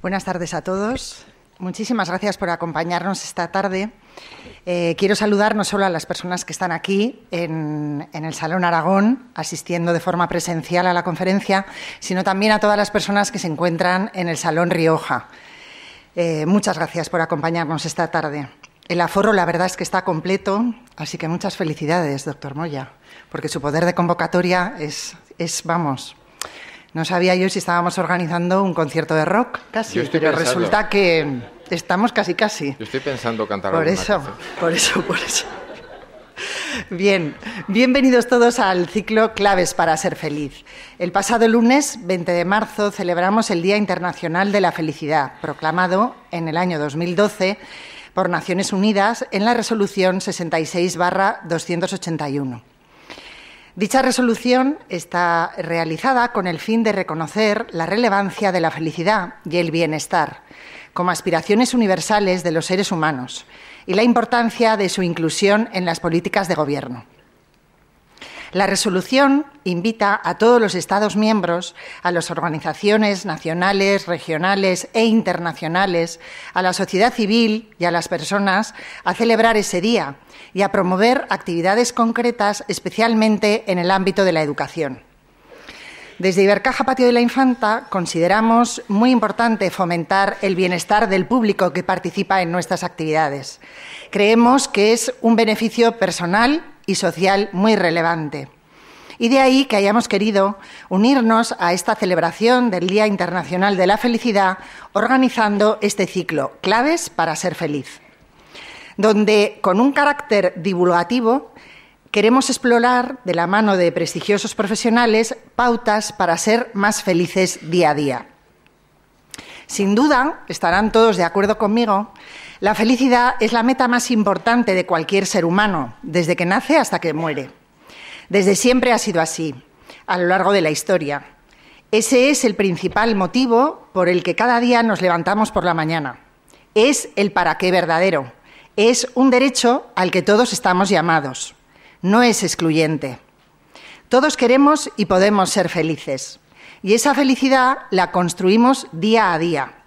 Buenas tardes a todos. Muchísimas gracias por acompañarnos esta tarde. Eh, quiero saludar no solo a las personas que están aquí en, el Salón Aragón, asistiendo de forma presencial a la conferencia, sino también a todas las personas que se encuentran en el Salón Rioja. Eh, muchas gracias por acompañarnos esta tarde. El aforo, la verdad es que está completo, así que muchas felicidades, doctor Moya, porque su poder de convocatoria es, es vamos, no sabía yo si estábamos organizando un concierto de rock, casi, pero resulta que estamos casi casi. Yo estoy pensando cantar Por eso, por eso, por eso. Bien, bienvenidos todos al ciclo Claves para ser feliz. El pasado lunes 20 de marzo celebramos el Día Internacional de la Felicidad, proclamado en el año 2012 por Naciones Unidas en la resolución 66-281. Dicha resolución está realizada con el fin de reconocer la relevancia de la felicidad y el bienestar como aspiraciones universales de los seres humanos y la importancia de su inclusión en las políticas de gobierno. La resolución invita a todos los Estados miembros, a las organizaciones nacionales, regionales e internacionales, a la sociedad civil y a las personas a celebrar ese día y a promover actividades concretas, especialmente en el ámbito de la educación. Desde Ibercaja Patio de la Infanta consideramos muy importante fomentar el bienestar del público que participa en nuestras actividades. Creemos que es un beneficio personal y social muy relevante. Y de ahí que hayamos querido unirnos a esta celebración del Día Internacional de la Felicidad organizando este ciclo, Claves para ser feliz, donde con un carácter divulgativo queremos explorar de la mano de prestigiosos profesionales pautas para ser más felices día a día. Sin duda, estarán todos de acuerdo conmigo, la felicidad es la meta más importante de cualquier ser humano, desde que nace hasta que muere. Desde siempre ha sido así, a lo largo de la historia. Ese es el principal motivo por el que cada día nos levantamos por la mañana. Es el para qué verdadero. Es un derecho al que todos estamos llamados. No es excluyente. Todos queremos y podemos ser felices. Y esa felicidad la construimos día a día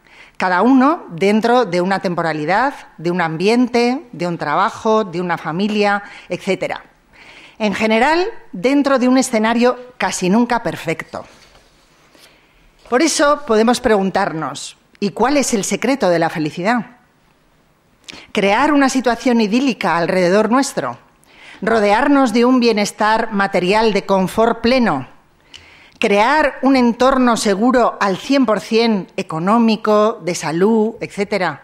cada uno dentro de una temporalidad, de un ambiente, de un trabajo, de una familia, etc. En general, dentro de un escenario casi nunca perfecto. Por eso podemos preguntarnos, ¿y cuál es el secreto de la felicidad? Crear una situación idílica alrededor nuestro, rodearnos de un bienestar material de confort pleno, crear un entorno seguro al 100% económico, de salud, etcétera.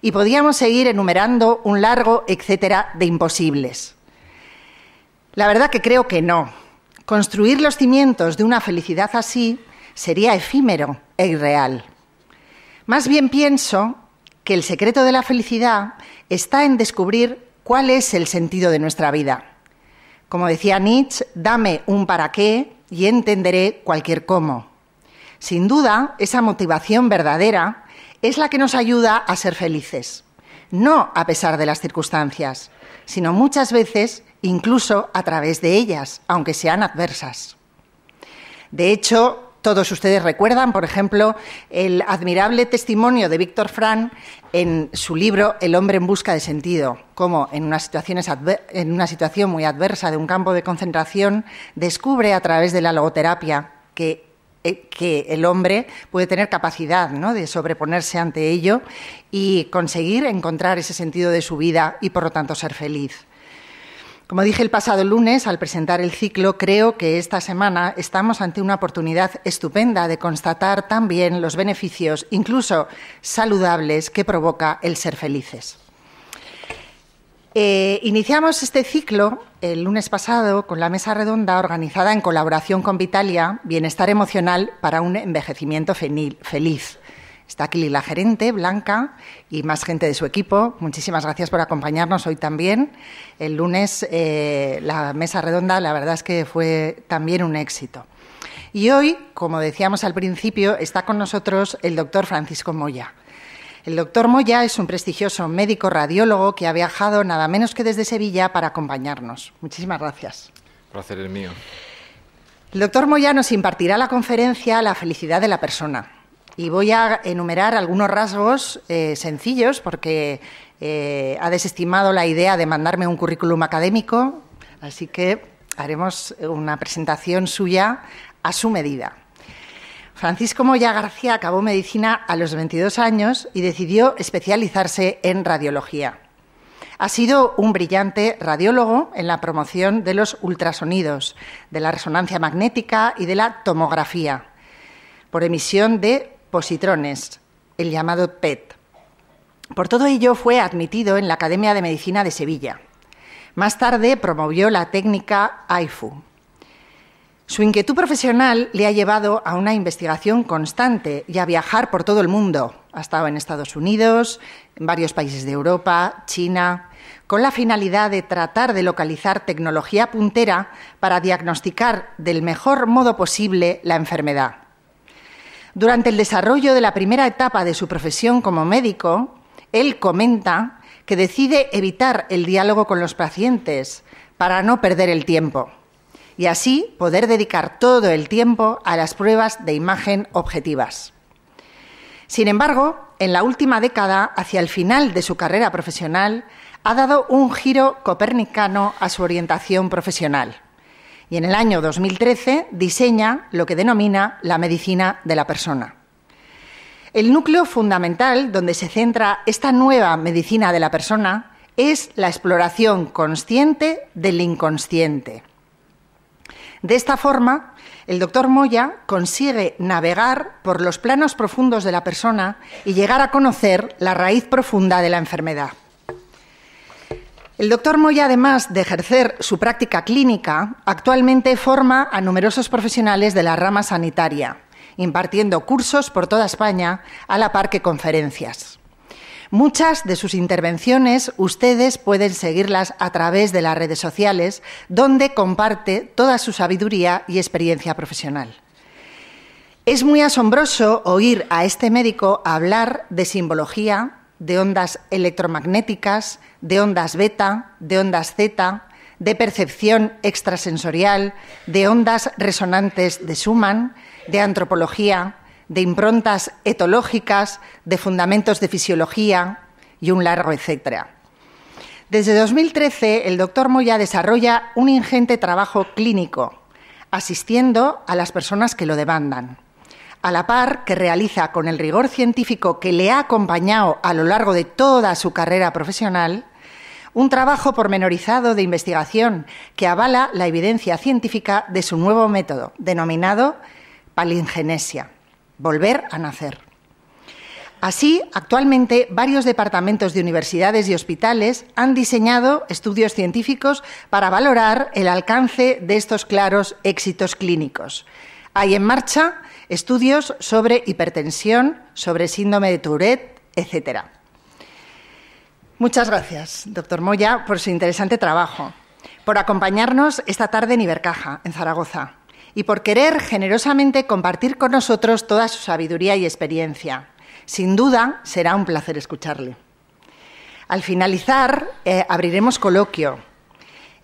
Y podíamos seguir enumerando un largo etcétera de imposibles. La verdad que creo que no. Construir los cimientos de una felicidad así sería efímero e irreal. Más bien pienso que el secreto de la felicidad está en descubrir cuál es el sentido de nuestra vida. Como decía Nietzsche, dame un para qué y entenderé cualquier cómo. Sin duda, esa motivación verdadera es la que nos ayuda a ser felices, no a pesar de las circunstancias, sino muchas veces incluso a través de ellas, aunque sean adversas. De hecho, todos ustedes recuerdan, por ejemplo, el admirable testimonio de Víctor Fran en su libro El hombre en busca de sentido, cómo en una, situación muy adversa de un campo de concentración descubre a través de la logoterapia que eh, que el hombre puede tener capacidad de sobreponerse ante ello y conseguir encontrar ese sentido de su vida y, por lo tanto, ser feliz. Como dije el pasado lunes al presentar el ciclo, creo que esta semana estamos ante una oportunidad estupenda de constatar también los beneficios, incluso saludables, que provoca el ser felices. Eh, iniciamos este ciclo el lunes pasado con la mesa redonda organizada en colaboración con Vitalia, Bienestar Emocional para un Envejecimiento Feliz. Está aquí la gerente, Blanca, y más gente de su equipo. Muchísimas gracias por acompañarnos hoy también. El lunes eh, la mesa redonda, la verdad es que fue también un éxito. Y hoy, como decíamos al principio, está con nosotros el doctor Francisco Moya. El doctor Moya es un prestigioso médico radiólogo que ha viajado nada menos que desde Sevilla para acompañarnos. Muchísimas gracias. Placer el mío. El doctor Moya nos impartirá la conferencia La felicidad de la persona. Y voy a enumerar algunos rasgos eh, sencillos porque eh, ha desestimado la idea de mandarme un currículum académico, así que haremos una presentación suya a su medida. Francisco Moya García acabó medicina a los 22 años y decidió especializarse en radiología. Ha sido un brillante radiólogo en la promoción de los ultrasonidos, de la resonancia magnética y de la tomografía, por emisión de positrones, el llamado PET. Por todo ello fue admitido en la Academia de Medicina de Sevilla. Más tarde promovió la técnica AIFU. Su inquietud profesional le ha llevado a una investigación constante y a viajar por todo el mundo. Ha estado en Estados Unidos, en varios países de Europa, China, con la finalidad de tratar de localizar tecnología puntera para diagnosticar del mejor modo posible la enfermedad. Durante el desarrollo de la primera etapa de su profesión como médico, él comenta que decide evitar el diálogo con los pacientes para no perder el tiempo y así poder dedicar todo el tiempo a las pruebas de imagen objetivas. Sin embargo, en la última década, hacia el final de su carrera profesional, ha dado un giro copernicano a su orientación profesional y en el año 2013 diseña lo que denomina la medicina de la persona. El núcleo fundamental donde se centra esta nueva medicina de la persona es la exploración consciente del inconsciente. De esta forma, el doctor Moya consigue navegar por los planos profundos de la persona y llegar a conocer la raíz profunda de la enfermedad. El doctor Moya, además de ejercer su práctica clínica, actualmente forma a numerosos profesionales de la rama sanitaria, impartiendo cursos por toda España a la par que conferencias. Muchas de sus intervenciones ustedes pueden seguirlas a través de las redes sociales, donde comparte toda su sabiduría y experiencia profesional. Es muy asombroso oír a este médico hablar de simbología, de ondas electromagnéticas, de ondas beta, de ondas zeta, de percepción extrasensorial, de ondas resonantes de Schumann, de antropología, de improntas etológicas, de fundamentos de fisiología y un largo etcétera. Desde 2013, el doctor Moya desarrolla un ingente trabajo clínico, asistiendo a las personas que lo demandan, a la par que realiza con el rigor científico que le ha acompañado a lo largo de toda su carrera profesional, un trabajo pormenorizado de investigación que avala la evidencia científica de su nuevo método, denominado palingenesia volver a nacer. Así, actualmente varios departamentos de universidades y hospitales han diseñado estudios científicos para valorar el alcance de estos claros éxitos clínicos. Hay en marcha estudios sobre hipertensión, sobre síndrome de Tourette, etc. Muchas gracias, doctor Moya, por su interesante trabajo, por acompañarnos esta tarde en Ibercaja, en Zaragoza y por querer generosamente compartir con nosotros toda su sabiduría y experiencia. Sin duda, será un placer escucharle. Al finalizar, eh, abriremos coloquio.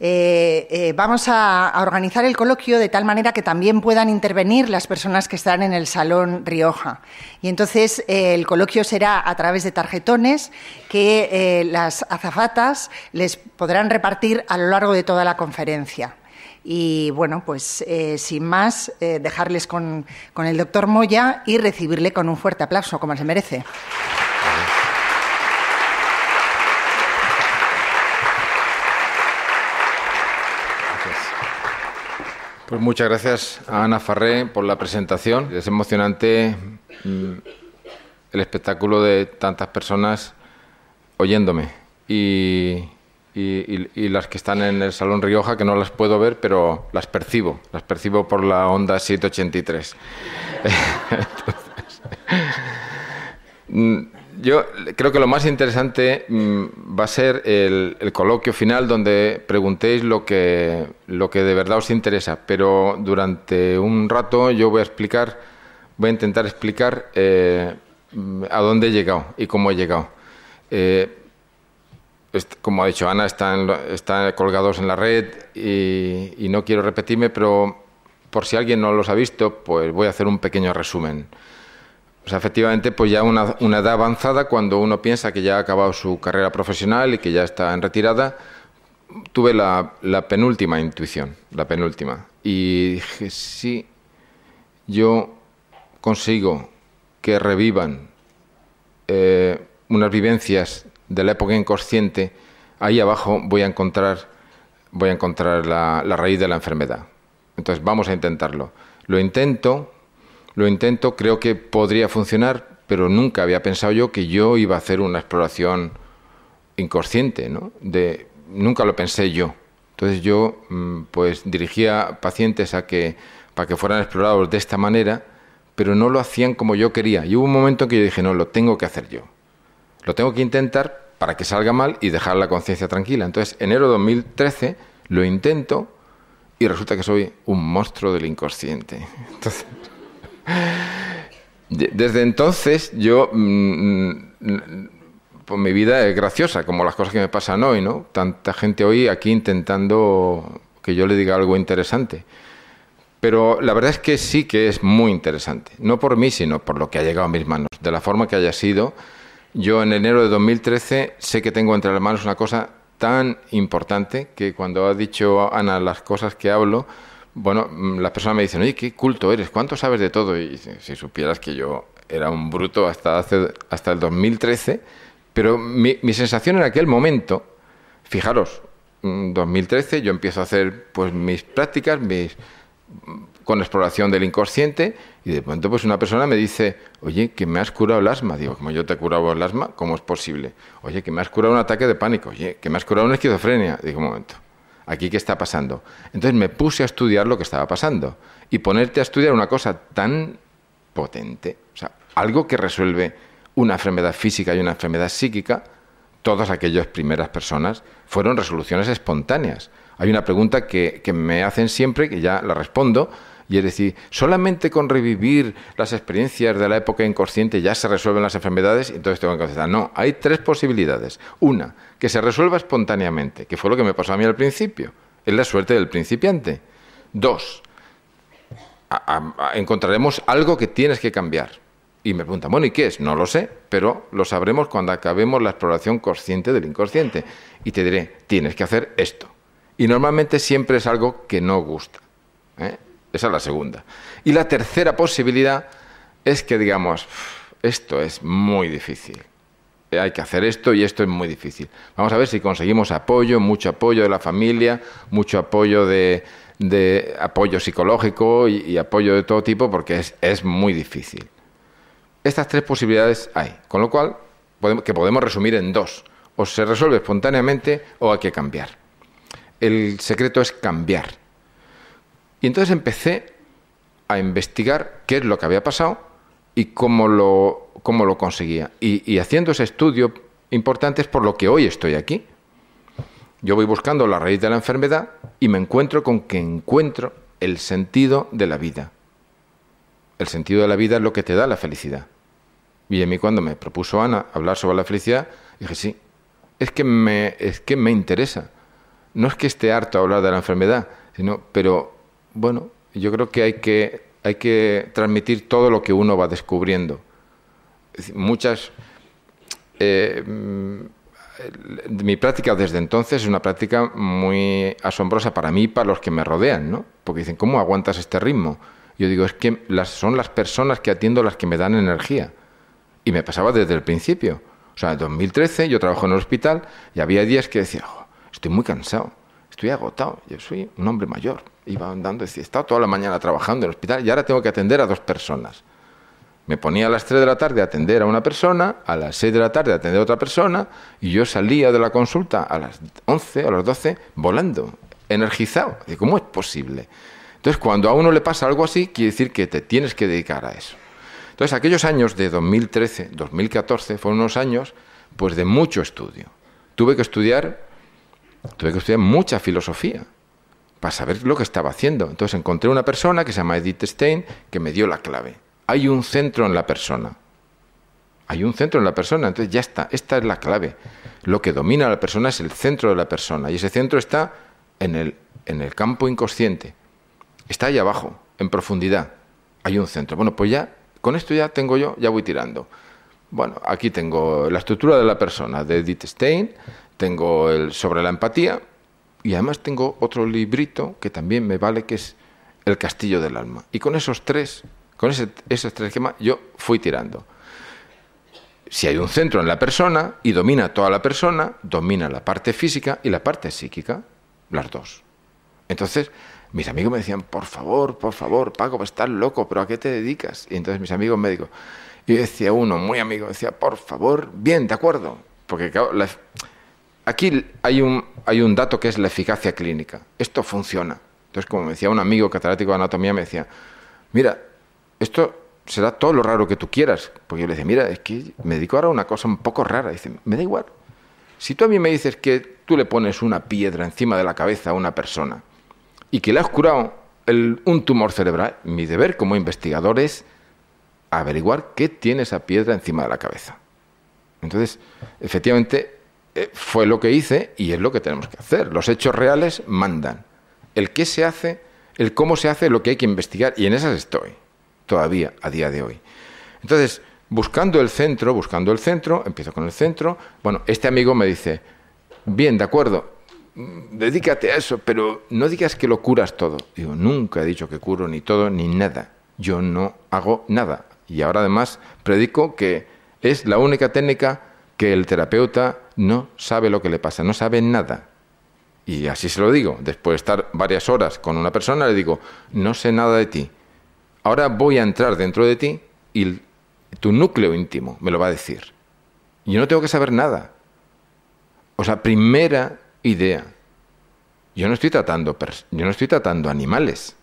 Eh, eh, vamos a, organizar el coloquio de tal manera que también puedan intervenir las personas que están en el Salón Rioja. Y entonces el coloquio será a través de tarjetones que las azafatas les podrán repartir a lo largo de toda la conferencia. Y bueno, pues eh, sin más, eh, dejarles con, con el doctor Moya y recibirle con un fuerte aplauso, como se merece. Pues muchas gracias a Ana Farré por la presentación. Es emocionante mm, el espectáculo de tantas personas oyéndome. Y, y, las que están en el Salón Rioja, que no las puedo ver, pero las percibo, las percibo por la onda 783. Mm, yo creo que lo más interesante mm, va a ser el, coloquio final donde preguntéis lo que, lo que de verdad os interesa, pero durante un rato yo voy a explicar, voy a intentar explicar eh, a dónde he llegado y cómo he llegado. Eh, como ha dicho Ana, están, están colgados en la red y, no quiero repetirme, pero por si alguien no los ha visto, pues voy a hacer un pequeño resumen. Sea, efectivamente, pues ya una, una edad avanzada, cuando uno piensa que ya ha acabado su carrera profesional y que ya está en retirada, tuve la, penúltima intuición, la penúltima. Y dije, sí, yo consigo que revivan eh, unas vivencias de la época inconsciente, ahí abajo voy a encontrar, voy a encontrar la raíz de la enfermedad. Entonces vamos a intentarlo. Lo intento, lo intento, creo que podría funcionar, pero nunca había pensado yo que yo iba a hacer una exploración inconsciente, ¿no? De, nunca lo pensé yo. Entonces yo mm, pues dirigía pacientes a que para que fueran explorados de esta manera, pero no lo hacían como yo quería. Y hubo un momento en que yo dije, no, lo tengo que hacer yo. Lo tengo que intentar para que salga mal y dejar la conciencia tranquila. Entonces, enero de 2013 lo intento y resulta que soy un monstruo del inconsciente. Entonces, desde entonces yo mm, mm, pues mi vida es graciosa, como las cosas que me pasan hoy, ¿no? Tanta gente hoy aquí intentando que yo le diga algo interesante. Pero la verdad es que sí que es muy interesante, no por mí, sino por lo que ha llegado a mis manos, de la forma que haya sido. Yo en enero de 2013 sé que tengo entre las manos una cosa tan importante que cuando ha dicho Ana las cosas que hablo, bueno, mm, las personas me dicen, oye, qué culto eres, ¿cuánto sabes de todo? Y si supieras que yo era un bruto hasta, hace, hasta el 2013, pero mi, mi sensación en aquel momento, fijaros, 2013 mm, yo empiezo a hacer pues mis prácticas, mis con exploración del inconsciente y de pronto pues una persona me dice, oye, que me has curado el asma. Digo, como yo te he curado el asma, ¿cómo es posible? Oye, que me has curado un ataque de pánico. Oye, que me has curado una esquizofrenia. Digo, un momento, ¿aquí qué está pasando? Entonces me puse a estudiar lo que estaba pasando. Y ponerte a estudiar una cosa tan potente, o sea, algo que resuelve una enfermedad física y una enfermedad psíquica, todas aquellas primeras personas fueron resoluciones espontáneas hay una pregunta que, me hacen siempre, que ya la respondo, y es decir, solamente con revivir las experiencias de la época inconsciente ya se resuelven las enfermedades, entonces tengo que contestar, no, hay tres posibilidades. Una, que se resuelva espontáneamente, que fue lo que me pasó a mí al principio, es la suerte del principiante. Dos, encontraremos algo que tienes que cambiar. Y me preguntan, bueno, ¿y qué es? No lo sé, pero lo sabremos cuando acabemos la exploración consciente del inconsciente. Y te diré, tienes que hacer esto. Y normalmente siempre es algo que no gusta. ¿eh? Esa es la segunda. Y la tercera posibilidad es que digamos, esto es muy difícil. Hay que hacer esto y esto es muy difícil. Vamos a ver si conseguimos apoyo, mucho apoyo de la familia, mucho apoyo de, apoyo psicológico y, apoyo de todo tipo, porque es, es muy difícil. Estas tres posibilidades hay, con lo cual que podemos resumir en dos. O se resuelve espontáneamente o hay que cambiar el secreto es cambiar. Y entonces empecé a investigar qué es lo que había pasado y cómo lo, cómo lo conseguía. Y, haciendo ese estudio importante es por lo que hoy estoy aquí. Yo voy buscando la raíz de la enfermedad y me encuentro con que encuentro el sentido de la vida. El sentido de la vida es lo que te da la felicidad. Y a mí cuando me propuso Ana hablar sobre la felicidad, dije, sí, es que me, es que me interesa no es que esté harto a hablar de la enfermedad, sino, pero bueno, yo creo que hay que, transmitir todo lo que uno va descubriendo. muchas. Eh, mi práctica desde entonces es una práctica muy asombrosa para mí y para los que me rodean, ¿no? Porque dicen, ¿cómo aguantas este ritmo? Yo digo, es que las, son las personas que atiendo las que me dan energía. Y me pasaba desde el principio. O sea, en 2013 yo trabajo en el hospital y había días que decía, estoy muy cansado, estoy agotado, yo soy un hombre mayor. Iba andando, decía, he estado toda la mañana trabajando en el hospital y ahora tengo que atender a dos personas. Me ponía a las 3 de la tarde a atender a una persona, a las 6 de la tarde a atender a otra persona, y yo salía de la consulta a las 11 o a las 12 volando, energizado. ¿Cómo es posible? Entonces, cuando a uno le pasa algo así, quiere decir que te tienes que dedicar a eso. Entonces, aquellos años de 2013, 2014, fueron unos años pues de mucho estudio. Tuve que estudiar Tuve que estudiar mucha filosofía para saber lo que estaba haciendo. Entonces encontré una persona que se llama Edith Stein que me dio la clave. Hay un centro en la persona. Hay un centro en la persona, entonces ya está, esta es la clave. Lo que domina a la persona es el centro de la persona y ese centro está en el, en el campo inconsciente. está ahí abajo, en profundidad. Hay un centro. Bueno, pues ya, con esto ya tengo yo, ya voy tirando. Bueno, aquí tengo la estructura de la persona de Edith Stein, tengo el sobre la empatía y además tengo otro librito que también me vale, que es El castillo del alma. Y con esos tres, con ese, esos tres esquemas, yo fui tirando. Si hay un centro en la persona y domina toda la persona, domina la parte física y la parte psíquica, las dos. Entonces, mis amigos me decían, por favor, por favor, Paco, estás loco, pero ¿a qué te dedicas? Y entonces mis amigos médicos, y decía uno, muy amigo, decía, por favor, bien, de acuerdo, porque aquí hay un, hay un dato que es la eficacia clínica, esto funciona. Entonces, como me decía un amigo catedrático de anatomía, me decía, mira, esto será todo lo raro que tú quieras, porque yo le decía, mira, es que me dedico ahora a una cosa un poco rara, dice, me da igual. Si tú a mí me dices que tú le pones una piedra encima de la cabeza a una persona, y que le has curado un tumor cerebral, mi deber como investigador es averiguar qué tiene esa piedra encima de la cabeza. Entonces, efectivamente, eh, fue lo que hice y es lo que tenemos que hacer. Los hechos reales mandan. El qué se hace, el cómo se hace, lo que hay que investigar, y en esas estoy, todavía, a día de hoy. Entonces, buscando el centro, buscando el centro, empiezo con el centro. Bueno, este amigo me dice, bien, de acuerdo, dedícate a eso, pero no digas que lo curas todo. Digo, nunca he dicho que curo ni todo ni nada. Yo no hago nada. Y ahora además predico que es la única técnica que el terapeuta no sabe lo que le pasa, no sabe nada. Y así se lo digo. Después de estar varias horas con una persona, le digo, no sé nada de ti. Ahora voy a entrar dentro de ti y tu núcleo íntimo me lo va a decir. Yo no tengo que saber nada. O sea, primera idea. Yo no estoy tratando, yo no estoy tratando animales.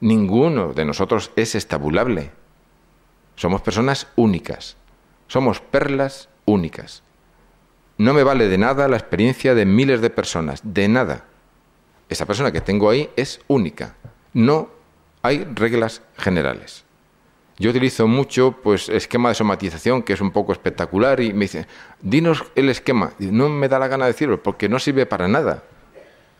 Ninguno de nosotros es estabulable. Somos personas únicas. Somos perlas únicas. No me vale de nada la experiencia de miles de personas, de nada. Esa persona que tengo ahí es única. No hay reglas generales. Yo utilizo mucho pues esquema de somatización que es un poco espectacular y me dice, dinos el esquema. no me da la gana de decirlo porque no sirve para nada.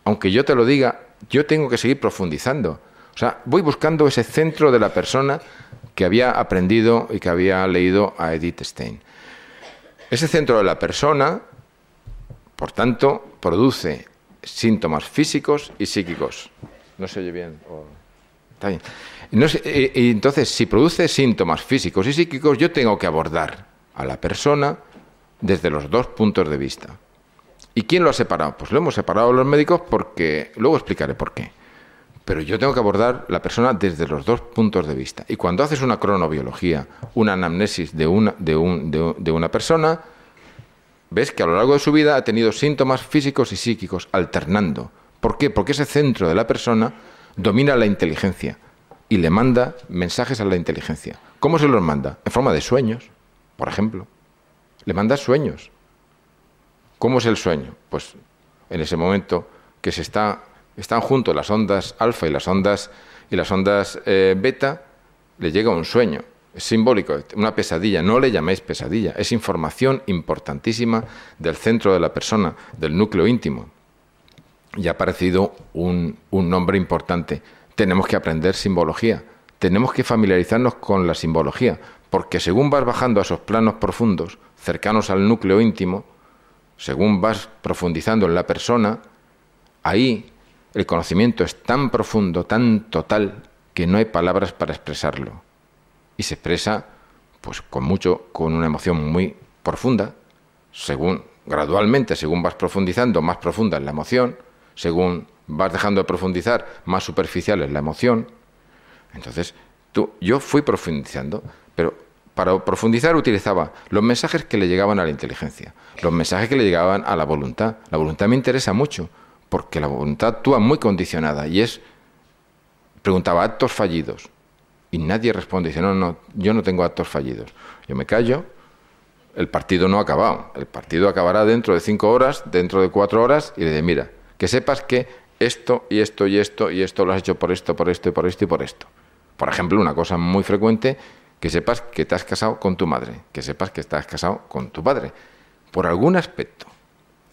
Aunque yo te lo diga, yo tengo que seguir profundizando. O sea, voy buscando ese centro de la persona que había aprendido y que había leído a Edith Stein. Ese centro de la persona, por tanto, produce síntomas físicos y psíquicos. No se oye bien. Está bien. Eh, entonces, si produce síntomas físicos y psíquicos, yo tengo que abordar a la persona desde los dos puntos de vista. ¿Y quién lo ha separado? Pues lo hemos separado los médicos porque luego explicaré por qué. Pero yo tengo que abordar la persona desde los dos puntos de vista. Y cuando haces una cronobiología, una anamnesis de una, de, de una persona, ves que a lo largo de su vida ha tenido síntomas físicos y psíquicos alternando. ¿Por qué? Porque ese centro de la persona domina la inteligencia y le manda mensajes a la inteligencia. ¿Cómo se los manda? En forma de sueños, por ejemplo. Le manda sueños. ¿Cómo es el sueño? Pues en ese momento que se está, están juntos las ondas alfa y las ondas y las ondas eh, beta, le llega un sueño. Es simbólico, una pesadilla. No le llaméis pesadilla. Es información importantísima del centro de la persona, del núcleo íntimo. Y ha aparecido un, un nombre importante, tenemos que aprender simbología, tenemos que familiarizarnos con la simbología, porque según vas bajando a esos planos profundos, cercanos al núcleo íntimo, según vas profundizando en la persona, ahí el conocimiento es tan profundo, tan total, que no hay palabras para expresarlo. Y se expresa pues con mucho, con una emoción muy profunda, según gradualmente, según vas profundizando, más profunda en la emoción, según vas dejando de profundizar, más superficial es la emoción. Entonces, tú, yo fui profundizando, pero para profundizar utilizaba los mensajes que le llegaban a la inteligencia, los mensajes que le llegaban a la voluntad. La voluntad me interesa mucho, porque la voluntad actúa muy condicionada y es, preguntaba, actos fallidos. Y nadie responde, dice, no, no, yo no tengo actos fallidos. Yo me callo, el partido no ha acabado, el partido acabará dentro de cinco horas, dentro de cuatro horas, y le dice, mira, que sepas que esto y esto y esto y esto lo has hecho por esto, por esto y por esto y por esto. Por ejemplo, una cosa muy frecuente, que sepas que te has casado con tu madre, que sepas que estás casado con tu padre, por algún aspecto.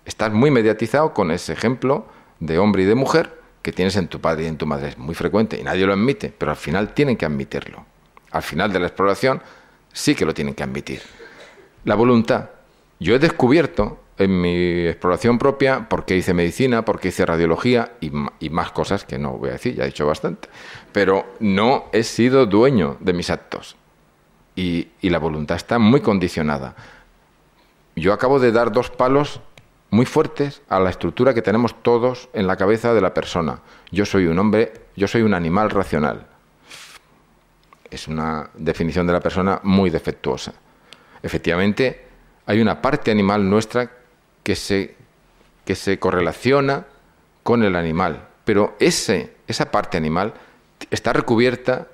Estás muy mediatizado con ese ejemplo de hombre y de mujer que tienes en tu padre y en tu madre es muy frecuente y nadie lo admite, pero al final tienen que admitirlo. Al final de la exploración sí que lo tienen que admitir. La voluntad. Yo he descubierto en mi exploración propia, porque hice medicina, porque hice radiología y, más cosas que no voy a decir, ya he dicho bastante, pero no he sido dueño de mis actos. Y la voluntad está muy condicionada. Yo acabo de dar dos palos muy fuertes a la estructura que tenemos todos en la cabeza de la persona. Yo soy un hombre, yo soy un animal racional. Es una definición de la persona muy defectuosa. Efectivamente, hay una parte animal nuestra que se, que se correlaciona con el animal, pero ese, esa parte animal está recubierta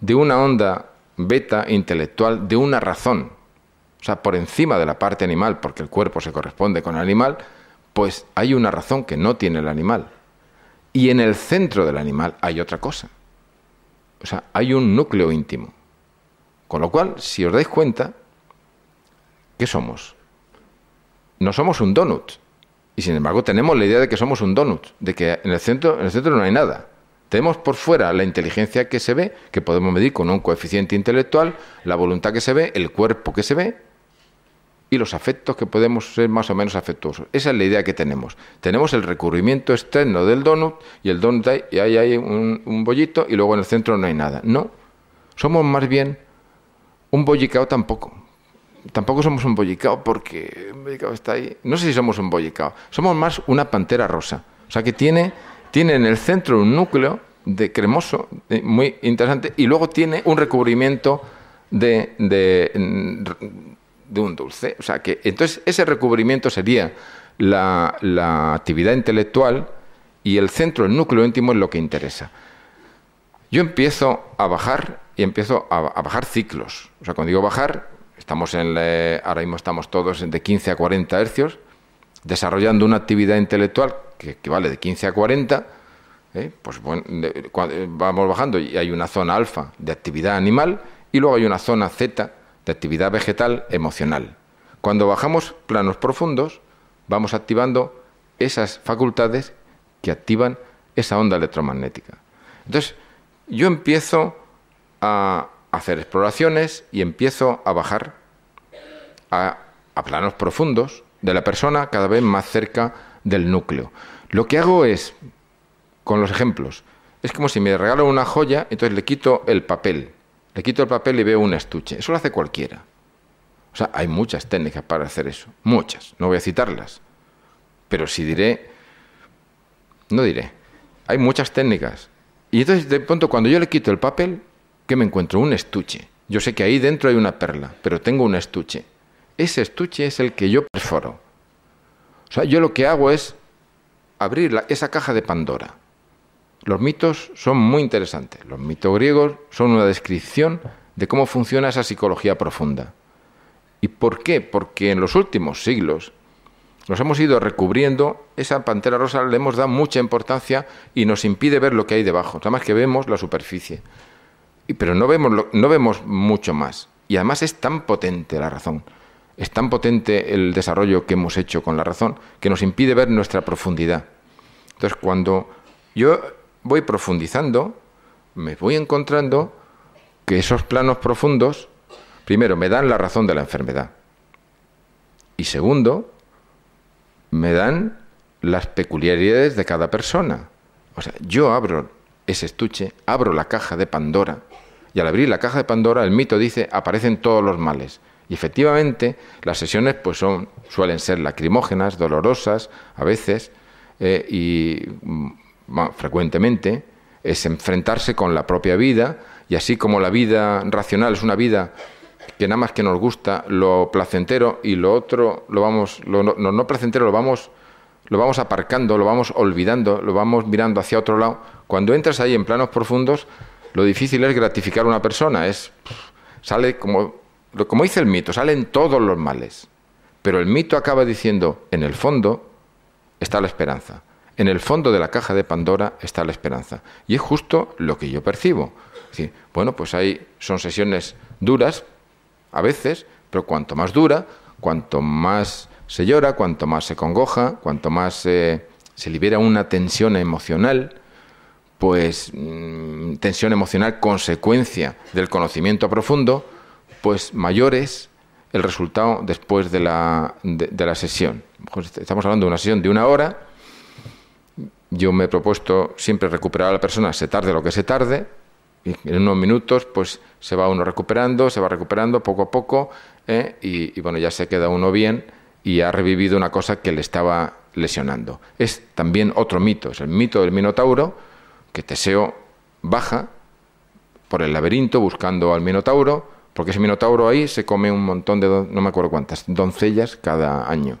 de una onda beta intelectual, de una razón. O sea, por encima de la parte animal, porque el cuerpo se corresponde con el animal, pues hay una razón que no tiene el animal. Y en el centro del animal hay otra cosa. O sea, hay un núcleo íntimo. Con lo cual, si os dais cuenta, ¿qué somos? no somos un donut. Y sin embargo tenemos la idea de que somos un donut, de que en el centro, en el centro no hay nada. Tenemos por fuera la inteligencia que se ve, que podemos medir con un coeficiente intelectual, la voluntad que se ve, el cuerpo que se ve y los afectos que podemos ser más o menos afectuosos. Esa es la idea que tenemos. Tenemos el recubrimiento externo del donut y el donut y ahí hay un, un bollito y luego en el centro no hay nada. No, somos más bien un bollicao tampoco tampoco somos un bollicao porque un bollicao está ahí. No sé si somos un bollicao. Somos más una pantera rosa. O sea que tiene, tiene en el centro un núcleo de cremoso muy interesante y luego tiene un recubrimiento de, de, de, un dulce. O sea que entonces ese recubrimiento sería la, actividad intelectual y el centro, el núcleo íntimo es lo que interesa. Yo empiezo a bajar y empiezo a, bajar ciclos. O sea, cuando digo bajar, Estamos en ahora mismo estamos todos de 15 a 40 hercios, desarrollando una actividad intelectual que, vale de 15 a 40. ¿eh? Pues bueno, vamos bajando y hay una zona alfa de actividad animal y luego hay una zona zeta de actividad vegetal emocional. Cuando bajamos planos profundos, vamos activando esas facultades que activan esa onda electromagnética. Entonces, yo empiezo a, hacer exploraciones y empiezo a bajar a, planos profundos de la persona cada vez más cerca del núcleo. Lo que hago es, con los ejemplos, es como si me regalo una joya, entonces le quito el papel, le quito el papel y veo un estuche. Eso lo hace cualquiera. O sea, hay muchas técnicas para hacer eso, muchas, no voy a citarlas, pero si diré, no diré, hay muchas técnicas. Y entonces de pronto cuando yo le quito el papel, ¿qué me encuentro? Un estuche. Yo sé que ahí dentro hay una perla, pero tengo un estuche. Ese estuche es el que yo perforo. O sea, yo lo que hago es abrir esa caja de Pandora. Los mitos son muy interesantes. Los mitos griegos son una descripción de cómo funciona esa psicología profunda. ¿Y por qué? Porque en los últimos siglos nos hemos ido recubriendo, esa pantera rosa le hemos dado mucha importancia y nos impide ver lo que hay debajo. Nada más que vemos la superficie pero no vemos, no vemos mucho más. Y además es tan potente la razón, es tan potente el desarrollo que hemos hecho con la razón, que nos impide ver nuestra profundidad. Entonces, cuando yo voy profundizando, me voy encontrando que esos planos profundos, primero, me dan la razón de la enfermedad. Y segundo, me dan las peculiaridades de cada persona. O sea, yo abro ese estuche, abro la caja de Pandora y al abrir la caja de Pandora el mito dice aparecen todos los males. Y efectivamente las sesiones pues son, suelen ser lacrimógenas, dolorosas a veces eh, y mm, frecuentemente es enfrentarse con la propia vida y así como la vida racional es una vida que nada más que nos gusta lo placentero y lo otro lo vamos lo no placentero lo vamos lo vamos aparcando, lo vamos olvidando, lo vamos mirando hacia otro lado. Cuando entras ahí en planos profundos, lo difícil es gratificar a una persona, es sale como como dice el mito, salen todos los males. Pero el mito acaba diciendo, en el fondo está la esperanza. En el fondo de la caja de Pandora está la esperanza. Y es justo lo que yo percibo. bueno, pues hay, son sesiones duras, a veces, pero cuanto más dura, cuanto más se llora, cuanto más se congoja, cuanto más se libera una tensión emocional, pues mm, tensión emocional consecuencia del conocimiento profundo, pues mayor es el resultado después de la, de, la sesión. Pues estamos hablando de una sesión de una hora. Yo me he propuesto siempre recuperar a la persona, se tarde lo que se tarde, y en unos minutos pues se va uno recuperando, se va recuperando poco a poco, ¿eh? y, y bueno, ya se queda uno bien y ha revivido una cosa que le estaba lesionando. Es también otro mito, es el mito del Minotauro, que Teseo baja por el laberinto buscando al Minotauro, porque ese Minotauro ahí se come un montón de, no me acuerdo cuántas, doncellas cada año.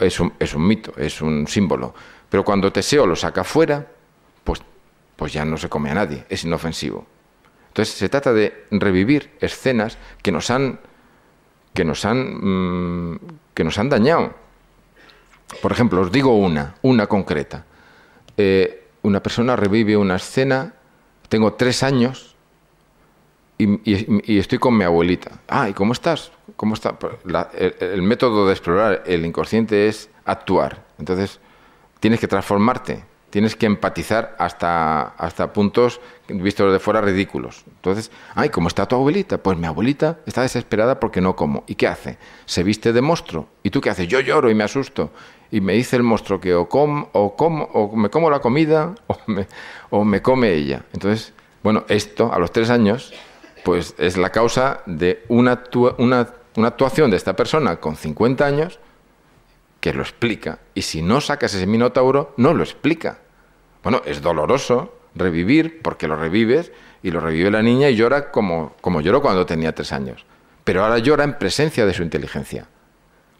Es un, es un mito, es un símbolo. Pero cuando Teseo lo saca fuera, pues, pues ya no se come a nadie, es inofensivo. Entonces se trata de revivir escenas que nos han, que nos han, mm, que nos han dañado por ejemplo, os digo una, una concreta. Eh, una persona revive una escena, tengo tres años y, estoy con mi abuelita. Ah, ¿y cómo estás? ¿Cómo está? Pues el, método de explorar el inconsciente es actuar. Entonces, tienes que transformarte, tienes que empatizar hasta, hasta puntos vistos de fuera ridículos. Entonces, ay, ¿cómo está tu abuelita? Pues mi abuelita está desesperada porque no como. ¿Y qué hace? Se viste de monstruo. ¿Y tú qué haces? Yo lloro y me asusto y me dice el monstruo que o, com, o, com, o me como la comida o me, o me come ella. Entonces, bueno, esto a los tres años, pues es la causa de una, una, una actuación de esta persona con 50 años que lo explica. Y si no sacas ese minotauro, no lo explica. Bueno, es doloroso revivir porque lo revives y lo revive la niña y llora como, como lloró cuando tenía tres años. Pero ahora llora en presencia de su inteligencia.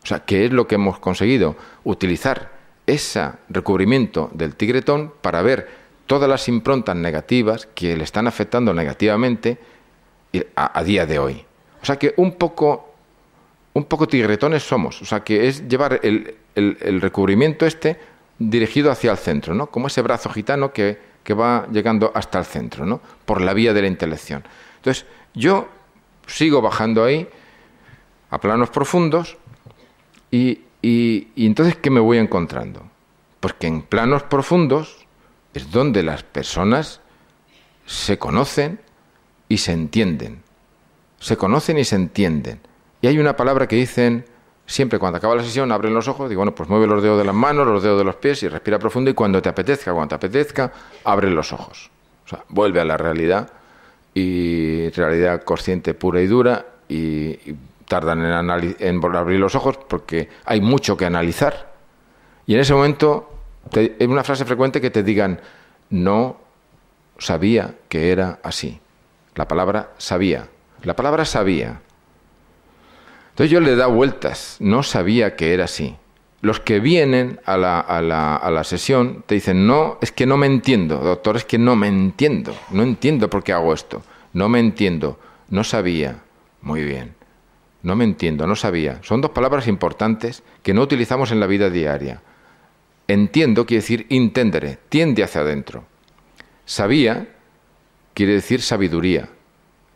O sea, ¿qué es lo que hemos conseguido? Utilizar ese recubrimiento del tigretón para ver todas las improntas negativas que le están afectando negativamente a, día de hoy. O sea que un poco, un poco tigretones somos. O sea que es llevar el, recubrimiento este dirigido hacia el centro, ¿no? Como ese brazo gitano que, va llegando hasta el centro, ¿no? Por la vía de la intelección. Entonces, yo sigo bajando ahí a planos profundos y, entonces, ¿qué me voy encontrando? Pues que en planos profundos es donde las personas se conocen y se entienden. Se conocen y se entienden. Y hay una palabra que dicen siempre cuando acaba la sesión, abren los ojos, digo, bueno, pues mueve los dedos de las manos, los dedos de los pies y respira profundo y cuando te apetezca, cuando te apetezca, abre los ojos. O sea, vuelve a la realidad y realidad consciente pura y dura y tardan en, en abrir los ojos porque hay mucho que analizar. Y en ese momento es una frase frecuente que te digan, no sabía que era así. La palabra sabía. La palabra sabía. Yo le da vueltas, no sabía que era así. Los que vienen a la, a, la, a la, sesión te dicen, no, es que no me entiendo, doctor, es que no me entiendo, no entiendo por qué hago esto, no me entiendo, no sabía. Muy bien. No me entiendo, no sabía. Son dos palabras importantes que no utilizamos en la vida diaria. Entiendo quiere decir intendere, tiende hacia adentro. Sabía quiere decir sabiduría.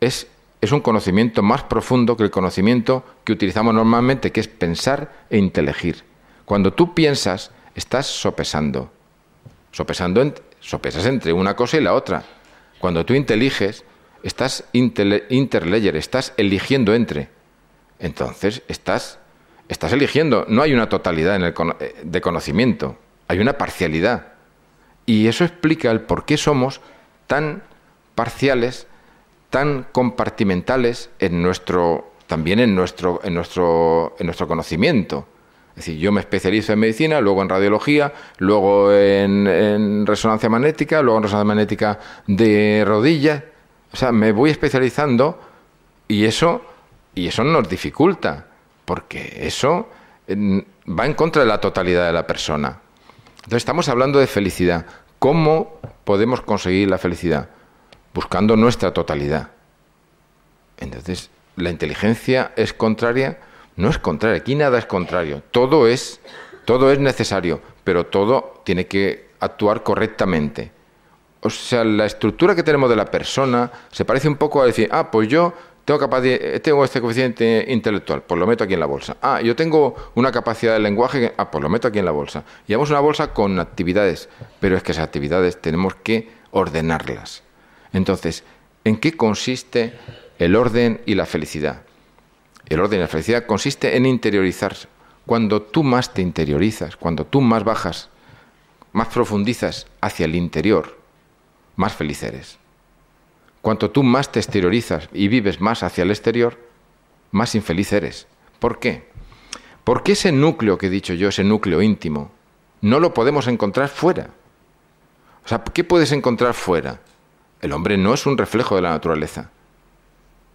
Es, es un conocimiento más profundo que el conocimiento que utilizamos normalmente, que es pensar e inteligir. Cuando tú piensas, estás sopesando. Sopesando, sopesas entre una cosa y la otra. Cuando tú inteliges, estás interleyer, estás eligiendo entre entonces estás, estás eligiendo. No hay una totalidad en el, eh, de conocimiento, hay una parcialidad. Y eso explica el por qué somos tan parciales, tan compartimentales en nuestro, también en nuestro, en nuestro, en nuestro conocimiento. Es decir, yo me especializo en medicina, luego en radiología, luego en, en resonancia magnética, luego en resonancia magnética de rodillas. O sea, me voy especializando y eso y eso nos dificulta, porque eso va en contra de la totalidad de la persona. Entonces estamos hablando de felicidad. ¿Cómo podemos conseguir la felicidad? Buscando nuestra totalidad. Entonces, ¿la inteligencia es contraria? No es contraria, aquí nada es contrario. Todo es, todo es necesario, pero todo tiene que actuar correctamente. O sea, la estructura que tenemos de la persona se parece un poco a decir, ah, pues yo tengo, capacidad, tengo este coeficiente intelectual, pues lo meto aquí en la bolsa. Ah, yo tengo una capacidad de lenguaje, ah, pues lo meto aquí en la bolsa. Llevamos una bolsa con actividades, pero es que esas actividades tenemos que ordenarlas. Entonces, ¿en qué consiste el orden y la felicidad? El orden y la felicidad consiste en interiorizarse. Cuando tú más te interiorizas, cuando tú más bajas, más profundizas hacia el interior, más feliz eres. Cuanto tú más te exteriorizas y vives más hacia el exterior, más infeliz eres. ¿Por qué? Porque ese núcleo que he dicho yo, ese núcleo íntimo, no lo podemos encontrar fuera. O sea, ¿qué puedes encontrar fuera? El hombre no es un reflejo de la naturaleza.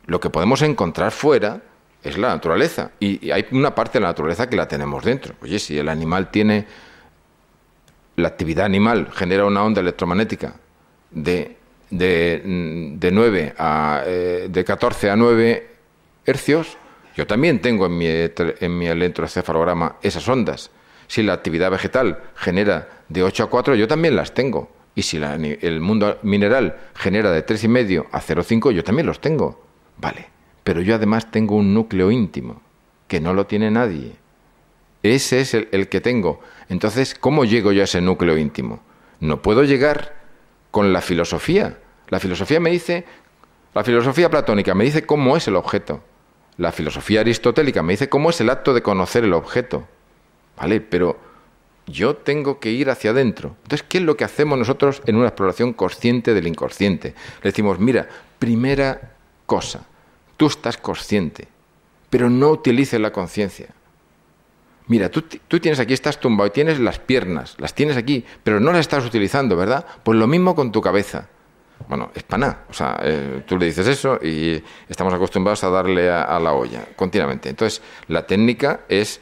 Lo que podemos encontrar fuera es la naturaleza. Y, hay una parte de la naturaleza que la tenemos dentro. Oye, si el animal tiene. La actividad animal genera una onda electromagnética de de, de 9 a eh, de 14 a 9 hercios, yo también tengo en mi, en mi electroencefalograma esas ondas. Si la actividad vegetal genera de 8 a 4, yo también las tengo. Y si el mundo mineral genera de 3,5 a 0,5, yo también los tengo. Vale. Pero yo además tengo un núcleo íntimo, que no lo tiene nadie. Ese es el, el que tengo. Entonces, ¿cómo llego yo a ese núcleo íntimo? No puedo llegar con la filosofía. La filosofía me dice, la filosofía platónica me dice cómo es el objeto. La filosofía aristotélica me dice cómo es el acto de conocer el objeto. ¿Vale? Pero yo tengo que ir hacia adentro. Entonces, ¿qué es lo que hacemos nosotros en una exploración consciente del inconsciente? Le decimos, mira, primera cosa, tú estás consciente, pero no utilices la conciencia. Mira, tú, tú, tienes aquí, estás tumbado y tienes las piernas, las tienes aquí, pero no las estás utilizando, ¿verdad? Pues lo mismo con tu cabeza. Bueno, es paná. O sea, eh, tú le dices eso y estamos acostumbrados a darle a, la olla continuamente. Entonces, la técnica es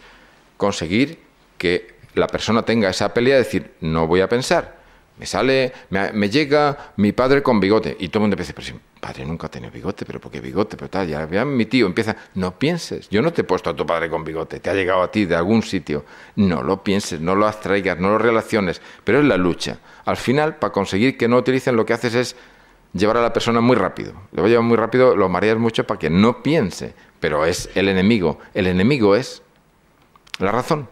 conseguir que la persona tenga esa pelea de decir, no voy a pensar. Me sale, me, llega mi padre con bigote. Y todo el mundo empieza, pero si mi padre nunca ha tenido bigote, pero ¿por qué bigote? Pero tal, ya, mi tío empieza, no pienses. Yo no te he puesto a tu padre con bigote, te ha llegado a ti de algún sitio. No lo pienses, no lo abstraigas, no lo relaciones. Pero es la lucha. Al final, para conseguir que no utilicen, lo que haces es llevar a la persona muy rápido. A llevar muy rápido, lo mareas mucho para que no piense, pero es el enemigo. El enemigo es la razón.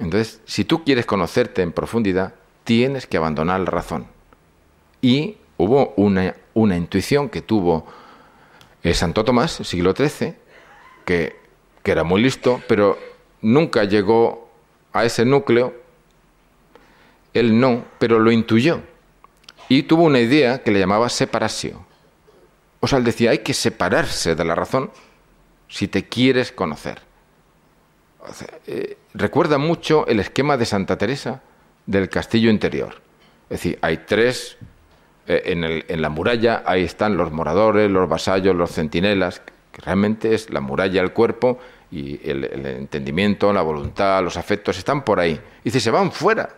Entonces, si tú quieres conocerte en profundidad, tienes que abandonar la razón. Y hubo una, una intuición que tuvo eh, Santo Tomás, siglo XIII, que, que era muy listo, pero nunca llegó a ese núcleo. Él no, pero lo intuyó y tuvo una idea que le llamaba separación. O sea, él decía, hay que separarse de la razón si te quieres conocer. Eh, recuerda mucho el esquema de Santa Teresa del castillo interior. Es decir, hay tres, eh, en, en, la muralla ahí están los moradores, los vasallos, los centinelas, que realmente es la muralla el cuerpo y el, el entendimiento, la voluntad, los afectos están por ahí. Y dice, se van fuera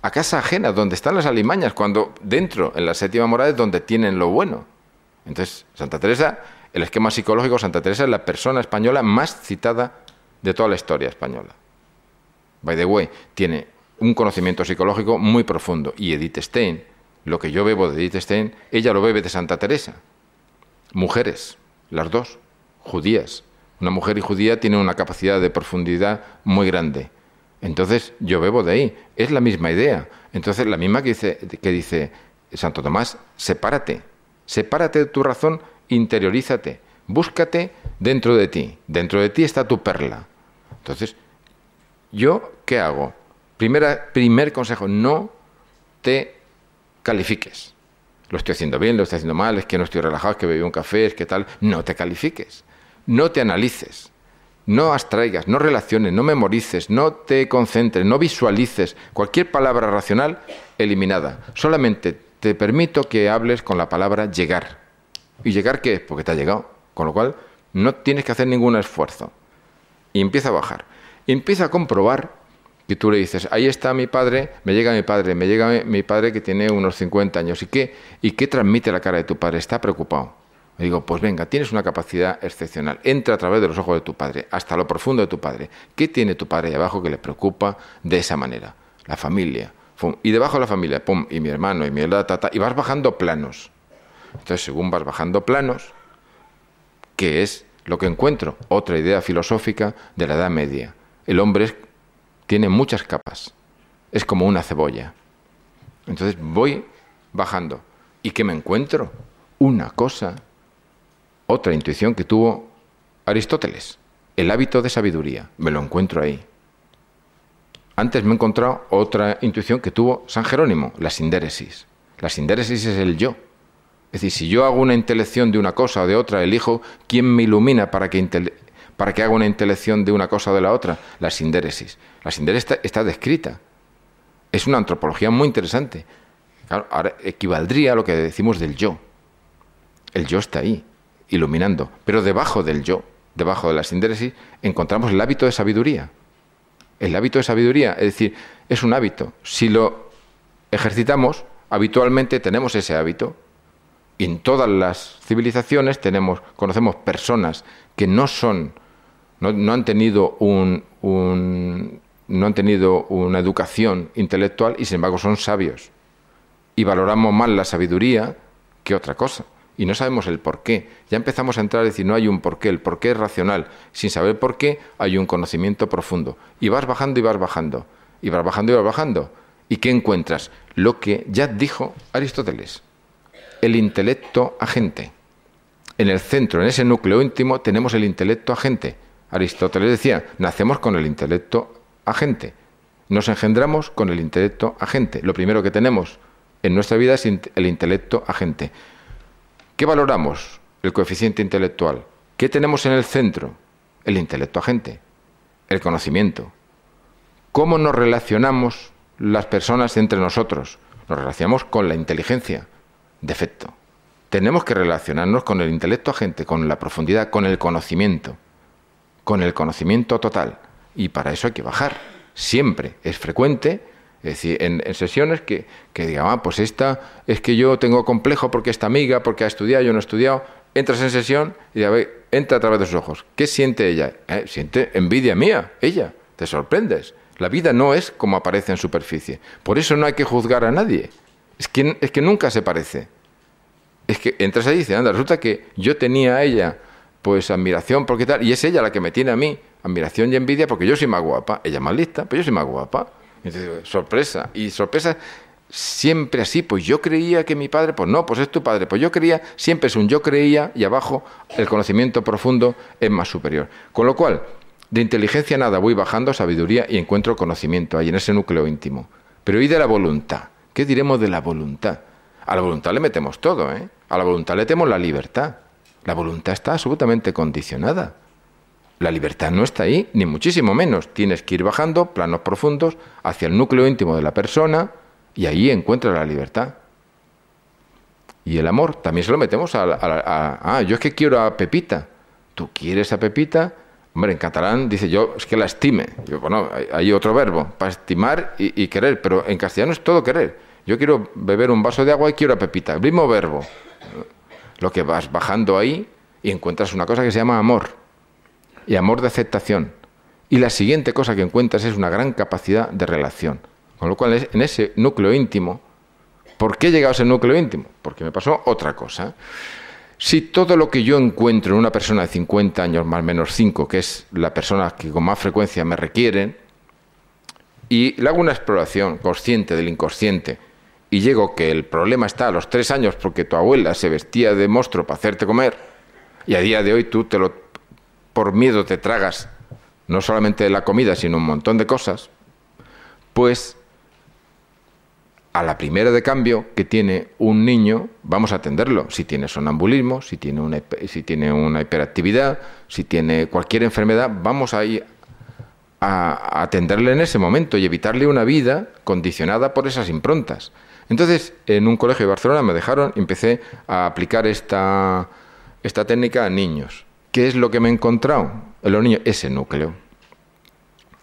a casa ajena, donde están las alimañas, cuando dentro, en la séptima morada, es donde tienen lo bueno. Entonces, Santa Teresa, el esquema psicológico, Santa Teresa es la persona española más citada de toda la historia española. By the way, tiene un conocimiento psicológico muy profundo. Y Edith Stein, lo que yo bebo de Edith Stein, ella lo bebe de Santa Teresa. Mujeres, las dos, judías. Una mujer y judía tienen una capacidad de profundidad muy grande. Entonces yo bebo de ahí. Es la misma idea. Entonces la misma que dice, que dice Santo Tomás, sepárate. Sepárate de tu razón, interiorízate. Búscate dentro de ti. Dentro de ti está tu perla. Entonces, ¿yo qué hago? Primera, primer consejo, no te califiques. Lo estoy haciendo bien, lo estoy haciendo mal, es que no estoy relajado, es que bebí un café, es que tal. No te califiques. No te analices. No abstraigas, no relaciones, no memorices, no te concentres, no visualices. Cualquier palabra racional, eliminada. Solamente te permito que hables con la palabra llegar. ¿Y llegar qué es? Porque te ha llegado. Con lo cual, no tienes que hacer ningún esfuerzo. Y empieza a bajar. empieza a comprobar que tú le dices, ahí está mi padre, me llega mi padre, me llega mi padre que tiene unos 50 años. ¿Y qué, ¿Y qué transmite la cara de tu padre? Está preocupado me digo, pues venga, tienes una capacidad excepcional. Entra a través de los ojos de tu padre, hasta lo profundo de tu padre. ¿Qué tiene tu padre ahí abajo que le preocupa de esa manera? La familia. Y debajo de la familia, pum, y mi hermano, y mi tata, y vas bajando planos. Entonces, según vas bajando planos, que es lo que encuentro, otra idea filosófica de la Edad Media. El hombre tiene muchas capas, es como una cebolla. Entonces voy bajando. ¿Y qué me encuentro? Una cosa, otra intuición que tuvo Aristóteles, el hábito de sabiduría. Me lo encuentro ahí. Antes me he encontrado otra intuición que tuvo San Jerónimo, la sindéresis. La sindéresis es el yo. Es decir, si yo hago una intelección de una cosa o de otra, elijo quién me ilumina para que, haga una intelección de una cosa o de la otra. La sindéresis. La sindéresis está, descrita. Es una antropología muy interesante. ahora equivaldría a lo que decimos del yo. El yo está ahí, iluminando. Pero debajo del yo, debajo de la sindéresis, encontramos el hábito de sabiduría. El hábito de sabiduría, es decir, es un hábito. Si lo ejercitamos, habitualmente tenemos ese hábito. En todas las civilizaciones tenemos, conocemos personas que no son, no, han tenido un, no han tenido una educación intelectual y sin embargo son sabios. Y valoramos más la sabiduría que otra cosa y no sabemos el por qué. Ya empezamos a entrar a decir, no hay un porqué, el porqué es racional. Sin saber por qué, hay un conocimiento profundo. Y vas bajando y vas bajando, y vas bajando y vas bajando. ¿Y qué encuentras? Lo que ya dijo Aristóteles, el intelecto agente. En el centro, en ese núcleo íntimo, tenemos el intelecto agente. Aristóteles decía, nacemos con el intelecto agente. Nos engendramos con el intelecto agente. Lo primero que tenemos en nuestra vida es el intelecto agente. ¿Qué valoramos? El coeficiente intelectual. ¿Qué tenemos en el centro? El intelecto agente, el conocimiento. ¿Cómo nos relacionamos las personas entre nosotros? Nos relacionamos con la inteligencia, defecto. Tenemos que relacionarnos con el intelecto agente, con la profundidad, con el conocimiento, con el conocimiento total. Y para eso hay que bajar. Siempre es frecuente es decir, en, sesiones que, que digan, ah, pues esta es que yo tengo complejo porque esta amiga, porque ha estudiado, yo no he estudiado. Entras en sesión y a ver, entra a través de sus ojos. ¿Qué siente ella? Eh, siente envidia mía, ella. Te sorprendes. La vida no es como aparece en superficie. Por eso no hay que juzgar a nadie. Es que, es que nunca se parece. Es que entras ahí y dices, anda, resulta que yo tenía a ella pues admiración porque tal, y es ella la que me tiene a mí admiración y envidia porque yo soy más guapa. Ella más lista, pero yo soy más guapa sorpresa. Y sorpresa siempre así, pues yo creía que mi padre, pues no, pues es tu padre, pues yo creía, siempre es un yo creía y abajo el conocimiento profundo es más superior. Con lo cual, de inteligencia nada, voy bajando sabiduría y encuentro conocimiento ahí en ese núcleo íntimo. Pero ¿y de la voluntad? ¿Qué diremos de la voluntad? A la voluntad le metemos todo, ¿eh? A la voluntad le metemos la libertad. La voluntad está absolutamente condicionada. La libertad no está ahí, ni muchísimo menos. Tienes que ir bajando planos profundos hacia el núcleo íntimo de la persona y ahí encuentras la libertad. Y el amor, también se lo metemos a, Ah, yo es que quiero a Pepita. ¿Tú quieres a Pepita? Hombre, en catalán dice yo, es que la estime. Yo, bueno, hay, otro verbo, para estimar y, y, querer, pero en castellano es todo querer. Yo quiero beber un vaso de agua y quiero a Pepita. El mismo verbo. Lo que vas bajando ahí y encuentras una cosa que se llama amor y amor de aceptación. Y la siguiente cosa que encuentras es una gran capacidad de relación. Con lo cual, en ese núcleo íntimo, ¿por qué he llegado a ese núcleo íntimo? Porque me pasó otra cosa. Si todo lo que yo encuentro en una persona de 50 años más o menos 5, que es la persona que con más frecuencia me requieren, y le hago una exploración consciente del inconsciente, y llego que el problema está a los 3 años porque tu abuela se vestía de monstruo para hacerte comer, y a día de hoy tú te lo por miedo te tragas no solamente la comida, sino un montón de cosas, pues a la primera de cambio que tiene un niño, vamos a atenderlo. Si tiene sonambulismo, si tiene una, si tiene una hiperactividad, si tiene cualquier enfermedad, vamos a ir a atenderle en ese momento y evitarle una vida condicionada por esas improntas. Entonces, en un colegio de Barcelona me dejaron y empecé a aplicar esta, esta técnica a niños. ¿Qué es lo que me he encontrado en los niños? Ese núcleo.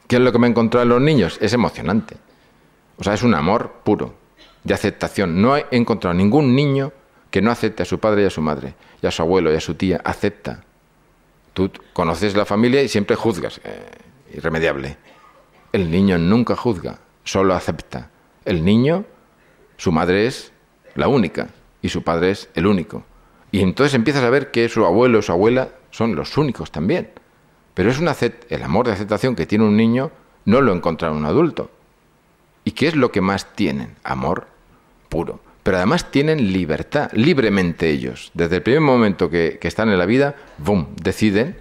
¿Qué es lo que me he encontrado en los niños? Es emocionante. O sea, es un amor puro, de aceptación. No he encontrado ningún niño que no acepte a su padre y a su madre, y a su abuelo y a su tía. Acepta. Tú conoces la familia y siempre juzgas. Eh, irremediable. El niño nunca juzga, solo acepta. El niño, su madre es la única y su padre es el único. Y entonces empiezas a ver que su abuelo o su abuela son los únicos también. Pero es una el amor de aceptación que tiene un niño no lo encontrará un adulto. ¿Y qué es lo que más tienen? Amor puro. Pero además tienen libertad, libremente ellos. Desde el primer momento que, que están en la vida, ¡boom!, deciden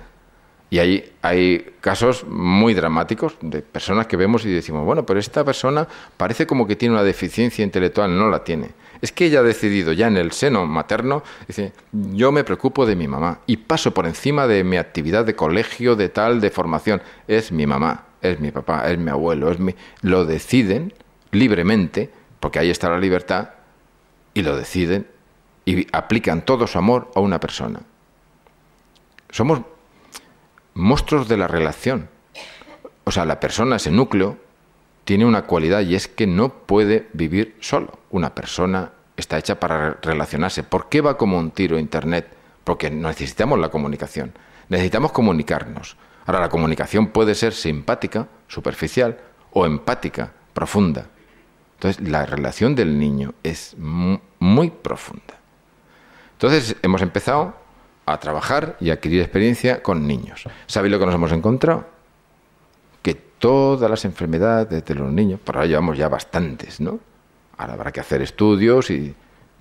y ahí hay casos muy dramáticos de personas que vemos y decimos, bueno, pero esta persona parece como que tiene una deficiencia intelectual, no la tiene. Es que ella ha decidido ya en el seno materno, dice, yo me preocupo de mi mamá y paso por encima de mi actividad de colegio, de tal, de formación. Es mi mamá, es mi papá, es mi abuelo, es mi... Lo deciden libremente, porque ahí está la libertad, y lo deciden y aplican todo su amor a una persona. Somos monstruos de la relación. O sea, la persona, ese núcleo, tiene una cualidad y es que no puede vivir solo. Una persona está hecha para relacionarse. ¿Por qué va como un tiro Internet? Porque necesitamos la comunicación. Necesitamos comunicarnos. Ahora, la comunicación puede ser simpática, superficial, o empática, profunda. Entonces, la relación del niño es muy profunda. Entonces, hemos empezado a trabajar y adquirir experiencia con niños. ¿Sabéis lo que nos hemos encontrado? Que todas las enfermedades de los niños, por ahora llevamos ya bastantes, ¿no? Ahora habrá que hacer estudios y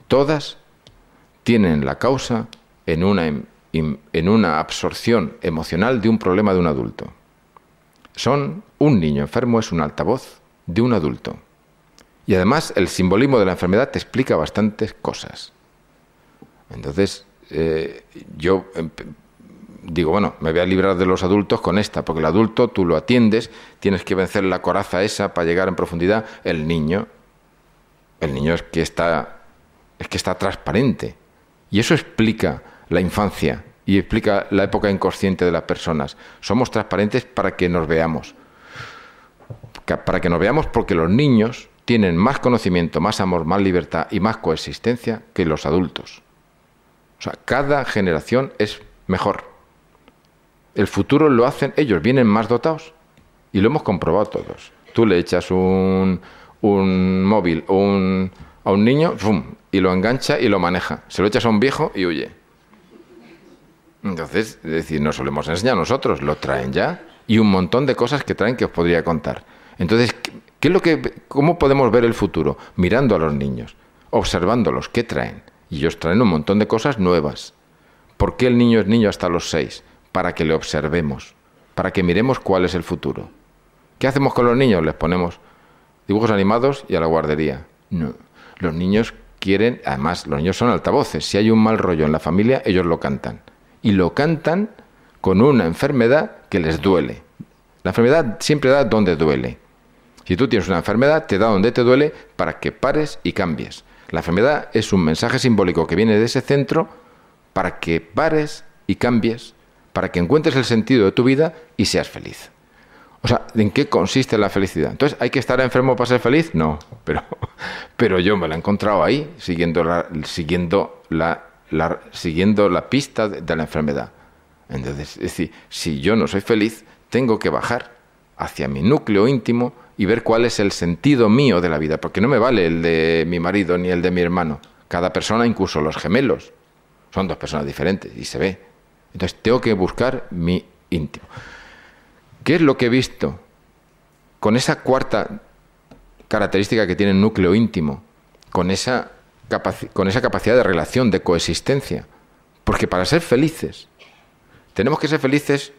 todas tienen la causa en una, en una absorción emocional de un problema de un adulto. Son un niño enfermo es un altavoz de un adulto. Y además el simbolismo de la enfermedad te explica bastantes cosas. Entonces, eh, yo em, digo, bueno, me voy a librar de los adultos con esta, porque el adulto tú lo atiendes, tienes que vencer la coraza esa para llegar en profundidad. El niño, el niño es que está, es que está transparente. Y eso explica la infancia y explica la época inconsciente de las personas. Somos transparentes para que nos veamos. Para que nos veamos porque los niños tienen más conocimiento, más amor, más libertad y más coexistencia que los adultos. O sea, cada generación es mejor. El futuro lo hacen ellos, vienen más dotados. Y lo hemos comprobado todos. Tú le echas un, un móvil un, a un niño y lo engancha y lo maneja. Se lo echas a un viejo y huye. Entonces, es decir, no solemos enseñar nosotros, lo traen ya. Y un montón de cosas que traen que os podría contar. Entonces, ¿qué es lo que, ¿cómo podemos ver el futuro? Mirando a los niños, observándolos, ¿qué traen? Y ellos traen un montón de cosas nuevas. ¿Por qué el niño es niño hasta los seis? Para que le observemos, para que miremos cuál es el futuro. ¿Qué hacemos con los niños? Les ponemos dibujos animados y a la guardería. No. Los niños quieren, además, los niños son altavoces. Si hay un mal rollo en la familia, ellos lo cantan. Y lo cantan con una enfermedad que les duele. La enfermedad siempre da donde duele. Si tú tienes una enfermedad, te da donde te duele para que pares y cambies. La enfermedad es un mensaje simbólico que viene de ese centro para que pares y cambies, para que encuentres el sentido de tu vida y seas feliz. O sea, ¿en qué consiste la felicidad? Entonces, ¿hay que estar enfermo para ser feliz? No, pero, pero yo me la he encontrado ahí, siguiendo la, siguiendo la, siguiendo la pista de, la enfermedad. Entonces, es decir, si yo no soy feliz, tengo que bajar hacia mi núcleo íntimo y ver cuál es el sentido mío de la vida, porque no me vale el de mi marido ni el de mi hermano. Cada persona, incluso los gemelos, son dos personas diferentes y se ve. Entonces tengo que buscar mi íntimo. ¿Qué es lo que he visto con esa cuarta característica que tiene el núcleo íntimo, con esa, con esa capacidad de relación, de coexistencia? Porque para ser felices, tenemos que ser felices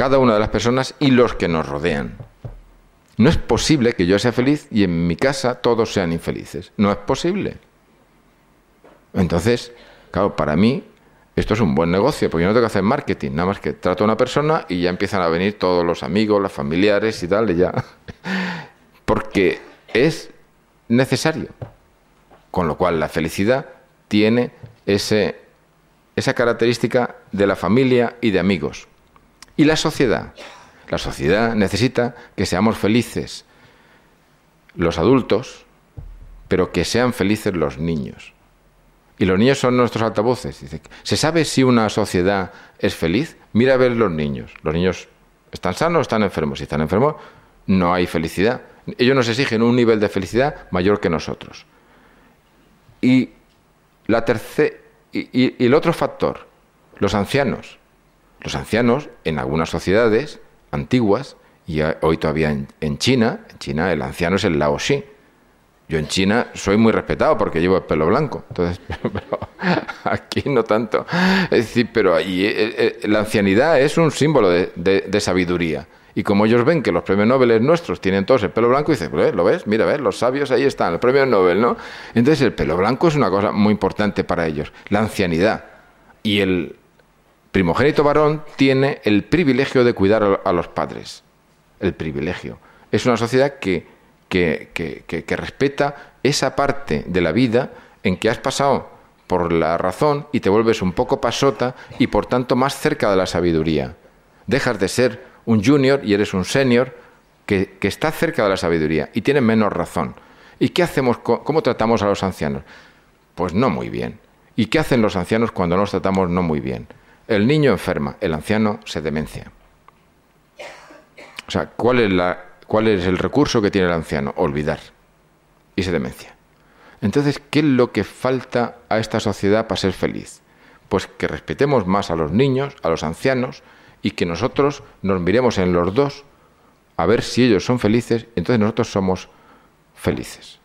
cada una de las personas y los que nos rodean. No es posible que yo sea feliz y en mi casa todos sean infelices. No es posible. Entonces, claro, para mí esto es un buen negocio, porque yo no tengo que hacer marketing, nada más que trato a una persona y ya empiezan a venir todos los amigos, los familiares y tal, y ya. Porque es necesario. Con lo cual la felicidad tiene ese, esa característica de la familia y de amigos. Y la sociedad. La sociedad necesita que seamos felices los adultos, pero que sean felices los niños. Y los niños son nuestros altavoces. ¿Se sabe si una sociedad es feliz? Mira a ver los niños. Los niños están sanos o están enfermos. Si están enfermos, no hay felicidad. Ellos nos exigen un nivel de felicidad mayor que nosotros. Y, la y el otro factor, los ancianos. Los ancianos, en algunas sociedades antiguas, y hoy todavía en, China, en China el anciano es el Laoshi. Yo en China soy muy respetado porque llevo el pelo blanco, entonces, pero aquí no tanto. Es decir, pero ahí eh, eh, la ancianidad es un símbolo de, sabiduría. Y como ellos ven que los premios Nobel nuestros tienen todos el pelo blanco, dicen, pues, ¿lo ves? Mira, ves, los sabios ahí están, el premio Nobel, ¿no? Entonces el pelo blanco es una cosa muy importante para ellos, la ancianidad. Y el primogénito varón tiene el privilegio de cuidar a los padres el privilegio. Es una sociedad que, que, respeta esa parte de la vida en que has pasado por la razón y te vuelves un poco pasota y por tanto más cerca de la sabiduría. Dejas de ser un junior y eres un senior que, que está cerca de la sabiduría y tiene menos razón. ¿Y qué hacemos? ¿Cómo tratamos a los ancianos? Pues no muy bien. ¿Y qué hacen los ancianos cuando nos tratamos no muy bien? El niño enferma, el anciano se demencia. O sea, ¿cuál es, la, ¿cuál es el recurso que tiene el anciano? Olvidar. Y se demencia. Entonces, ¿qué es lo que falta a esta sociedad para ser feliz? Pues que respetemos más a los niños, a los ancianos, y que nosotros nos miremos en los dos a ver si ellos son felices, entonces nosotros somos felices.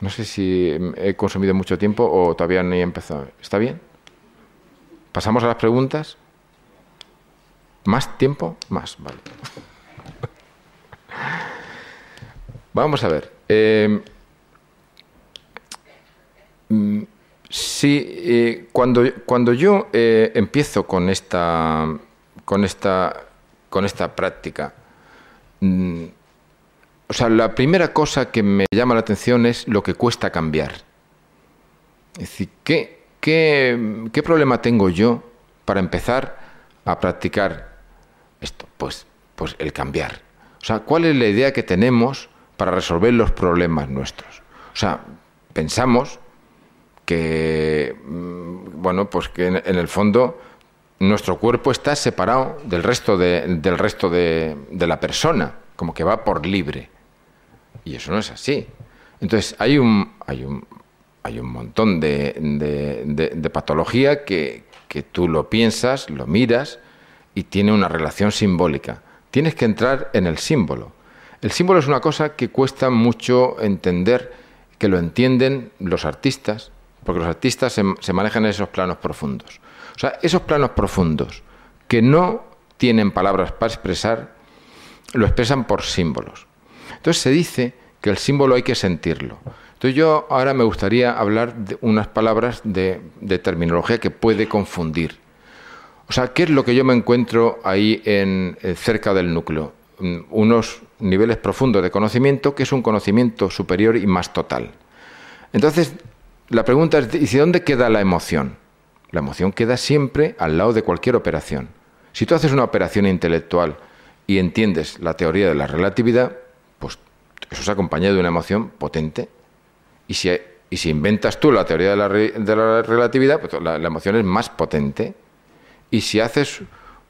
No sé si he consumido mucho tiempo o todavía no he empezado. ¿Está bien? ¿Pasamos a las preguntas? ¿Más tiempo? Más, vale. Vamos a ver. Eh, eh, cuando, cuando yo eh, empiezo con esta, con esta, con esta práctica, mm, o sea, la primera cosa que me llama la atención es lo que cuesta cambiar. Es decir, ¿qué, qué, problema tengo yo para empezar a practicar esto? Pues, pues el cambiar. O sea, ¿cuál es la idea que tenemos para resolver los problemas nuestros? O sea, pensamos que, mm, bueno, pues que en, el fondo nuestro cuerpo está separado del resto de, del resto de, la persona, como que va por libre. Y eso no es así. Entonces, hay un, hay un, hay un montón de, de patología que, que tú lo piensas, lo miras y tiene una relación simbólica. Tienes que entrar en el símbolo. El símbolo es una cosa que cuesta mucho entender, que lo entienden los artistas, porque los artistas se, manejan en esos planos profundos. O sea, esos planos profundos que no tienen palabras para expresar, lo expresan por símbolos. Entonces se dice que el símbolo hay que sentirlo. Entonces yo ahora me gustaría hablar de unas palabras de terminología que puede confundir. O sea, ¿qué es lo que yo me encuentro ahí en, eh, cerca del núcleo? Mm, unos niveles profundos de conocimiento, que es un conocimiento superior y más total. Entonces, la pregunta es, ¿y dónde queda la emoción? La emoción queda siempre al lado de cualquier operación. Si tú haces una operación intelectual y entiendes la teoría de la relatividad, pues eso se acompaña de una emoción potente. Y si, y si inventas tú la teoría de la, de la relatividad, pues la emoción es más potente. Y si haces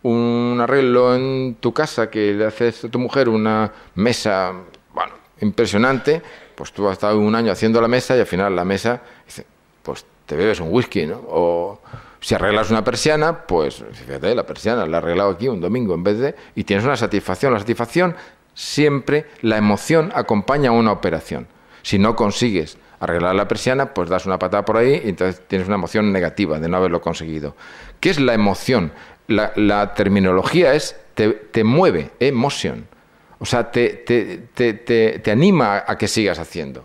un arreglo en tu casa, que le haces a tu mujer una mesa, bueno, impresionante, pues tú has estado un año haciendo la mesa y al final la mesa, pues te bebes un whisky. O si arreglas una persiana, pues fíjate, la persiana la he arreglado aquí un domingo en vez de... y tienes una satisfacción. La satisfacción siempre, la emoción acompaña a una operación. Si no consigues arreglar la persiana, pues das una patada por ahí y entonces tienes una emoción negativa de no haberlo conseguido. ¿Qué es la emoción? La, terminología es te, mueve, emoción. O sea, te, te, anima a que sigas haciendo.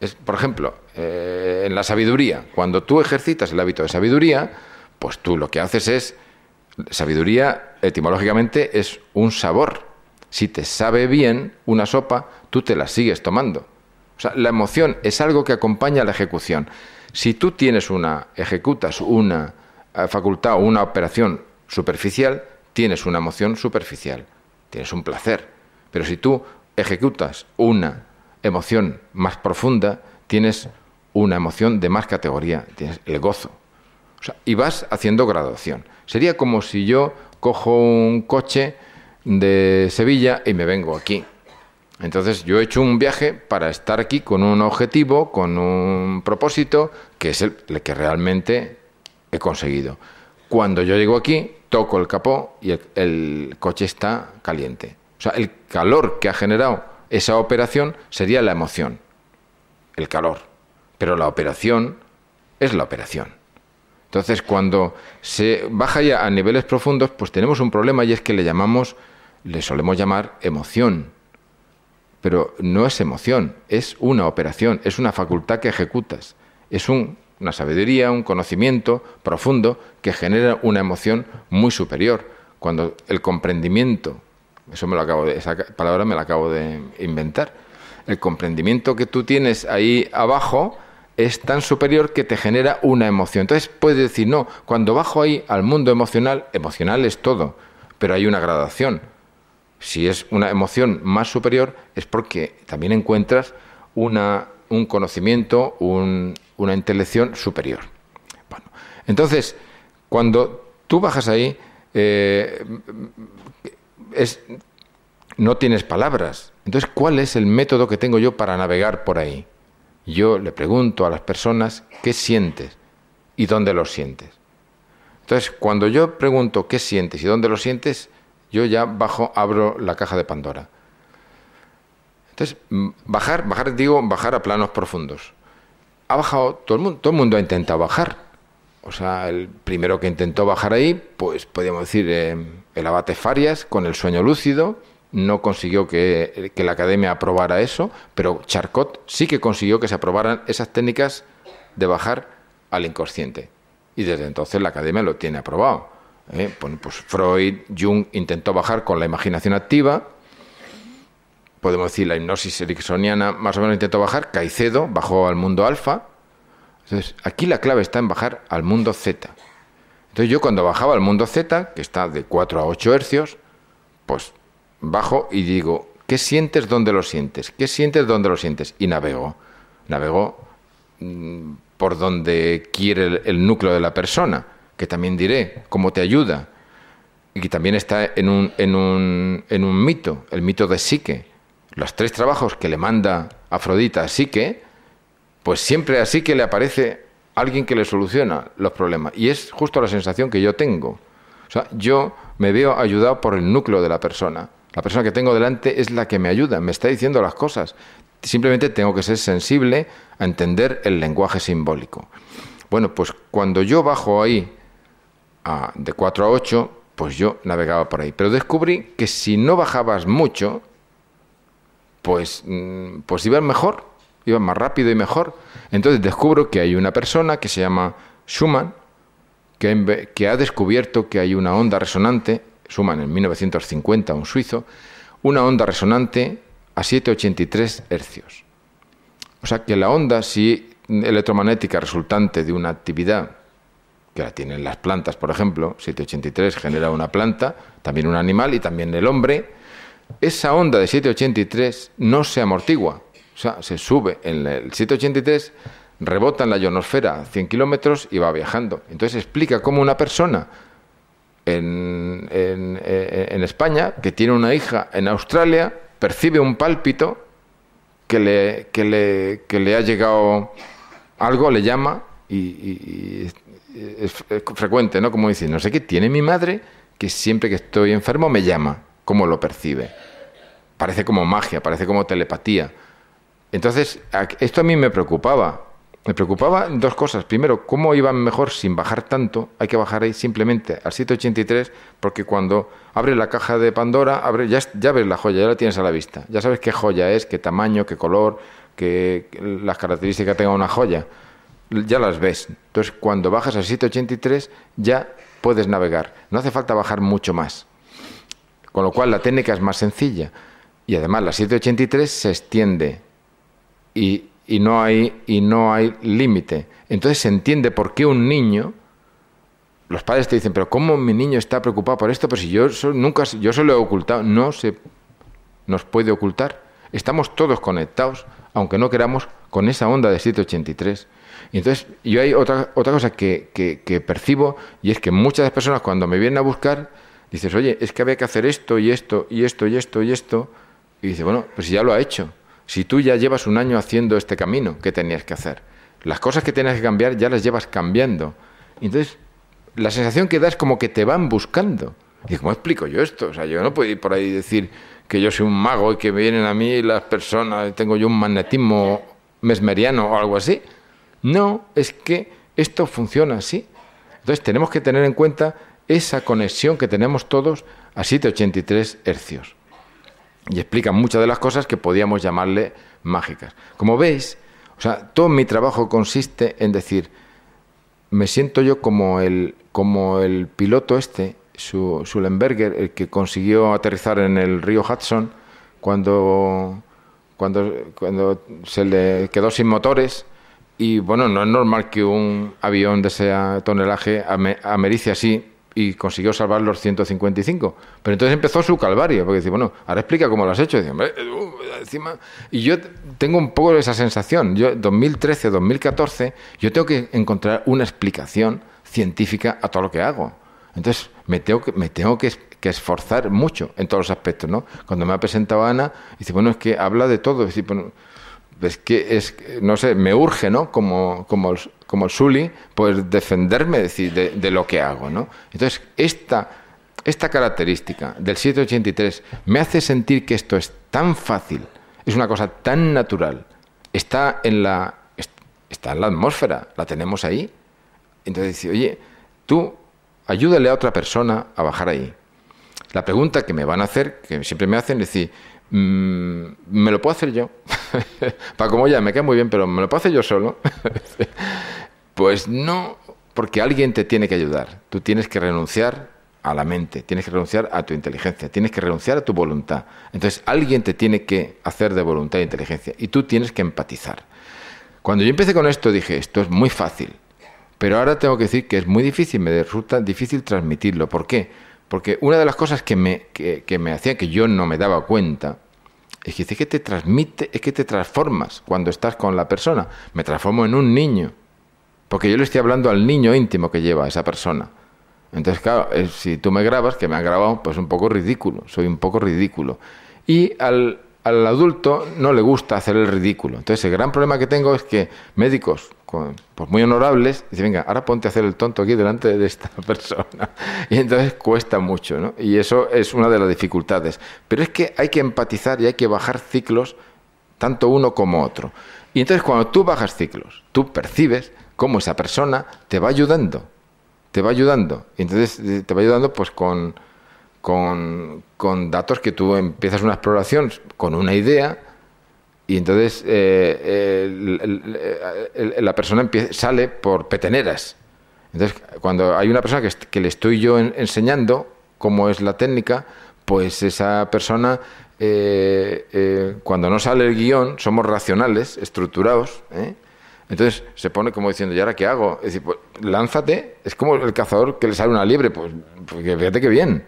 Es, por ejemplo, eh, en la sabiduría, cuando tú ejercitas el hábito de sabiduría, pues tú lo que haces es, sabiduría etimológicamente es un sabor. Si te sabe bien una sopa, tú te la sigues tomando. O sea, la emoción es algo que acompaña a la ejecución. Si tú tienes una, ejecutas una eh, facultad o una operación superficial, tienes una emoción superficial, tienes un placer. Pero si tú ejecutas una emoción más profunda, tienes una emoción de más categoría, tienes el gozo. O sea, y vas haciendo graduación. Sería como si yo cojo un coche de Sevilla y me vengo aquí. Entonces yo he hecho un viaje para estar aquí con un objetivo, con un propósito, que es el, que realmente he conseguido. cuando yo llego aquí, toco el capó y el, coche está caliente. O sea, el calor que ha generado esa operación sería la emoción, el calor. Pero la operación es la operación. Entonces, cuando se baja ya a niveles profundos, pues tenemos un problema y es que le llamamos, le solemos llamar emoción. Pero no es emoción, es una operación, es una facultad que ejecutas, es un una sabiduría, un conocimiento profundo que genera una emoción muy superior. Cuando el comprendimiento, eso me lo acabo de, esa palabra me la acabo de inventar, el comprendimiento que tú tienes ahí abajo es tan superior que te genera una emoción. Entonces puedes decir, no, cuando bajo ahí al mundo emocional, emocional es todo, pero hay una gradación. Si es una emoción más superior es porque también encuentras una, un conocimiento, un, una intelección superior. Entonces, cuando tú bajas ahí, eh, es, no tienes palabras. Entonces, ¿cuál es el método que tengo yo para navegar por ahí? Yo le pregunto a las personas qué sientes y dónde lo sientes. Entonces, cuando yo pregunto qué sientes y dónde lo sientes, yo ya bajo, abro la caja de Pandora. Entonces, bajar, bajar, digo, bajar a planos profundos ha bajado, todo el mundo, todo el mundo ha intentado bajar. O sea, el primero que intentó bajar ahí, pues podríamos decir eh, el abate Farias con el sueño lúcido, no consiguió que, que, la academia aprobara eso, pero Charcot sí que consiguió que se aprobaran esas técnicas de bajar al inconsciente. Y desde entonces la academia lo tiene aprobado. ¿Eh? Pues Freud, Jung intentó bajar con la imaginación activa, podemos decir, la hipnosis ericksoniana más o menos intentó bajar, Caicedo bajó al mundo alfa. Entonces, aquí la clave está en bajar al mundo Z. Entonces yo cuando bajaba al mundo Z, que está de 4 a 8 hercios, pues bajo y digo, ¿qué sientes donde lo sientes? ¿Qué sientes donde lo sientes? Y navego. Navego mm, por donde quiere el, núcleo de la persona, que también diré cómo te ayuda. Y que también está en un, en un, en un mito, el mito de Psique los tres trabajos que le manda Afrodita a Psique, pues siempre a Psique le aparece alguien que le soluciona los problemas. Y es justo la sensación que yo tengo. O sea, yo me veo ayudado por el núcleo de la persona. La persona que tengo delante es la que me ayuda, me está diciendo las cosas. Simplemente tengo que ser sensible a entender el lenguaje simbólico. Bueno, pues cuando yo bajo ahí de 4 a 8, pues yo navegaba por ahí. Pero descubrí que si no bajabas mucho, pues, mm, pues iban mejor, iban más rápido y mejor. Entonces descubro que hay una persona que se llama Schumann, que, que ha descubierto que hay una onda resonante, Schumann en 1950, un suizo, una onda resonante a 783 hercios. O sea que la onda, si electromagnética resultante de una actividad que la tienen las plantas, por ejemplo, 783 genera una planta, también un animal y también el hombre, esa onda de 783 no se amortigua, o sea, se sube en el 783, rebota en la ionosfera a 100 kilómetros y va viajando. Entonces explica cómo una persona en, en, España, que tiene una hija en Australia, percibe un pálpito que le, que le, que le ha llegado algo, le llama y, es, es, frecuente, ¿no? Como dice, no sé qué, tiene mi madre que siempre que estoy enfermo me llama cómo lo percibe. Parece como magia, parece como telepatía. Entonces, esto a mí me preocupaba. Me preocupaba dos cosas. Primero, cómo iban mejor sin bajar tanto. Hay que bajar ahí simplemente al 783, porque cuando abres la caja de Pandora, ya, ya ves la joya, ya la tienes a la vista. Ya sabes qué joya es, qué tamaño, qué color, qué, las características que tenga una joya. Ya las ves. Entonces, cuando bajas al 783, ya puedes navegar. No hace falta bajar mucho más. Con lo cual la técnica es más sencilla. Y además la 783 se extiende y, no hay, y no hay límite. Entonces se entiende por qué un niño, los padres te dicen, pero ¿cómo mi niño está preocupado por esto? Pero si yo nunca, yo se lo he ocultado, no se nos puede ocultar. Estamos todos conectados, aunque no queramos, con esa onda de 783. Y entonces yo hay otra, otra cosa que, que percibo y es que muchas personas cuando me vienen a buscar dices, oye, es que había que hacer esto y esto y esto y esto y esto. Y dice, bueno, pues ya lo ha hecho. Si tú ya llevas un año haciendo este camino, ¿qué tenías que hacer? Las cosas que tenías que cambiar ya las llevas cambiando. Entonces, la sensación que da es como que te van buscando. Y ¿cómo explico yo esto? O sea, yo no puedo ir por ahí y decir que yo soy un mago y que vienen a mí las personas, tengo yo un magnetismo mesmeriano o algo así. No, es que esto funciona así. Entonces tenemos que tener en cuenta esa conexión que tenemos todos a 783 hercios. Y explica muchas de las cosas que podíamos llamarle mágicas. Como veis, o sea, todo mi trabajo consiste en decir, me siento yo como el, como el piloto este, su, Sullenberger, el que consiguió aterrizar en el río Hudson cuando, cuando, cuando se le quedó sin motores. Y bueno, no es normal que un avión de ese tonelaje americe así y consiguió salvar los 155. Pero entonces empezó su calvario, porque dice, bueno, ahora explica cómo lo has hecho. Y, uh, y yo tengo un poco esa sensación. Yo, 2013, 2014, yo tengo que encontrar una explicación científica a todo lo que hago. Entonces, me tengo que, me tengo que, esforzar mucho en todos los aspectos, ¿no? Cuando me ha presentado Ana, dice, bueno, es que habla de todo. Dice, bueno, es que es, no sé, me urge, ¿no? Como, como, como el Sully, pues defenderme decir, de, lo que hago, ¿no? Entonces, esta, esta característica del 783 me hace sentir que esto es tan fácil, es una cosa tan natural, está en la, está en la atmósfera, la tenemos ahí. Entonces dice, oye, tú ayúdale a otra persona a bajar ahí. La pregunta que me van a hacer, que siempre me hacen, es decir, Mm, ¿me lo puedo hacer yo? Para como ya, me queda muy bien, pero ¿me lo puedo hacer yo solo? pues no, porque alguien te tiene que ayudar. Tú tienes que renunciar a la mente, tienes que renunciar a tu inteligencia, tienes que renunciar a tu voluntad. Entonces alguien te tiene que hacer de voluntad e inteligencia y tú tienes que empatizar. Cuando yo empecé con esto dije, esto es muy fácil, pero ahora tengo que decir que es muy difícil, me resulta difícil transmitirlo. ¿Por qué? Porque una de las cosas que me, que, me hacía que yo no me daba cuenta es que, que te transmite, es que te transformas cuando estás con la persona. Me transformo en un niño. Porque yo le estoy hablando al niño íntimo que lleva esa persona. Entonces, claro, si tú me grabas, que me han grabado, pues un poco ridículo, soy un poco ridículo. Y al, al adulto no le gusta hacer el ridículo. Entonces, el gran problema que tengo es que médicos pues muy honorables dicen, venga, ahora ponte a hacer el tonto aquí delante de esta persona. Y entonces cuesta mucho, ¿no? Y eso es una de las dificultades. Pero es que hay que empatizar y hay que bajar ciclos, tanto uno como otro. Y entonces cuando tú bajas ciclos, tú percibes cómo esa persona te va ayudando, te va ayudando. Y entonces eh, te va ayudando pues con con, datos que tú empiezas una exploración con una idea y entonces eh, la persona sale por peteneras. Entonces, cuando hay una persona que, le estoy yo enseñando cómo es la técnica, pues esa persona, eh, eh, cuando no sale el guion, somos racionales, estructurados, entonces se pone como diciendo, ¿y ahora qué hago? Es decir, pues lánzate, es como el cazador que le sale una liebre, pues, pues fíjate qué bien.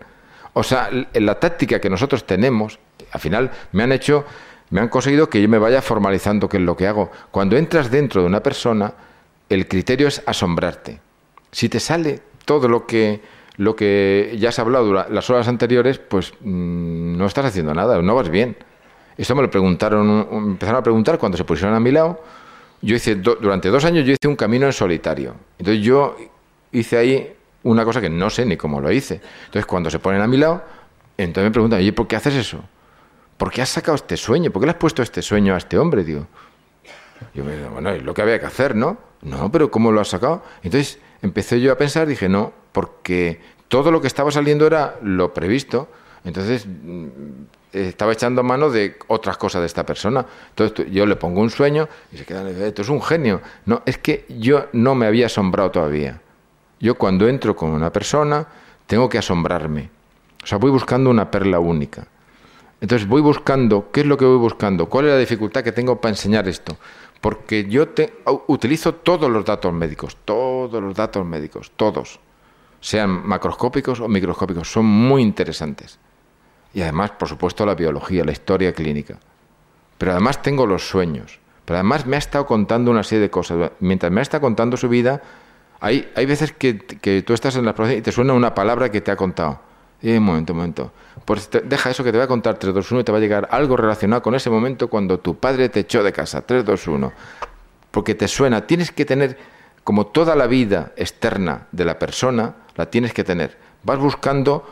O sea, la táctica que nosotros tenemos, al final me han hecho, me han conseguido que yo me vaya formalizando qué es lo que hago. Cuando entras dentro de una persona, el criterio es asombrarte. Si te sale todo lo que lo que ya has hablado las horas anteriores, pues mm, no estás haciendo nada, no vas bien. Esto me lo preguntaron, empezaron a preguntar cuando se pusieron a mi lado. Yo hice durante dos años yo hice un camino en solitario. Entonces yo hice ahí una cosa que no sé ni cómo lo hice. Entonces, cuando se ponen a mi lado, entonces me preguntan, oye, ¿por qué haces eso? ¿Por qué has sacado este sueño? ¿Por qué le has puesto este sueño a este hombre? Digo, yo me digo, bueno, es lo que había que hacer, ¿no? No, pero ¿cómo lo has sacado? Entonces empecé yo a pensar, dije, no, porque todo lo que estaba saliendo era lo previsto. Entonces mm, estaba echando mano de otras cosas de esta persona. Entonces yo le pongo un sueño y se queda, esto es un genio. No, es que yo no me había asombrado todavía. Yo cuando entro con una persona tengo que asombrarme. O sea, voy buscando una perla única. Entonces voy buscando, ¿qué es lo que voy buscando? ¿Cuál es la dificultad que tengo para enseñar esto? Porque yo te, utilizo todos los datos médicos, todos los datos médicos, todos, sean macroscópicos o microscópicos, son muy interesantes. Y además, por supuesto, la biología, la historia clínica. Pero además tengo los sueños. Pero además me ha estado contando una serie de cosas. Mientras me ha estado contando su vida, hay, hay veces que, que, tú estás en la proceso y te suena una palabra que te ha contado. Y un momento, un momento. Pues deja eso que te voy a contar 3, 2, 1 y te va a llegar algo relacionado con ese momento cuando tu padre te echó de casa. 3, 2, 1. Porque te suena. Tienes que tener como toda la vida externa de la persona, la tienes que tener. Vas buscando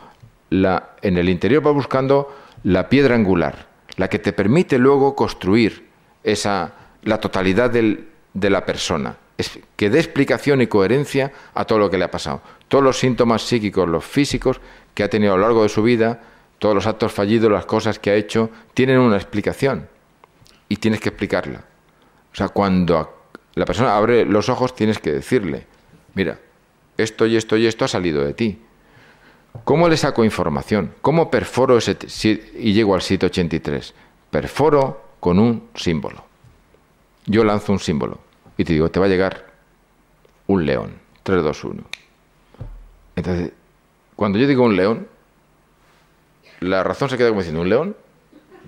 la, en el interior vas buscando la piedra angular, la que te permite luego construir esa, la totalidad de la persona, que dé explicación y coherencia a todo lo que le ha pasado. Todos los síntomas psíquicos, los físicos que ha tenido a lo largo de su vida, todos los actos fallidos, las cosas que ha hecho, tienen una explicación y tienes que explicarla. O sea, cuando la persona abre los ojos, tienes que decirle, mira, esto y esto y esto ha salido de ti. ¿Cómo le saco información? ¿Cómo perforo ese y llego al sitio 83? Perforo con un símbolo. Yo lanzo un símbolo y te digo, te va a llegar un león. 3, 2, 1. Entonces, cuando yo digo un león, la razón se queda como diciendo, ¿un león?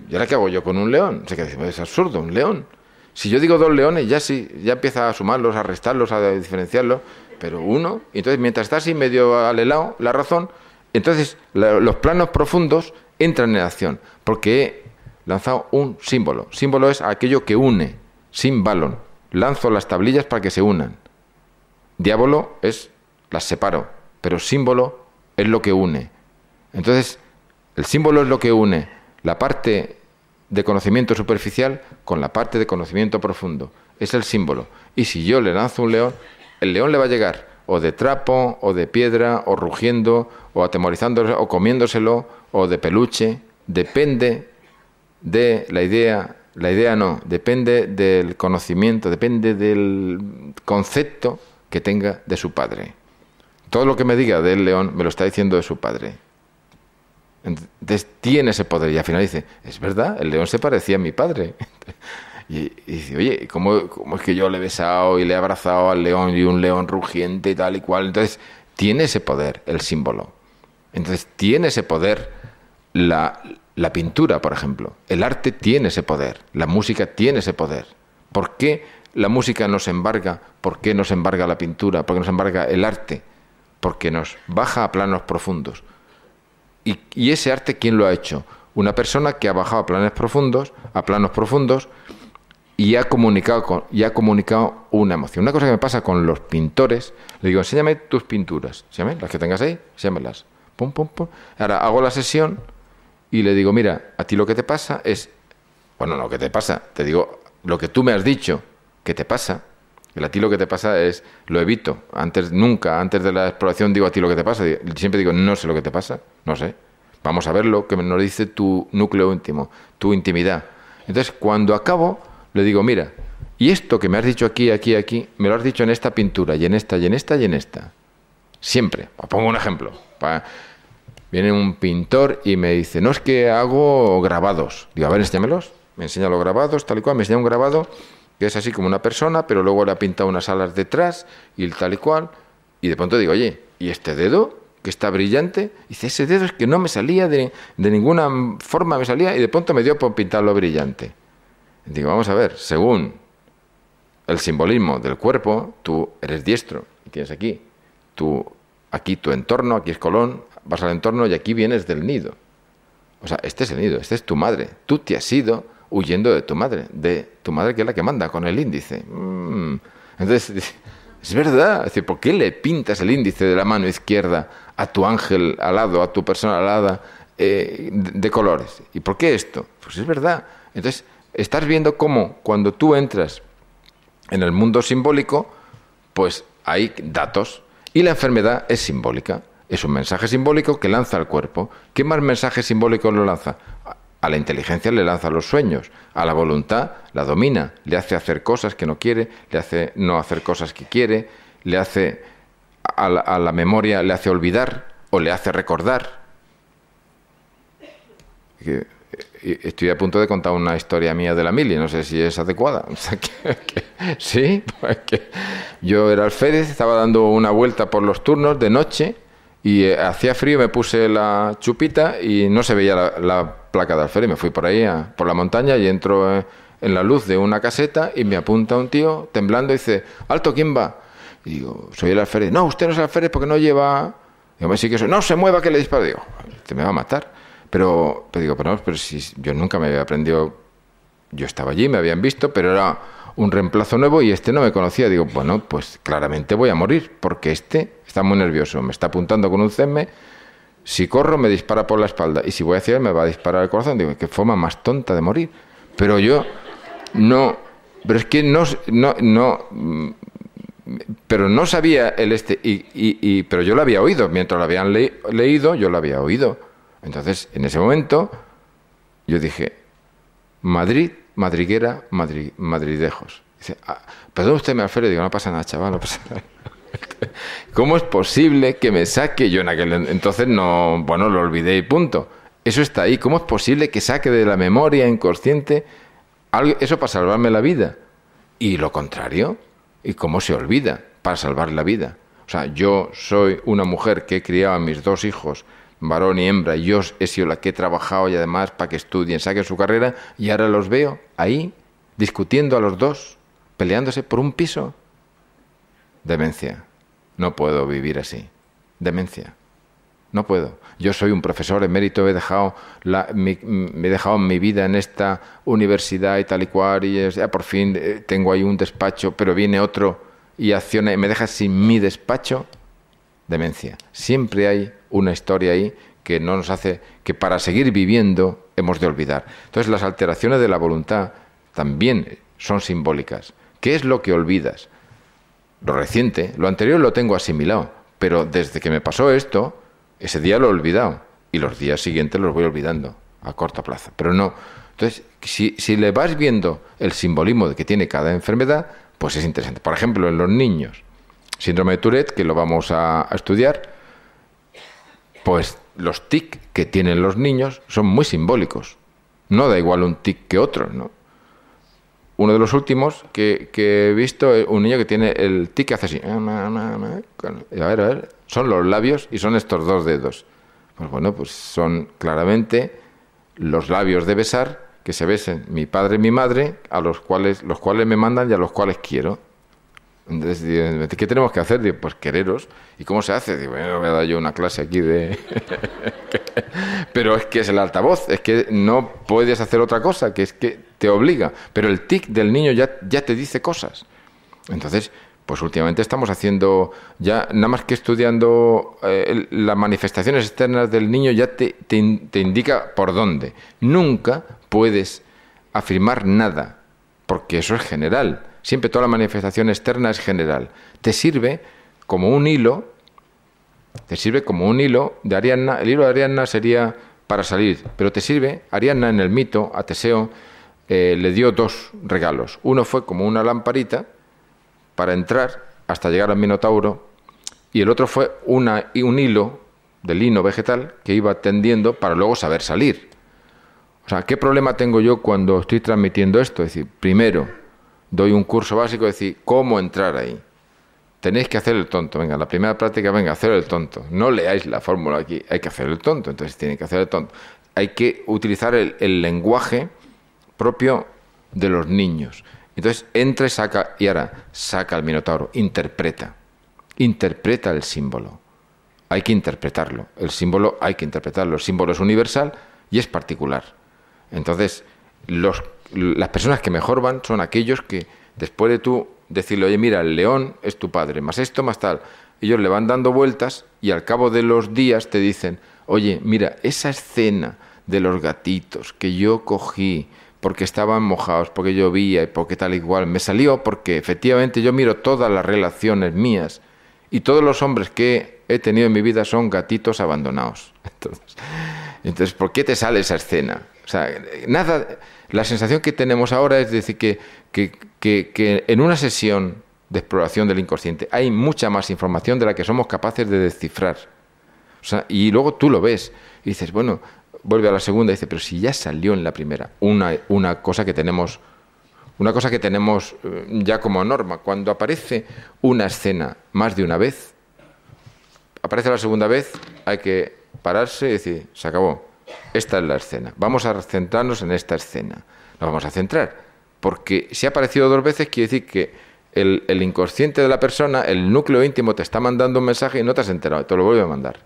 ¿Y ahora qué hago yo con un león? Se queda diciendo, es absurdo, un león. Si yo digo dos leones, ya sí, ya empieza a sumarlos, a restarlos, a diferenciarlos, pero uno, entonces mientras está así medio alelado, la razón, entonces los planos profundos entran en acción, porque he lanzado un símbolo. Símbolo es aquello que une, sin balón. Lanzo las tablillas para que se unan. Diablo es las separo, pero símbolo es lo que une. Entonces, el símbolo es lo que une la parte de conocimiento superficial con la parte de conocimiento profundo. Es el símbolo. Y si yo le lanzo un león, el león le va a llegar o de trapo, o de piedra, o rugiendo, o atemorizándose, o comiéndoselo, o de peluche. Depende de la idea, la idea no, depende del conocimiento, depende del concepto que tenga de su padre. Todo lo que me diga del león me lo está diciendo de su padre. Entonces tiene ese poder y al final dice, es verdad, el león se parecía a mi padre. y, dice, oye, ¿cómo, ¿cómo, es que yo le he besado y le he abrazado al león y un león rugiente y tal y cual? Entonces tiene ese poder el símbolo. Entonces tiene ese poder la, la pintura, por ejemplo. El arte tiene ese poder, la música tiene ese poder. ¿Por qué la música nos embarga? ¿Por qué nos embarga la pintura? ¿Por qué nos embarga el arte? Porque nos baja a planos profundos y, ese arte, ¿quién lo ha hecho? Una persona que ha bajado a planes profundos, a planos profundos, y ha comunicado y ha comunicado una emoción. Una cosa que me pasa con los pintores, le digo, enséñame tus pinturas, las que tengas ahí, enséñamelas. Pum, pum, pum. Ahora hago la sesión y le digo, mira, a ti lo que te pasa es, bueno, no, que te pasa, te digo, lo que tú me has dicho que te pasa, el a ti lo que te pasa es, lo evito. Antes, nunca, antes de la exploración digo a ti lo que te pasa. Siempre digo, no sé lo que te pasa, no sé. Vamos a ver lo que nos dice tu núcleo íntimo, tu intimidad. Entonces, cuando acabo, le digo, mira, y esto que me has dicho aquí, aquí, aquí, me lo has dicho en esta pintura, y en esta, y en esta, y en esta. Siempre. Os pongo un ejemplo. Viene un pintor y me dice, no es que hago grabados. Digo, a ver, enséñamelos. Me enseña los grabados, tal y cual. Me enseña un grabado que es así como una persona, pero luego le ha pintado unas alas detrás y tal y cual. Y de pronto digo, oye, ¿y este dedo? que está brillante. Dice, ese dedo es que no me salía de, de ninguna forma, me salía y de pronto me dio por pintarlo brillante. Digo, vamos a ver, según el simbolismo del cuerpo, tú eres diestro y tienes aquí, tú, aquí tu entorno, aquí es Colón, vas al entorno y aquí vienes del nido. O sea, este es el nido, este es tu madre. Tú te has ido huyendo de tu madre, de tu madre que es la que manda con el índice. Mm. Entonces, es verdad, es decir, ¿por qué le pintas el índice de la mano izquierda a tu ángel alado, a tu persona alada eh, de colores? ¿Y por qué esto? Pues es verdad. Entonces, estás viendo cómo cuando tú entras en el mundo simbólico, pues hay datos y la enfermedad es simbólica. Es un mensaje simbólico que lanza al cuerpo. ¿Qué más mensaje simbólico lo lanza? A la inteligencia le lanza los sueños, a la voluntad la domina, le hace hacer cosas que no quiere, le hace no hacer cosas que quiere, le hace a la, memoria le hace olvidar o le hace recordar. Estoy a punto de contar una historia mía de la mili, no sé si es adecuada. sí, pues yo era alférez, estaba dando una vuelta por los turnos de noche y eh, hacía frío, me puse la chupita y no se veía la, placa de alférez. Me fui por ahí, por la montaña y entro eh, en la luz de una caseta y me apunta un tío temblando y dice, alto, ¿quién va? Y digo, soy el alférez. No, usted no es el alférez porque no lleva... Digo, sí que soy. No, se mueva que le disparo. Digo, te me va a matar. Pero, pero digo, pero, no, pero si yo nunca me había aprendido... Yo estaba allí, me habían visto, pero era un reemplazo nuevo y este no me conocía. Digo, bueno, pues claramente voy a morir, porque este está muy nervioso, me está apuntando con un CM, si corro me dispara por la espalda y si voy hacia él me va a disparar el corazón. Digo, qué forma más tonta de morir. Pero yo no, pero es que no, no, no pero no sabía el este, y, y, pero yo lo había oído, mientras lo habían leído, yo lo había oído. Entonces, en ese momento, yo dije, Madrid, madriguera, Madrid, madridejos. Dice, ah, perdón usted me y digo, no pasa nada, chaval, no pasa nada. ¿Cómo es posible que me saque? Yo en aquel entonces no, bueno, lo olvidé y punto. Eso está ahí. ¿Cómo es posible que saque de la memoria inconsciente algo, eso para salvarme la vida? Y lo contrario, ¿y cómo se olvida para salvar la vida? O sea, yo soy una mujer que he criado a mis dos hijos, varón y hembra, yo he sido la que he trabajado y además para que estudien, saquen su carrera, y ahora los veo ahí discutiendo a los dos, peleándose por un piso. Demencia. No puedo vivir así. Demencia. No puedo. Yo soy un profesor emérito, he dejado, mi, he dejado mi vida en esta universidad y tal y cual, y ya por fin eh, tengo ahí un despacho, pero viene otro y acciona y me deja sin mi despacho. Demencia. Siempre hay una historia ahí que no nos hace que para seguir viviendo hemos de olvidar. Entonces las alteraciones de la voluntad también son simbólicas. ¿Qué es lo que olvidas? Lo reciente, lo anterior lo tengo asimilado, pero desde que me pasó esto, ese día lo he olvidado y los días siguientes los voy olvidando a corta plazo. Pero no. Entonces, si, si le vas viendo el simbolismo de que tiene cada enfermedad, pues es interesante. Por ejemplo, en los niños, síndrome de Tourette, que lo vamos a, estudiar, pues los tic que tienen los niños son muy simbólicos. No da igual un tic que otro, ¿no? uno de los últimos que, he visto, eh, un niño que tiene el tic que hace así. A ver, a ver, son los labios y son estos dos dedos. Pues bueno, pues son claramente los labios de besar que se besen mi padre y mi madre, a los cuales, los cuales me mandan y a los cuales quiero. Entonces, ¿qué tenemos que hacer? pues quereros. ¿Y cómo se hace? Digo, bueno, voy a dar yo una clase aquí de... Pero es que es el altavoz, es que no puedes hacer otra cosa, que es que te obliga. Pero el tic del niño ya, ya te dice cosas. Entonces, pues últimamente estamos haciendo, ya nada más que estudiando eh, las manifestaciones externas del niño, ya te, te, te indica por dónde. Nunca puedes afirmar nada, porque eso es general Siempre toda la manifestación externa es general. Te sirve como un hilo, te sirve como un hilo de Ariadna. El hilo de Ariadna sería para salir, pero te sirve, Ariadna en el mito, a Teseo, eh, le dio dos regalos. Uno fue como una lamparita para entrar hasta llegar al Minotauro, y el otro fue una, un hilo de lino vegetal que iba tendiendo para luego saber salir. O sea, ¿qué problema tengo yo cuando estoy transmitiendo esto? Es decir, primero, doy un curso básico, es decir, cómo entrar ahí. Tenéis que hacer el tonto, venga, la primera práctica, venga, hacer el tonto. No leáis la fórmula aquí, hay que hacer el tonto, entonces tiene que hacer el tonto. Hay que utilizar el, lenguaje propio de los niños. Entonces entra y saca, y ahora saca el minotauro, interpreta, interpreta el símbolo. Hay que interpretarlo, el símbolo hay que interpretarlo, el símbolo es universal y es particular. Entonces, los las personas que mejor van son aquellos que después de tú decirle, oye, mira, el león es tu padre, más esto, más tal, ellos le van dando vueltas y al cabo de los días te dicen, oye, mira, esa escena de los gatitos que yo cogí porque estaban mojados, porque llovía y porque tal igual, me salió porque efectivamente yo miro todas las relaciones mías y todos los hombres que he tenido en mi vida son gatitos abandonados. Entonces, entonces ¿por qué te sale esa escena? O sea, nada la sensación que tenemos ahora es decir que, que, en una sesión de exploración del inconsciente hay mucha más información de la que somos capaces de descifrar. y luego tú lo ves y dices, bueno, vuelve a la segunda y dice, pero si ya salió en la primera, una, una cosa que tenemos una cosa que tenemos eh, ya como norma, cuando aparece una escena más de una vez, aparece la segunda vez, hay que pararse y decir, se acabó. Esta es la escena. Vamos a centrarnos en esta escena. Nos vamos a centrar. Porque si ha aparecido dos veces, quiere decir que el, inconsciente de la persona, el núcleo íntimo, te está mandando un mensaje y no te has enterado, te lo vuelve a mandar.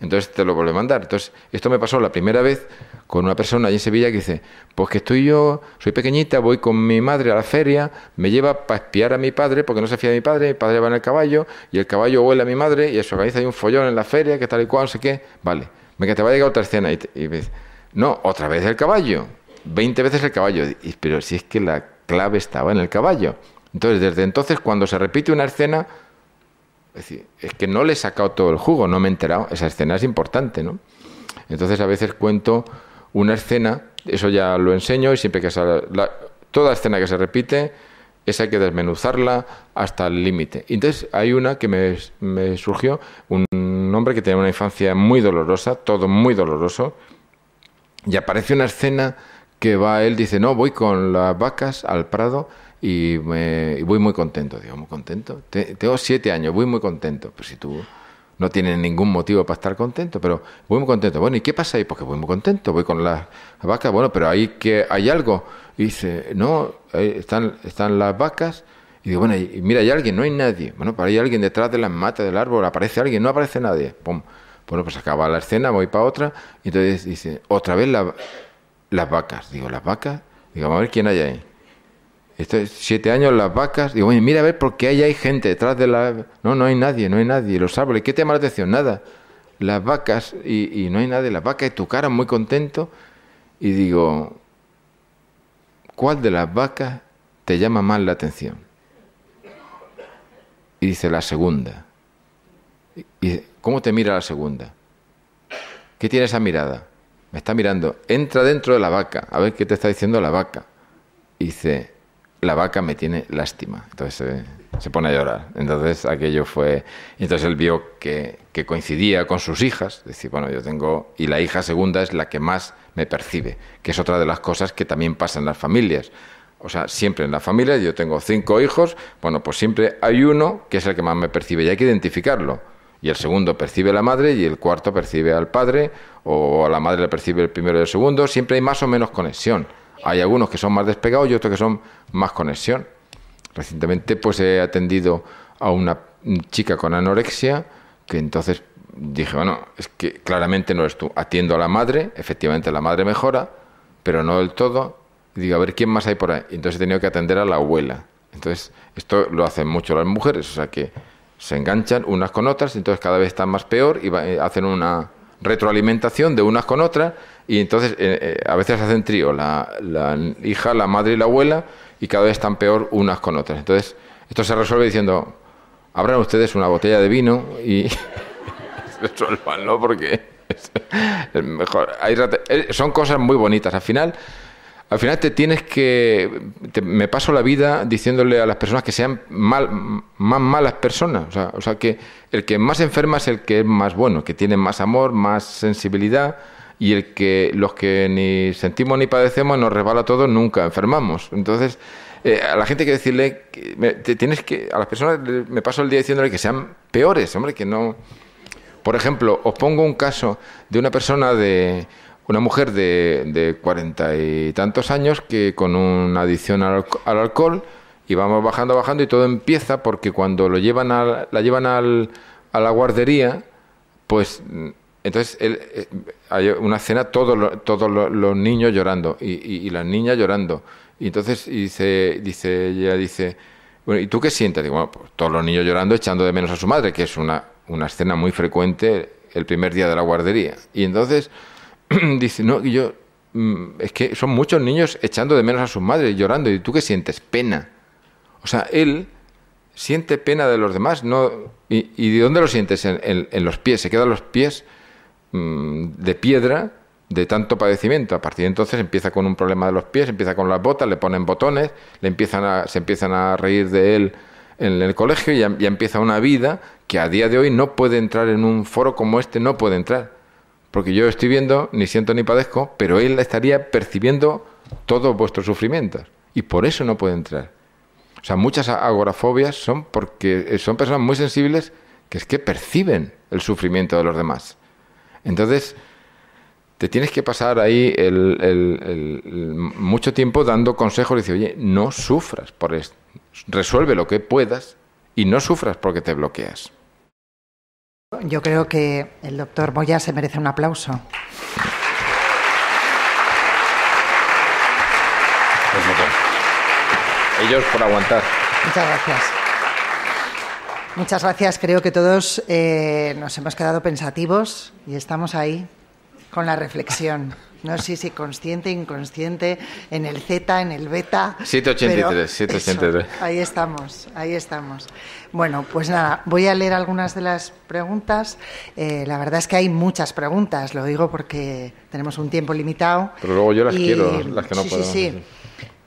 entonces te lo vuelve a mandar. Entonces, esto me pasó la primera vez con una persona allí en Sevilla que dice, pues que estoy yo, soy pequeñita, voy con mi madre a la feria, me lleva para espiar a mi padre, porque no se fía de mi padre, mi padre va en el caballo, y el caballo huele a mi madre, y eso organiza hay un follón en la feria, que tal y cual, no sé qué, vale, venga, te va a llegar otra escena, y, y dice, no, otra vez el caballo, 20 veces el caballo, pero si es que la clave estaba en el caballo. Entonces, desde entonces, cuando se repite una escena, es, decir, es que no le he sacado todo el jugo, no me he enterado. Esa escena es importante, ¿no? Entonces, a veces cuento una escena, eso ya lo enseño, y siempre que sale, toda escena que se repite, esa hay que desmenuzarla hasta el límite. Entonces, hay una que me, me surgió, un hombre que tenía una infancia muy dolorosa, todo muy doloroso, y aparece una escena que va, él dice, no, voy con las vacas al prado y, me, voy muy contento. Digo, muy contento. tengo siete años, voy muy contento. Pues si tú no tienes ningún motivo para estar contento, pero voy muy contento. Bueno, ¿y qué pasa ahí? Porque voy muy contento, voy con las vacas. Bueno, pero ahí que hay algo. Y dice, no, están, están las vacas. Y digo, bueno, y mira, hay alguien, no hay nadie. Bueno, pero hay alguien detrás de las matas del árbol, aparece alguien, no aparece nadie. Pum. Bueno, pues acaba la escena, voy para otra. Y entonces dice, otra vez las vacas. Digo, ¿las vacas? Digo, a ver quién hay ahí. Esto es siete años las vacas. Digo, oye, mira a ver por qué ahí hay gente detrás de la. No, no hay nadie, no hay nadie. Los árboles, ¿qué te llama la atención? Nada. Las vacas y, no hay nadie. Las vacas y tu cara muy contento. Y digo, ¿cuál de las vacas te llama más la atención? Y dice la segunda. Y, ¿Cómo te mira la segunda? ¿Qué tiene esa mirada? Me está mirando. Entra dentro de la vaca. A ver qué te está diciendo la vaca. Y dice, la vaca me tiene lástima. Entonces se pone a llorar. Entonces aquello fue... Entonces él vio que, coincidía con sus hijas. Decir, bueno, yo tengo... Y la hija segunda es la que más me percibe, que es otra de las cosas que también pasa en las familias. O sea, siempre en la familia, yo tengo cinco hijos, bueno, pues siempre hay uno que es el que más me percibe y hay que identificarlo. Y el segundo percibe a la madre y el cuarto percibe al padre, o a la madre le percibe el primero y el segundo. Siempre hay más o menos conexión. Hay algunos que son más despegados y otros que son más conexión. Recientemente pues he atendido a una chica con anorexia que entonces dije, bueno, es que claramente no eres tú. Atiendo a la madre, efectivamente la madre mejora, pero no del todo. Y digo, a ver, ¿quién más hay por ahí? Entonces he tenido que atender a la abuela. Entonces, esto lo hacen mucho las mujeres, o sea que se enganchan unas con otras, entonces cada vez están más peor y eh, hacen una retroalimentación de unas con otras y entonces eh, eh, a veces hacen trío, la, hija, la madre y la abuela, y cada vez están peor unas con otras. Entonces, esto se resuelve diciendo, abran ustedes una botella de vino y resuelvanlo porque es, mejor. Son cosas muy bonitas. Al final, al final te tienes que... me paso la vida diciéndole a las personas que sean mal, más malas personas. O sea, o sea, que el que más enferma es el que es más bueno, que tiene más amor, más sensibilidad y el que los que ni sentimos ni padecemos nos resbala todo nunca enfermamos entonces eh, a la gente hay que decirle que tienes que a las personas me paso el día diciéndole que sean peores hombre que no por ejemplo os pongo un caso de una persona de una mujer de cuarenta y tantos años que con una adicción al, alcohol y vamos bajando bajando y todo empieza porque cuando lo llevan a, la llevan al, a la guardería pues entonces eh, hay una escena, todos todos los, niños llorando y, las niñas llorando. Y entonces dice, dice, ella dice, bueno, ¿y tú qué sientes? Digo, bueno, pues todos los niños llorando, echando de menos a su madre, que es una, una escena muy frecuente el primer día de la guardería. Y entonces dice, no, yo, mm, es que son muchos niños echando de menos a su madre y llorando. ¿Y tú qué sientes? Pena. O sea, él siente pena de los demás, no. ¿Y, de dónde lo sientes? En, en los pies, se quedan los pies Mm, de piedra de tanto padecimiento. A partir de entonces empieza con un problema de los pies, empieza con las botas, le ponen botones, le empiezan a, se empiezan a reír de él en el colegio y ya, empieza una vida que a día de hoy no puede entrar en un foro como este, no puede entrar. Porque yo estoy viendo, ni siento ni padezco, pero él estaría percibiendo todos vuestros sufrimientos. Y por eso no puede entrar. O sea, muchas agorafobias son porque son personas muy sensibles que es que perciben el sufrimiento de los demás. Entonces, te tienes que pasar ahí el, mucho tiempo dando consejos y decir, oye, no sufras resuelve lo que puedas y no sufras porque te bloqueas. Yo creo que el doctor Moya se merece un aplauso. Ellos por aguantar. Muchas gracias. Muchas gracias. Creo que todos eh, nos hemos quedado pensativos y estamos ahí con la reflexión. No sé si consciente, inconsciente, en el Z, en el beta. 783, 783. ahí estamos, ahí estamos. Bueno, pues nada, voy a leer algunas de las preguntas. Eh, la verdad es que hay muchas preguntas, lo digo porque tenemos un tiempo limitado. Pero luego yo las quiero, las que no puedo. Sí, sí.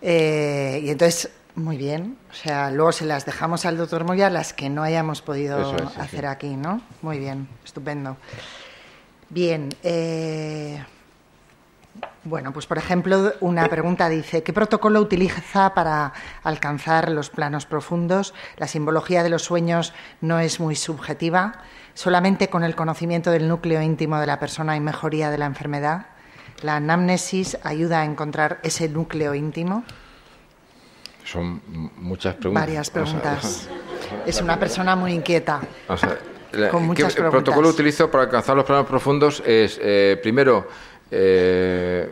Eh, y entonces muy bien. O sea, luego se las dejamos al doctor Moya, las que no hayamos podido hacer aquí, ¿no? Muy bien, estupendo. Bien. Eh, bueno, pues por ejemplo, una pregunta dice, ¿qué protocolo utiliza para alcanzar los planos profundos? La simbología de los sueños no es muy subjetiva. Solamente con el conocimiento del núcleo íntimo de la persona hay mejoría de la enfermedad. La anamnesis ayuda a encontrar ese núcleo íntimo. Son muchas preguntas. Varias preguntas. es una persona muy inquieta. con muchas ¿qué, protocolo utilizo para alcanzar los planos profundos es, eh, primero, eh,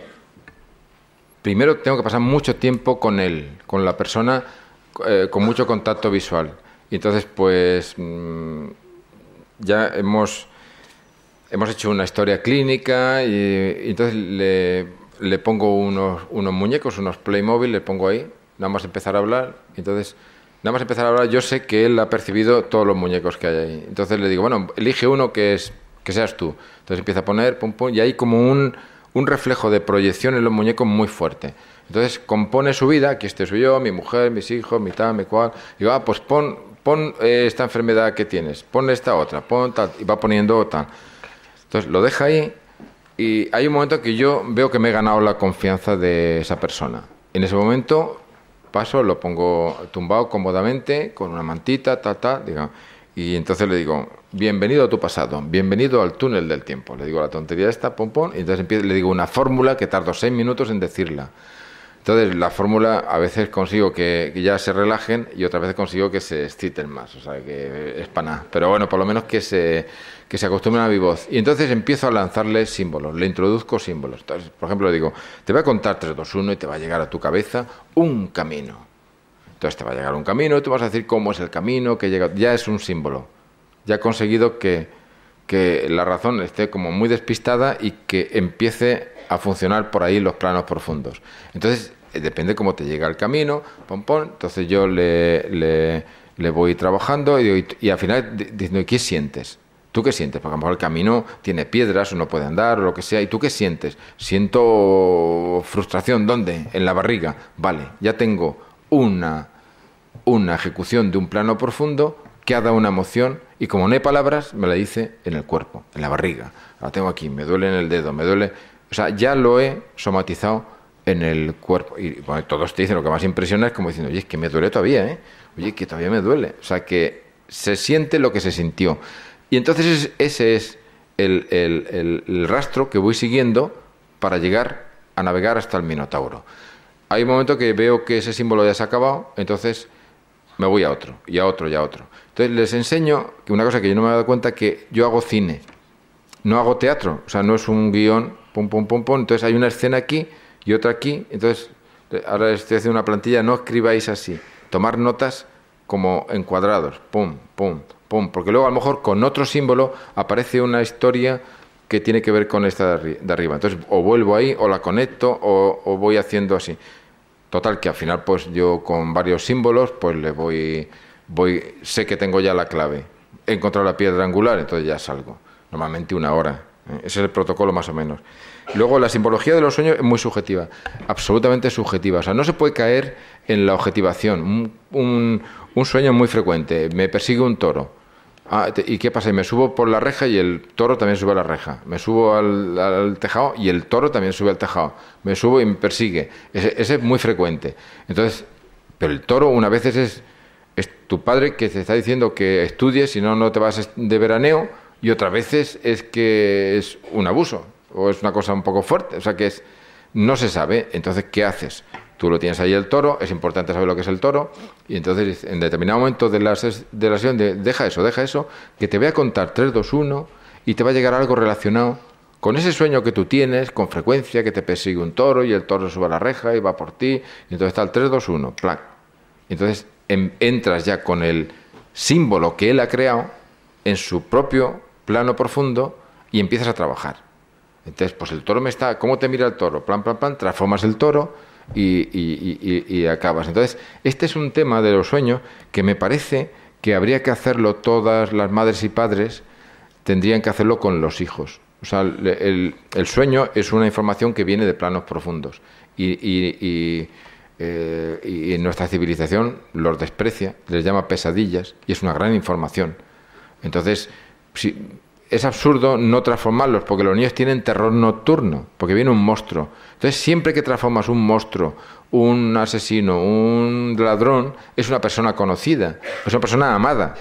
primero tengo que pasar mucho tiempo con él, con la persona, eh, con mucho contacto visual. Entonces, pues, mm, ya hemos, hemos hecho una historia clínica y, entonces le, le pongo unos, unos muñecos, unos Playmobil, le pongo ahí nada más empezar a hablar, entonces, nada más empezar a hablar, yo sé que él ha percibido todos los muñecos que hay ahí. Entonces le digo, bueno, elige uno que, es, que seas tú. Entonces empieza a poner, pum, pum, y hay como un, un reflejo de proyección en los muñecos muy fuerte. Entonces compone su vida, aquí este soy yo, mi mujer, mis hijos, mi tal, mi cual. Digo, ah, pues pon, pon eh, esta enfermedad que tienes, pon esta otra, pon tal, y va poniendo tal. Entonces lo deja ahí y hay un momento que yo veo que me he ganado la confianza de esa persona. En ese momento paso, lo pongo tumbado cómodamente, con una mantita, ta, ta, diga, y entonces le digo, bienvenido a tu pasado, bienvenido al túnel del tiempo. Le digo la tontería esta, pom, pom, y entonces le digo una fórmula que tardo seis minutos en decirla. Entonces, la fórmula a veces consigo que, ya se relajen y otras veces consigo que se exciten más, o sea, que es para nada. Pero bueno, por lo menos que se, que se acostumbren a mi voz. Y entonces empiezo a lanzarle símbolos, le introduzco símbolos. Entonces, por ejemplo, le digo, te voy a contar 3, 2, 1 y te va a llegar a tu cabeza un camino. Entonces te va a llegar un camino tú vas a decir cómo es el camino, que llega. Ya es un símbolo. Ya he conseguido que, que la razón esté como muy despistada y que empiece a funcionar por ahí los planos profundos. Entonces, eh, depende cómo te llega el camino, pom, pom, entonces yo le, le, voy trabajando y, y, al final diciendo, ¿qué sientes? ¿Tú qué sientes? Porque a lo mejor el camino tiene piedras, uno puede andar o lo que sea. ¿Y tú qué sientes? Siento frustración. ¿Dónde? En la barriga. Vale, ya tengo una, una ejecución de un plano profundo que ha dado una emoción y como no hay palabras, me la dice en el cuerpo, en la barriga. La tengo aquí, me duele en el dedo, me duele... O sea, ya lo he somatizado en el cuerpo. Y bueno, todos te dicen, lo que más impresiona es como diciendo, oye, es que me duele todavía, ¿eh? Oye, que todavía me duele. O sea, que se siente lo que se sintió. Y entonces ese es el, el, rastro que voy siguiendo para llegar a navegar hasta el Minotauro. Hay un momento que veo que ese símbolo ya se ha acabado, entonces me voy a otro, y a otro, y a otro. Entonces les enseño que una cosa que yo no me he dado cuenta, que yo hago cine, no hago teatro, o sea, no es un guion, pum, pum, pum, pum, entonces hay una escena aquí y otra aquí. Entonces, ahora estoy haciendo una plantilla, no escribáis así. Tomar notas como en cuadrados, pum, pum, pum, porque luego a lo mejor con otro símbolo aparece una historia que tiene que ver con esta de arriba. Entonces, o vuelvo ahí, o la conecto, o, voy haciendo así. Total, que al final, pues yo con varios símbolos, pues le voy, voy, sé que tengo ya la clave. He encontrado la piedra angular, entonces ya salgo. Normalmente una hora. ¿eh? Ese es el protocolo más o menos. Luego, la simbología de los sueños es muy subjetiva, absolutamente subjetiva. O sea, no se puede caer en la objetivación. Un, sueño muy frecuente, me persigue un toro. Ah, ¿Y qué pasa? Y me subo por la reja y el toro también sube a la reja. Me subo al, tejado y el toro también sube al tejado. Me subo y me persigue. Ese, es muy frecuente. Entonces, pero el toro una vez es, es tu padre que te está diciendo que estudies, si no, no te vas de veraneo, y otras veces es que es un abuso o es una cosa un poco fuerte, o sea que es, no se sabe, entonces, ¿qué haces? Tú lo tienes ahí el toro, es importante saber lo que es el toro, y entonces en determinado momento de la, de la sesión, de, deja eso, deja eso, que te voy a contar 3, 2, 1, y te va a llegar algo relacionado con ese sueño que tú tienes con frecuencia, que te persigue un toro y el toro sube a la reja y va por ti, y entonces está el 3, 2, 1, plan. Entonces entras ya con el símbolo que él ha creado en su propio plano profundo y empiezas a trabajar. Entonces, pues el toro me está, ¿cómo te mira el toro? Plan, plan, plan, transformas el toro y, acabas. Entonces, este es un tema de los sueños que me parece que habría que hacerlo todas las madres y padres, tendrían que hacerlo con los hijos. O sea, el, sueño es una información que viene de planos profundos y, eh, y en nuestra civilización los desprecia, les llama pesadillas y es una gran información. Entonces, si, es absurdo no transformarlos, porque los niños tienen terror nocturno, porque viene un monstruo. Entonces, siempre que transformas un monstruo, un asesino, un ladrón, es una persona conocida, es una persona amada.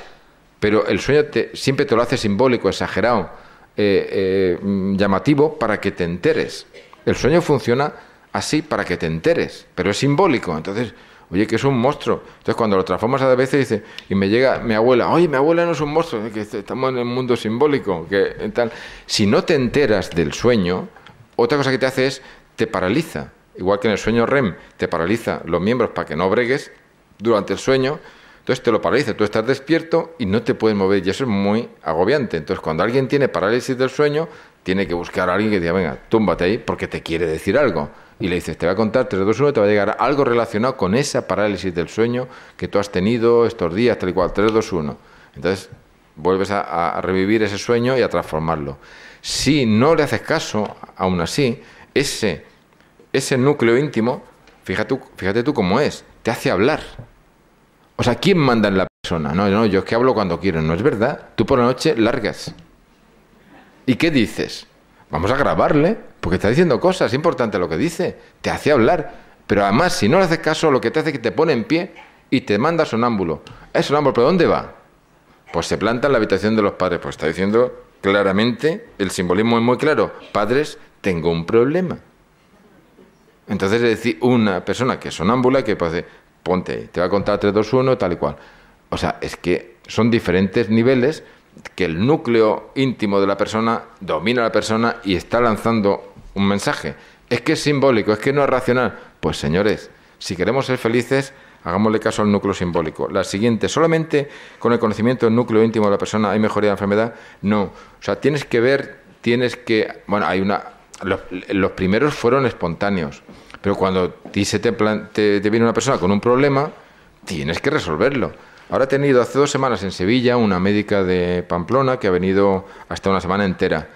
Pero el sueño siempre te lo hace simbólico, exagerado, eh, eh, llamativo, para que te enteres. El sueño funciona así para que te enteres, pero es simbólico. Entonces, Oye, que es un monstruo. Entonces, cuando lo transformas a veces, dice, y me llega mi abuela, oye, mi abuela no es un monstruo, que estamos en el mundo simbólico. Que, tal. Si no te enteras del sueño, otra cosa que te hace es, te paraliza. Igual que en el sueño REM, te paraliza los miembros para que no bregues durante el sueño. Entonces te lo paraliza, tú estás despierto y no te puedes mover y eso es muy agobiante. Entonces cuando alguien tiene parálisis del sueño, tiene que buscar a alguien que diga, venga, túmbate ahí porque te quiere decir algo y le dices, te va a contar 3, 2, 1, te va a llegar algo relacionado con esa parálisis del sueño que tú has tenido estos días, tal y cual, 3, 2, 1. Entonces vuelves a, revivir ese sueño y a transformarlo. Si no le haces caso, aún así, ese, ese núcleo íntimo, fíjate, fíjate tú cómo es, te hace hablar. O sea, ¿quién manda en la persona? No, no, yo es que hablo cuando quiero, no es verdad. Tú por la noche largas. ¿Y qué dices? Vamos a grabarle, porque está diciendo cosas, es importante lo que dice, te hace hablar, pero además si no le haces caso, lo que te hace es que te pone en pie y te manda sonámbulo. Es sonámbulo, pero ¿dónde va? Pues se planta en la habitación de los padres, pues está diciendo claramente, el simbolismo es muy claro, padres, tengo un problema. Entonces es decir, una persona que es sonámbula, que puede decir, ponte, te va a contar 3, 2, 1, tal y cual. O sea, es que son diferentes niveles que el núcleo íntimo de la persona domina a la persona y está lanzando un mensaje. Es que es simbólico, es que no es racional. Pues señores, si queremos ser felices, hagámosle caso al núcleo simbólico. La siguiente, solamente con el conocimiento del núcleo íntimo de la persona hay mejoría de la enfermedad. No, o sea, tienes que ver, tienes que, bueno, hay una, los, primeros fueron espontáneos, pero cuando te, te, te viene una persona con un problema, tienes que resolverlo. Ahora he tenido hace dos semanas en Sevilla una médica de Pamplona que ha venido hasta una semana entera.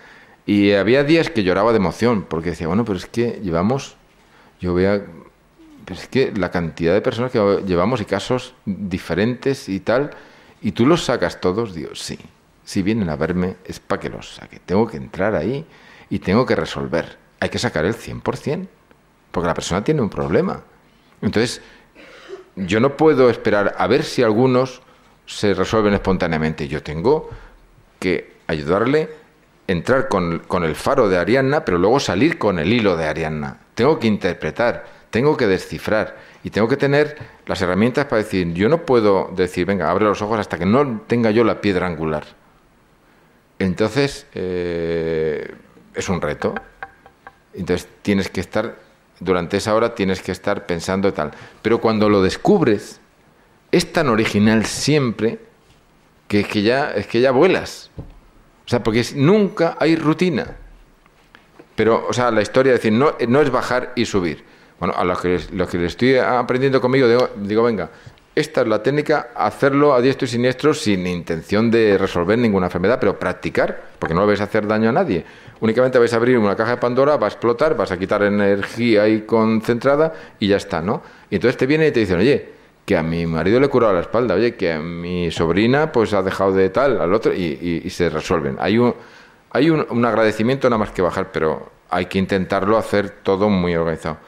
Y había días que lloraba de emoción, porque decía, bueno, pero es que llevamos, yo vea, pero es que la cantidad de personas que llevamos y casos diferentes y tal, y tú los sacas todos, Dios, sí, si vienen a verme es para que los saque. Tengo que entrar ahí y tengo que resolver. Hay que sacar el 100%, porque la persona tiene un problema. Entonces, yo no puedo esperar a ver si algunos se resuelven espontáneamente. Yo tengo que ayudarle, entrar con, el faro de Arianna, pero luego salir con el hilo de Arianna. Tengo que interpretar, tengo que descifrar y tengo que tener las herramientas para decir, yo no puedo decir, venga, abre los ojos hasta que no tenga yo la piedra angular. Entonces, eh, es un reto. Entonces, tienes que estar durante esa hora tienes que estar pensando tal. Pero cuando lo descubres, es tan original siempre que es que ya, es que ya vuelas. O sea, porque nunca hay rutina. Pero, o sea, la historia, es decir, no, no es bajar y subir. Bueno, a los que, los que estoy aprendiendo conmigo, digo, digo, venga, esta es la técnica, hacerlo a diestro y siniestro sin intención de resolver ninguna enfermedad, pero practicar, porque no lo vais a hacer daño a nadie únicamente vais a abrir una caja de Pandora, va a explotar, vas a quitar energía ahí concentrada y ya está, ¿no? Y entonces te viene y te dicen, oye, que a mi marido le he curado la espalda, oye, que a mi sobrina pues ha dejado de tal, al otro, y, se resuelven. Hay, un, hay un, agradecimiento nada más que bajar, pero hay que intentarlo hacer todo muy organizado.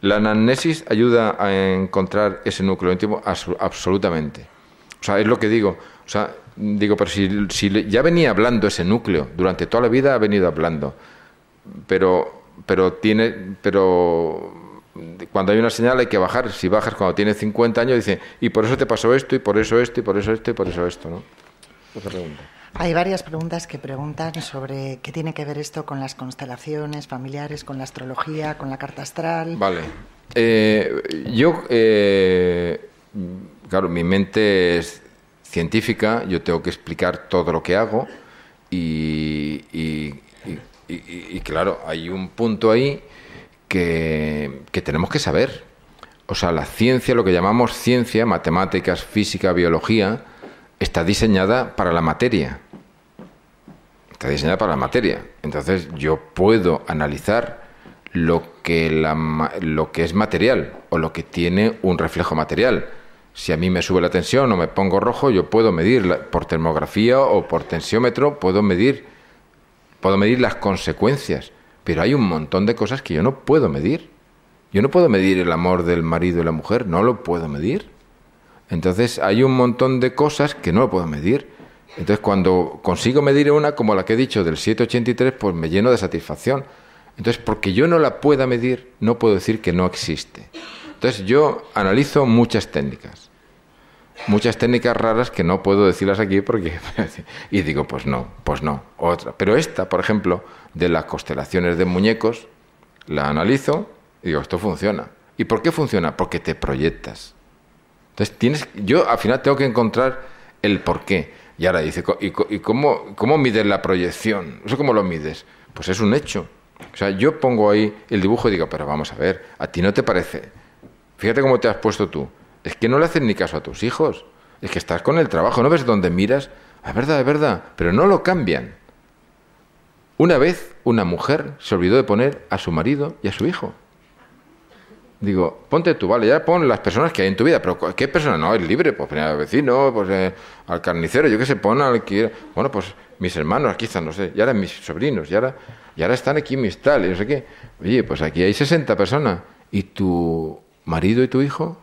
La anamnesis ayuda a encontrar ese núcleo íntimo absolutamente. O sea, es lo que digo. O sea, Digo, pero si, si, ya venía hablando ese núcleo, durante toda la vida ha venido hablando, pero, pero, tiene, pero cuando hay una señal hay que bajar. Si bajas cuando tienes 50 años, dice, y por eso te pasó esto, y por eso esto, y por eso esto, y por eso esto, ¿no? Hay varias preguntas que preguntan sobre qué tiene que ver esto con las constelaciones familiares, con la astrología, con la carta astral. Vale. Eh, yo, eh, claro, mi mente es científica, yo tengo que explicar todo lo que hago y, claro, hay un punto ahí que, que tenemos que saber. O sea, la ciencia, lo que llamamos ciencia, matemáticas, física, biología, está diseñada para la materia. Está diseñada para la materia. Entonces yo puedo analizar lo que, lo que es material o lo que tiene un reflejo material. Si a mí me sube la tensión o me pongo rojo, yo puedo medir por termografía o por tensiómetro, puedo medir, puedo medir las consecuencias. Pero hay un montón de cosas que yo no puedo medir. Yo no puedo medir el amor del marido y la mujer, no lo puedo medir. Entonces hay un montón de cosas que no lo puedo medir. Entonces cuando consigo medir una, como la que he dicho del 783, pues me lleno de satisfacción. Entonces porque yo no la pueda medir, no puedo decir que no existe. Entonces yo analizo muchas técnicas. Muchas técnicas raras que no puedo decirlas aquí porque... y digo, pues no, pues no, otra. Pero esta, por ejemplo, de las constelaciones de muñecos, la analizo y digo, esto funciona. ¿Y por qué funciona? Porque te proyectas. Entonces, tienes, yo al final tengo que encontrar el por qué. Y ahora dice, ¿y, cómo, cómo mides la proyección? ¿Eso cómo lo mides? Pues es un hecho. O sea, yo pongo ahí el dibujo y digo, pero vamos a ver, ¿a ti no te parece? Fíjate cómo te has puesto tú. Es que no le haces ni caso a tus hijos. Es que estás con el trabajo, ¿no ves dónde miras? Es verdad, es verdad, pero no lo cambian. Una vez una mujer se olvidó de poner a su marido y a su hijo. Digo, ponte tú, vale, ya pon las personas que hay en tu vida, pero ¿qué persona? No, es libre, pues al vecino, pues eh, al carnicero, yo qué sé, pon al que Bueno, pues mis hermanos, quizás, no sé, y ahora mis sobrinos, y ahora, y ahora están aquí mis tal, y no sé qué. Oye, pues aquí hay 60 personas. ¿Y tu marido y tu hijo?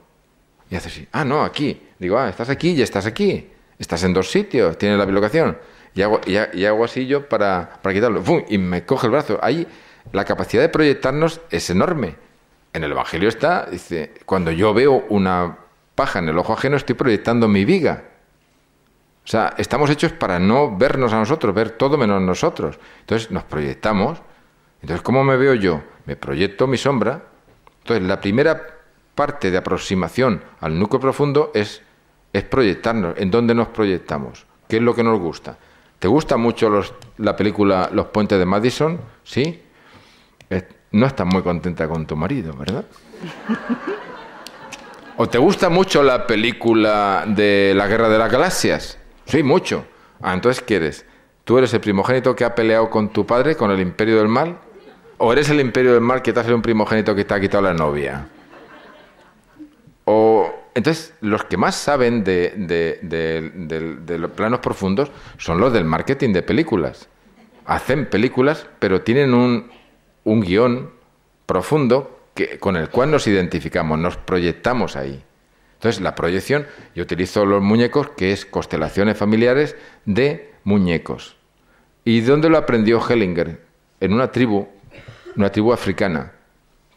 Y hace así, ah, no, aquí. Digo, ah, estás aquí y estás aquí. Estás en dos sitios, tienes la bilocación. Y hago, y, hago así yo para, para quitarlo. ¡Fum! Y me coge el brazo. Ahí la capacidad de proyectarnos es enorme en el Evangelio está, dice, cuando yo veo una paja en el ojo ajeno estoy proyectando mi viga. O sea, estamos hechos para no vernos a nosotros, ver todo menos nosotros. Entonces nos proyectamos. Entonces, ¿cómo me veo yo? Me proyecto mi sombra. Entonces, la primera parte de aproximación al núcleo profundo es, es proyectarnos. ¿En dónde nos proyectamos? ¿Qué es lo que nos gusta? ¿Te gusta mucho los, la película Los puentes de Madison? ¿Sí? no estás muy contenta con tu marido, ¿verdad? ¿O te gusta mucho la película de la Guerra de las Galaxias? Sí, mucho. Ah, entonces ¿quieres? ¿Tú eres el primogénito que ha peleado con tu padre, con el imperio del mal? ¿O eres el imperio del mal que te ha sido un primogénito que te ha quitado la novia? O entonces, los que más saben de, de, los planos profundos son los del marketing de películas. Hacen películas, pero tienen un, un guion profundo que, con el cual nos identificamos, nos proyectamos ahí. Entonces, la proyección, yo utilizo los muñecos, que es constelaciones familiares de muñecos. ¿Y dónde lo aprendió Hellinger? En una tribu, una tribu africana,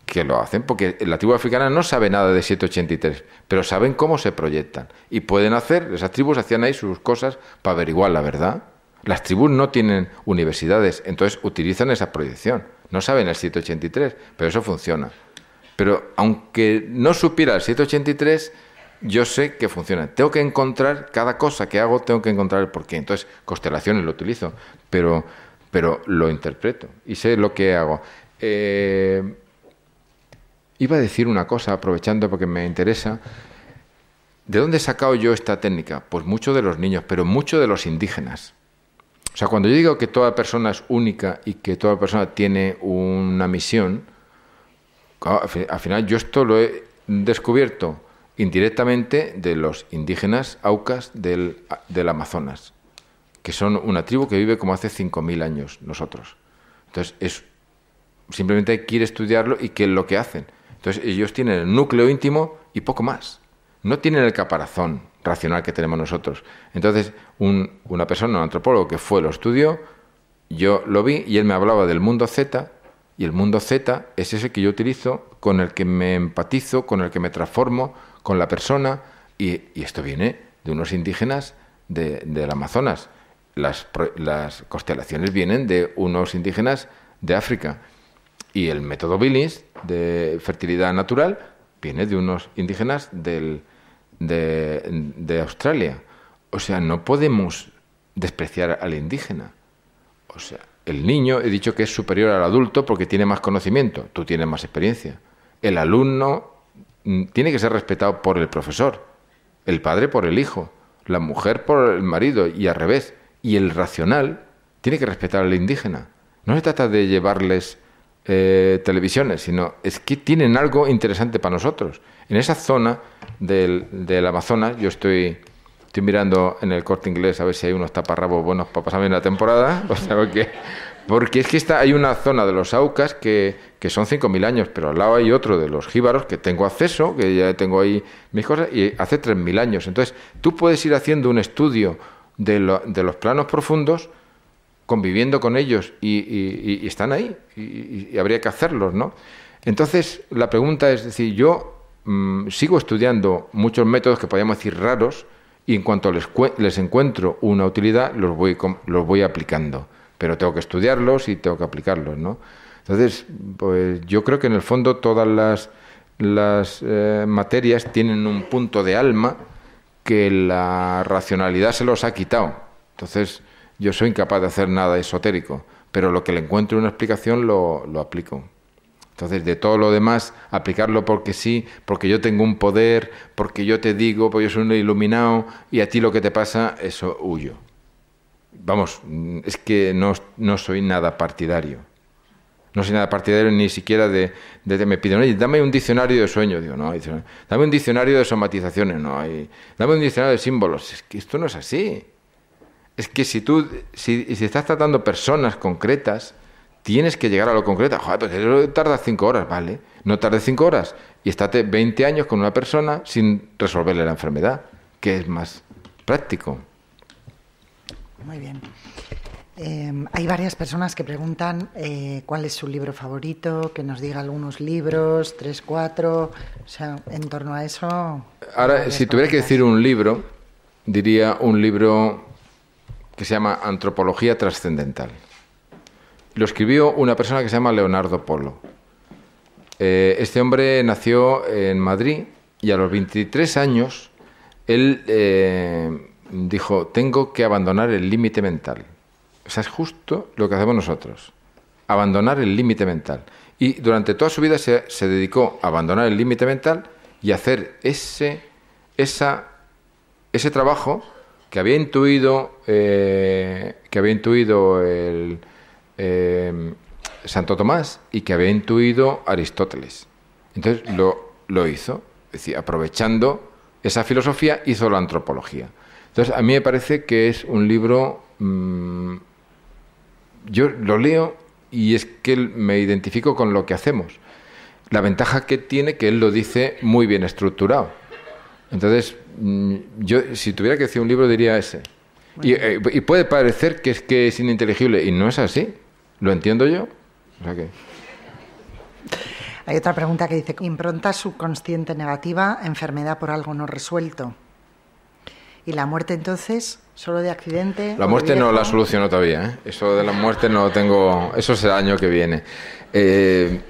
que lo hacen, porque la tribu africana no sabe nada de 783, pero saben cómo se proyectan. Y pueden hacer, esas tribus hacían ahí sus cosas para averiguar la verdad. Las tribus no tienen universidades, entonces utilizan esa proyección. No saben el 783, pero eso funciona. Pero aunque no supiera el 783, yo sé que funciona. Tengo que encontrar, cada cosa que hago, tengo que encontrar el porqué. Entonces, constelaciones lo utilizo, pero, pero lo interpreto y sé lo que hago. Eh, iba a decir una cosa, aprovechando porque me interesa. ¿De dónde he sacado yo esta técnica? Pues mucho de los niños, pero mucho de los indígenas. O sea, cuando yo digo que toda persona es única y que toda persona tiene una misión, al final yo esto lo he descubierto indirectamente de los indígenas aucas del, Amazonas, que son una tribu que vive como hace 5.000 años nosotros. Entonces, es, simplemente quiere estudiarlo y qué es lo que hacen. Entonces, ellos tienen el núcleo íntimo y poco más. No tienen el caparazón, racional que tenemos nosotros. Entonces, una persona, un antropólogo que fue, lo estudió, yo lo vi y él me hablaba del mundo Z, y el mundo Z es ese que yo utilizo con el que me empatizo, con el que me transformo, con la persona, y, esto viene de unos indígenas del Amazonas. Las, las, constelaciones vienen de unos indígenas de África. Y el método Billings de fertilidad natural viene de unos indígenas del, de, de Australia. O sea, no podemos despreciar al indígena. O sea, el niño he dicho que es superior al adulto porque tiene más conocimiento, tú tienes más experiencia. El alumno mm, tiene que ser respetado por el profesor, el padre por el hijo, la mujer por el marido y al revés. Y el racional tiene que respetar al indígena. No se trata de llevarles eh, televisiones, sino es que tienen algo interesante para nosotros. En esa zona del, del Amazonas, yo estoy Estoy mirando en el corte inglés a ver si hay unos taparrabos buenos para pasar bien la temporada. O sea, porque, porque es que está, hay una zona de los Aucas que, que son 5.000 años, pero al lado hay otro de los jíbaros que tengo acceso, que ya tengo ahí mis cosas, y hace 3.000 años. Entonces, tú puedes ir haciendo un estudio de, de los planos profundos, conviviendo con ellos, y, están ahí, y, habría que hacerlos, ¿no? Entonces, la pregunta es, decir, yo mm, sigo estudiando muchos métodos que podríamos decir raros, y en cuanto les, les encuentro una utilidad, los voy, los voy aplicando. Pero tengo que estudiarlos y tengo que aplicarlos, ¿no? Entonces, pues yo creo que en el fondo todas las, las eh, materias tienen un punto de alma que la racionalidad se los ha quitado. Entonces, yo soy incapaz de hacer nada esotérico, pero lo que le encuentro una explicación lo, lo aplico. Entonces, de todo lo demás, aplicarlo porque sí, porque yo tengo un poder, porque yo te digo, porque yo soy un iluminado y a ti lo que te pasa, eso huyo. Vamos, es que no, no soy nada partidario. No soy nada partidario ni siquiera de, de, me piden, oye, dame un diccionario de sueños. Digo, no Dame un diccionario de somatizaciones. No hay. Dame un diccionario de símbolos. Es que esto no es así. Es que si tú, si, si estás tratando personas concretas, tienes que llegar a lo concreto. Joder, pues tarda cinco horas, vale. No tarde cinco horas y estate 20 años con una persona sin resolverle la enfermedad, que es más práctico. Muy bien. Em, hay varias personas que preguntan eh, cuál es su libro favorito, que nos diga algunos libros, tres, cuatro, o sea, en torno a eso. Ahora, si tuviera que decir un libro, diría un libro que se llama Antropología Trascendental. Lo escribió una persona que se llama Leonardo Polo. Eh, este hombre nació en Madrid y a los 23 años él eh, dijo, tengo que abandonar el límite mental. O es justo lo que hacemos nosotros, abandonar el límite mental. Y durante toda su vida se, dedicó a abandonar el límite mental y hacer ese, esa, ese trabajo que había intuido, eh, que había intuido el, eh, Santo Tomás y que había intuido Aristóteles. Entonces lo, lo hizo, es decir, aprovechando esa filosofía hizo la antropología. Entonces a mí me parece que es un libro, mm, yo lo leo y es que me identifico con lo que hacemos. La ventaja que tiene que él lo dice muy bien estructurado. Entonces, yo si tuviera que decir un libro diría ese. Y, eh, y, puede parecer que es que es ininteligible y no es así. ¿Lo entiendo yo? Hay otra pregunta que dice, impronta subconsciente negativa, enfermedad por algo no resuelto. ¿Y la muerte entonces? ¿Solo de accidente? La muerte no la soluciono todavía. ¿eh? Eso de la muerte no lo tengo... Eso será el año que viene. Eh,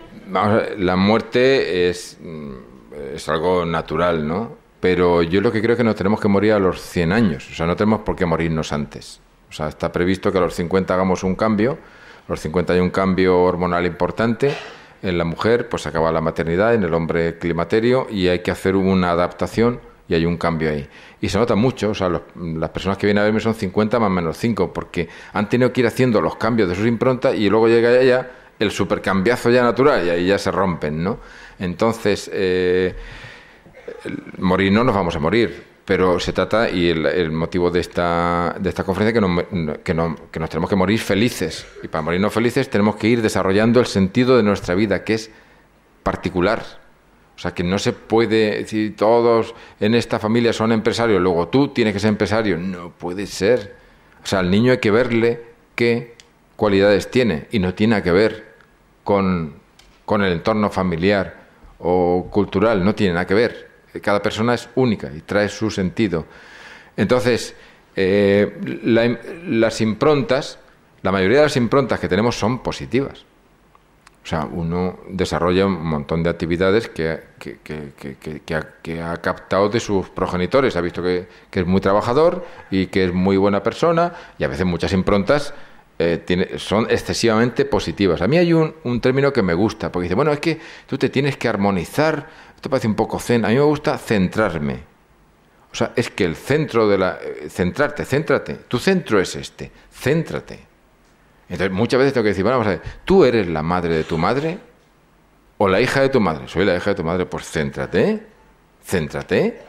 la muerte es, mm, es algo natural, ¿no? Pero yo lo que creo es que nos tenemos que morir a los 100 años. O sea, no tenemos por qué morirnos antes. O sea, está previsto que a los 50 hagamos un cambio los 50 hay un cambio hormonal importante. En la mujer, pues acaba la maternidad, en el hombre climaterio, y hay que hacer una adaptación y hay un cambio ahí. Y se nota mucho, o sea, las personas que vienen a verme son 50 más menos 5, porque han tenido que ir haciendo los cambios de sus improntas y luego llega ya el supercambiazo ya natural y ahí ya se rompen, ¿no? Entonces, eh, morir no nos vamos a morir, pero se trata, y el, motivo de esta, de esta conferencia, que, que, que nos tenemos que morir felices. Y para morirnos felices tenemos que ir desarrollando el sentido de nuestra vida, que es particular. O sea, que no se puede, si todos en esta familia son empresarios, luego tú tienes que ser empresario. No puede ser. O sea, al niño hay que verle qué cualidades tiene y no tiene que ver con, con el entorno familiar o cultural, no tiene nada que ver. Cada persona es única y trae su sentido. Entonces, eh, las improntas, la mayoría de las improntas que tenemos son positivas. O sea, uno desarrolla un montón de actividades que, ha, captado de sus progenitores. Ha visto que, es muy trabajador y que es muy buena persona y a veces muchas improntas eh, son excesivamente positivas. A mí hay un, un, término que me gusta, porque dice, bueno, es que tú te tienes que armonizar, esto parece un poco zen, a mí me gusta centrarme. O sea, es que el centro de la... Eh, centrarte, céntrate. Tu centro es este, céntrate. Entonces, muchas veces tengo que decir, bueno, vamos a ver, ¿tú eres la madre de tu madre o la hija de tu madre? Soy la hija de tu madre, pues céntrate, céntrate.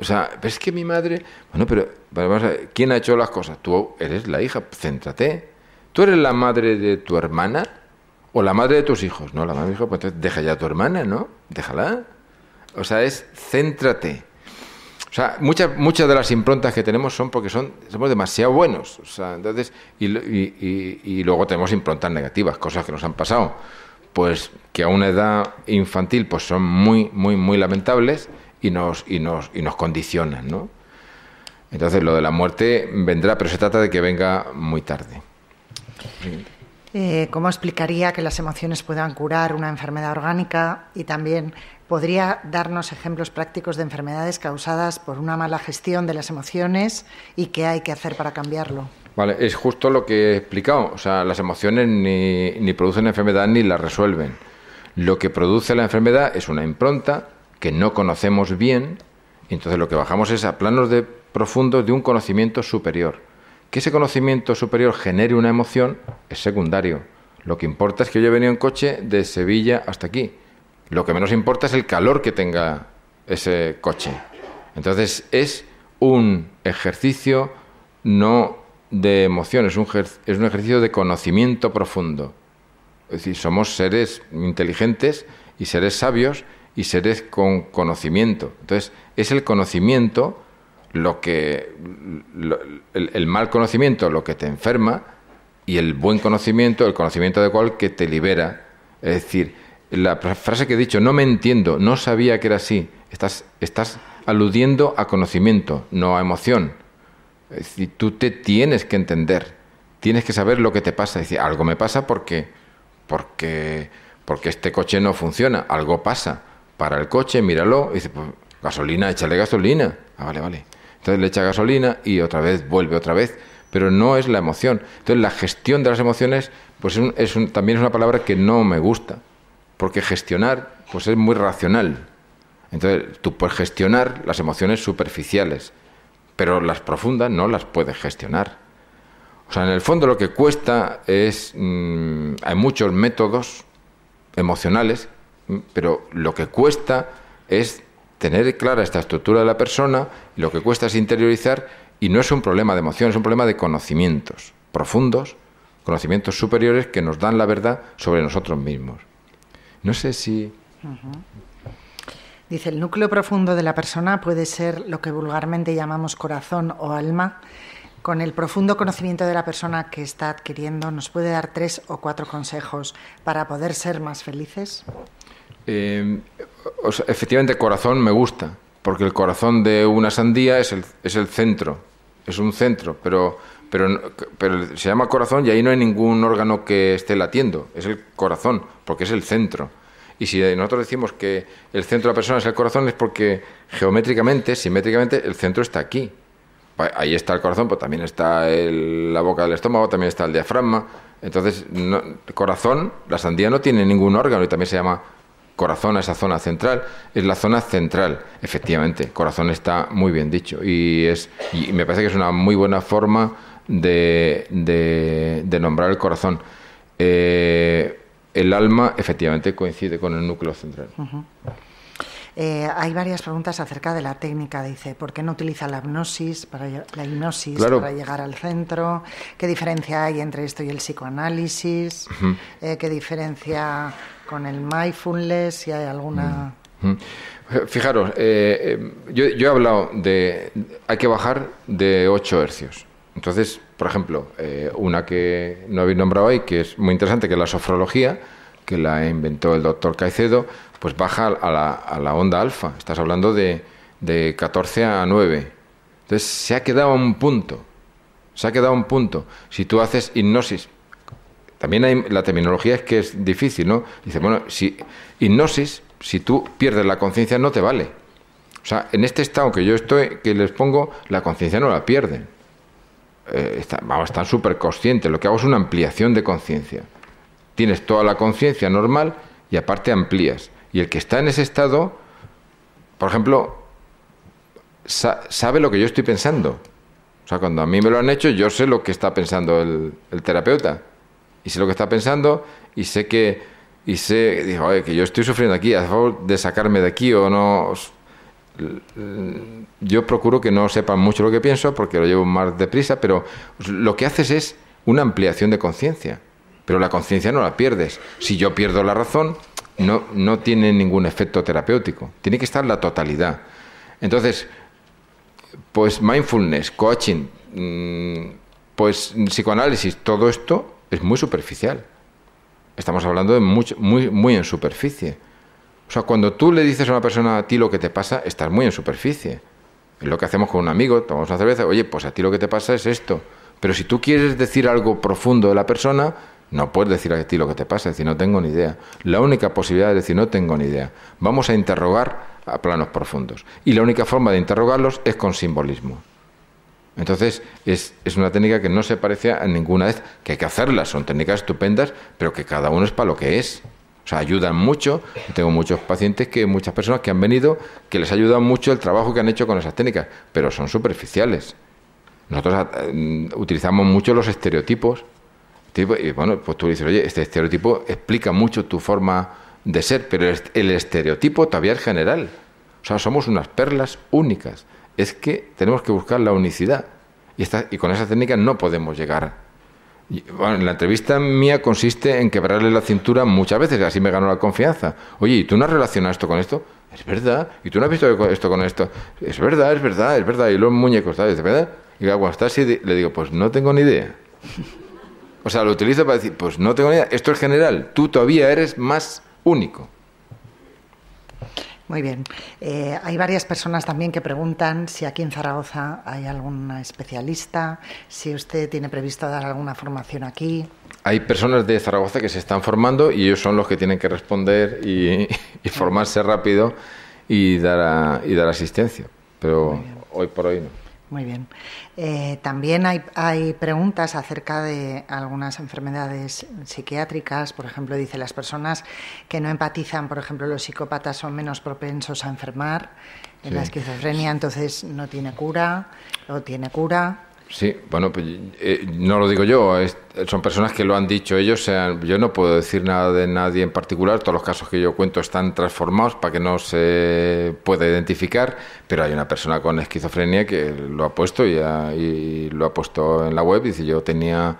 O sea, ves que mi madre, bueno, pero vamos a ver, ¿quién ha hecho las cosas? Tú eres la hija, céntrate. ¿Tú eres la madre de tu hermana o la madre de tus hijos? No, la madre de mi hijo, pues entonces deja ya a tu hermana, ¿no? Déjala. O sea, es céntrate. O sea, muchas, muchas de las improntas que tenemos son porque son, somos demasiado buenos. O sea, entonces, y, y, luego tenemos improntas negativas, cosas que nos han pasado. Pues que a una edad infantil pues son muy, muy, muy lamentables y nos, y nos, y nos condicionan, ¿no? Entonces lo de la muerte vendrá, pero se trata de que venga muy tarde. Eh, ¿Cómo explicaría que las emociones puedan curar una enfermedad orgánica y también ¿Podría darnos ejemplos prácticos de enfermedades causadas por una mala gestión de las emociones y qué hay que hacer para cambiarlo? Vale, es justo lo que he explicado. O sea, las emociones ni, ni producen enfermedad ni la resuelven. Lo que produce la enfermedad es una impronta que no conocemos bien, entonces lo que bajamos es a planos de profundos de un conocimiento superior. Que ese conocimiento superior genere una emoción es secundario. Lo que importa es que yo he venido en coche de Sevilla hasta aquí lo que menos importa es el calor que tenga ese coche. Entonces es un ejercicio no de emoción, es un, es un ejercicio de conocimiento profundo. Es decir, somos seres inteligentes y seres sabios y seres con conocimiento. Entonces, es el conocimiento lo que. el, el, mal conocimiento lo que te enferma y el buen conocimiento, el conocimiento adecuado, que te libera. Es decir, la frase que he dicho, no me entiendo, no sabía que era así, estás, estás aludiendo a conocimiento, no a emoción. Es decir, tú te tienes que entender, tienes que saber lo que te pasa. Es decir, algo me pasa porque, porque, porque este coche no funciona, algo pasa. Para el coche, míralo, y dice, pues, gasolina, échale gasolina. Ah, vale, vale. Entonces le echa gasolina y otra vez vuelve otra vez, pero no es la emoción. Entonces la gestión de las emociones, pues es, también es una palabra que no me gusta porque gestionar pues es muy racional. Entonces, tú puedes gestionar las emociones superficiales, pero las profundas no las puedes gestionar. O sea, en el fondo lo que cuesta es... Mm, hay muchos métodos emocionales, mm, pero lo que cuesta es tener clara esta estructura de la persona y lo que cuesta es interiorizar y no es un problema de emoción, es un problema de conocimientos profundos, conocimientos superiores que nos dan la verdad sobre nosotros mismos. No sé si... Dice, el núcleo profundo de la persona puede ser lo que vulgarmente llamamos corazón o alma. Con el profundo conocimiento de la persona que está adquiriendo, ¿nos puede dar tres o cuatro consejos para poder ser más felices? Eh, efectivamente, corazón me gusta, porque el corazón de una sandía es el, es el centro, es un centro, pero, pero, pero se llama corazón y ahí no hay ningún órgano que esté latiendo, es el corazón, porque es el centro. Y si nosotros decimos que el centro de la persona es el corazón, es porque geométricamente, simétricamente, el centro está aquí. Ahí está el corazón, pero también está la boca del estómago, también está el diafragma. Entonces, el corazón, la sandía no tiene ningún órgano y también se llama corazón a esa zona central, es la zona central, efectivamente, corazón está muy bien dicho y, es, y me parece que es una muy buena forma de, de, nombrar el corazón. Eh, el alma efectivamente coincide con el núcleo central. Eh, hay varias preguntas acerca de la técnica. Dice, ¿por qué no utiliza la hipnosis para, la hipnosis para llegar al centro? ¿Qué diferencia hay entre esto y el psicoanálisis? Eh, ¿Qué diferencia con el mindfulness? Si hay alguna... Fijaros, eh, yo, yo, he hablado de... Hay que bajar de 8 hercios. Entonces, por ejemplo, una que no habéis nombrado ahí, que es muy interesante, que es la sofrología. que la inventó el doctor Caicedo, pues baja a la, a la onda alfa. Estás hablando de, de 14 a 9. Entonces se ha quedado un punto. Se ha quedado un punto. Si tú haces hipnosis, también hay, la terminología es que es difícil, ¿no? Dice, bueno, si hipnosis, si tú pierdes la conciencia, no te vale. O sea, en este estado que yo estoy, que les pongo, la conciencia no la pierden. Eh, vamos, están súper conscientes. Lo que hago es una ampliación de conciencia. Tienes toda la conciencia normal y aparte amplías. Y el que está en ese estado, por ejemplo, sabe lo que yo estoy pensando. O sea, cuando a mí me lo han hecho, yo sé lo que está pensando el, terapeuta. Y sé lo que está pensando y sé que, y sé, digo, que yo estoy sufriendo aquí, a favor de sacarme de aquí o no. Yo procuro que no sepan mucho lo que pienso porque lo llevo más deprisa, pero lo que haces es una ampliación de conciencia. Pero la conciencia no la pierdes. Si yo pierdo la razón, no, no tiene ningún efecto terapéutico. Tiene que estar la totalidad. Entonces, pues mindfulness, coaching, mm, pues psicoanálisis, todo esto es muy superficial. Estamos hablando de muy, muy en superficie. Sea, cuando tú le dices a una persona a ti lo que te pasa, estás muy en superficie. Es lo que hacemos con un amigo, tomamos una cerveza, oye, pues a ti lo que te pasa es esto. Pero si tú quieres decir algo profundo de la persona, no puedes decir a ti lo que te pasa, es decir, no tengo ni idea. La única posibilidad es decir, no tengo ni idea. Vamos a interrogar a planos profundos. Y la única forma de interrogarlos es con simbolismo. Entonces, es, es, una técnica que no se parece a ninguna vez, que hay que hacerlas, son técnicas estupendas, pero que cada uno es para lo que es. O sea, ayudan mucho. Tengo muchos pacientes que, muchas personas que han venido, que les ayuda mucho el trabajo que han hecho con esas técnicas, pero son superficiales. Nosotros eh, utilizamos mucho los estereotipos. Y bueno, pues tú dices, oye, este estereotipo explica mucho tu forma de ser, pero el estereotipo todavía es general. O sea, somos unas perlas únicas. Es que tenemos que buscar la unicidad. Y, esta, y con esa técnica no podemos llegar. Bueno, la entrevista mía consiste en quebrarle la cintura muchas veces, así me ganó la confianza. Oye, ¿y tú no has relacionado esto con esto? Es verdad. ¿Y tú no has visto esto con esto? Es verdad, es verdad, es verdad. Y los muñecos, ¿sabes? verdad? Y cuando está así, le digo, pues no tengo ni idea. O sea, lo utilizo para decir, pues no tengo ni idea. Esto es general. Tú todavía eres más único. Muy bien. Eh, hay varias personas también que preguntan si aquí en Zaragoza hay algún especialista, si usted tiene previsto dar alguna formación aquí. Hay personas de Zaragoza que se están formando y ellos son los que tienen que responder y, formarse rápido y dar, y dar asistencia. Pero hoy por hoy no. Muy bien. Eh, también hay, hay, preguntas acerca de algunas enfermedades psiquiátricas. Por ejemplo, dice las personas que no empatizan, por ejemplo, los psicópatas son menos propensos a enfermar. En la esquizofrenia, entonces, no tiene cura o tiene cura. Sí, bueno, pues, eh, no lo digo yo, son personas que lo han dicho ellos. yo no puedo decir nada de nadie en particular. Todos los casos que yo cuento están transformados para que no se pueda identificar. Pero hay una persona con esquizofrenia que lo ha puesto y, y lo ha puesto en la web. Dice: Yo tenía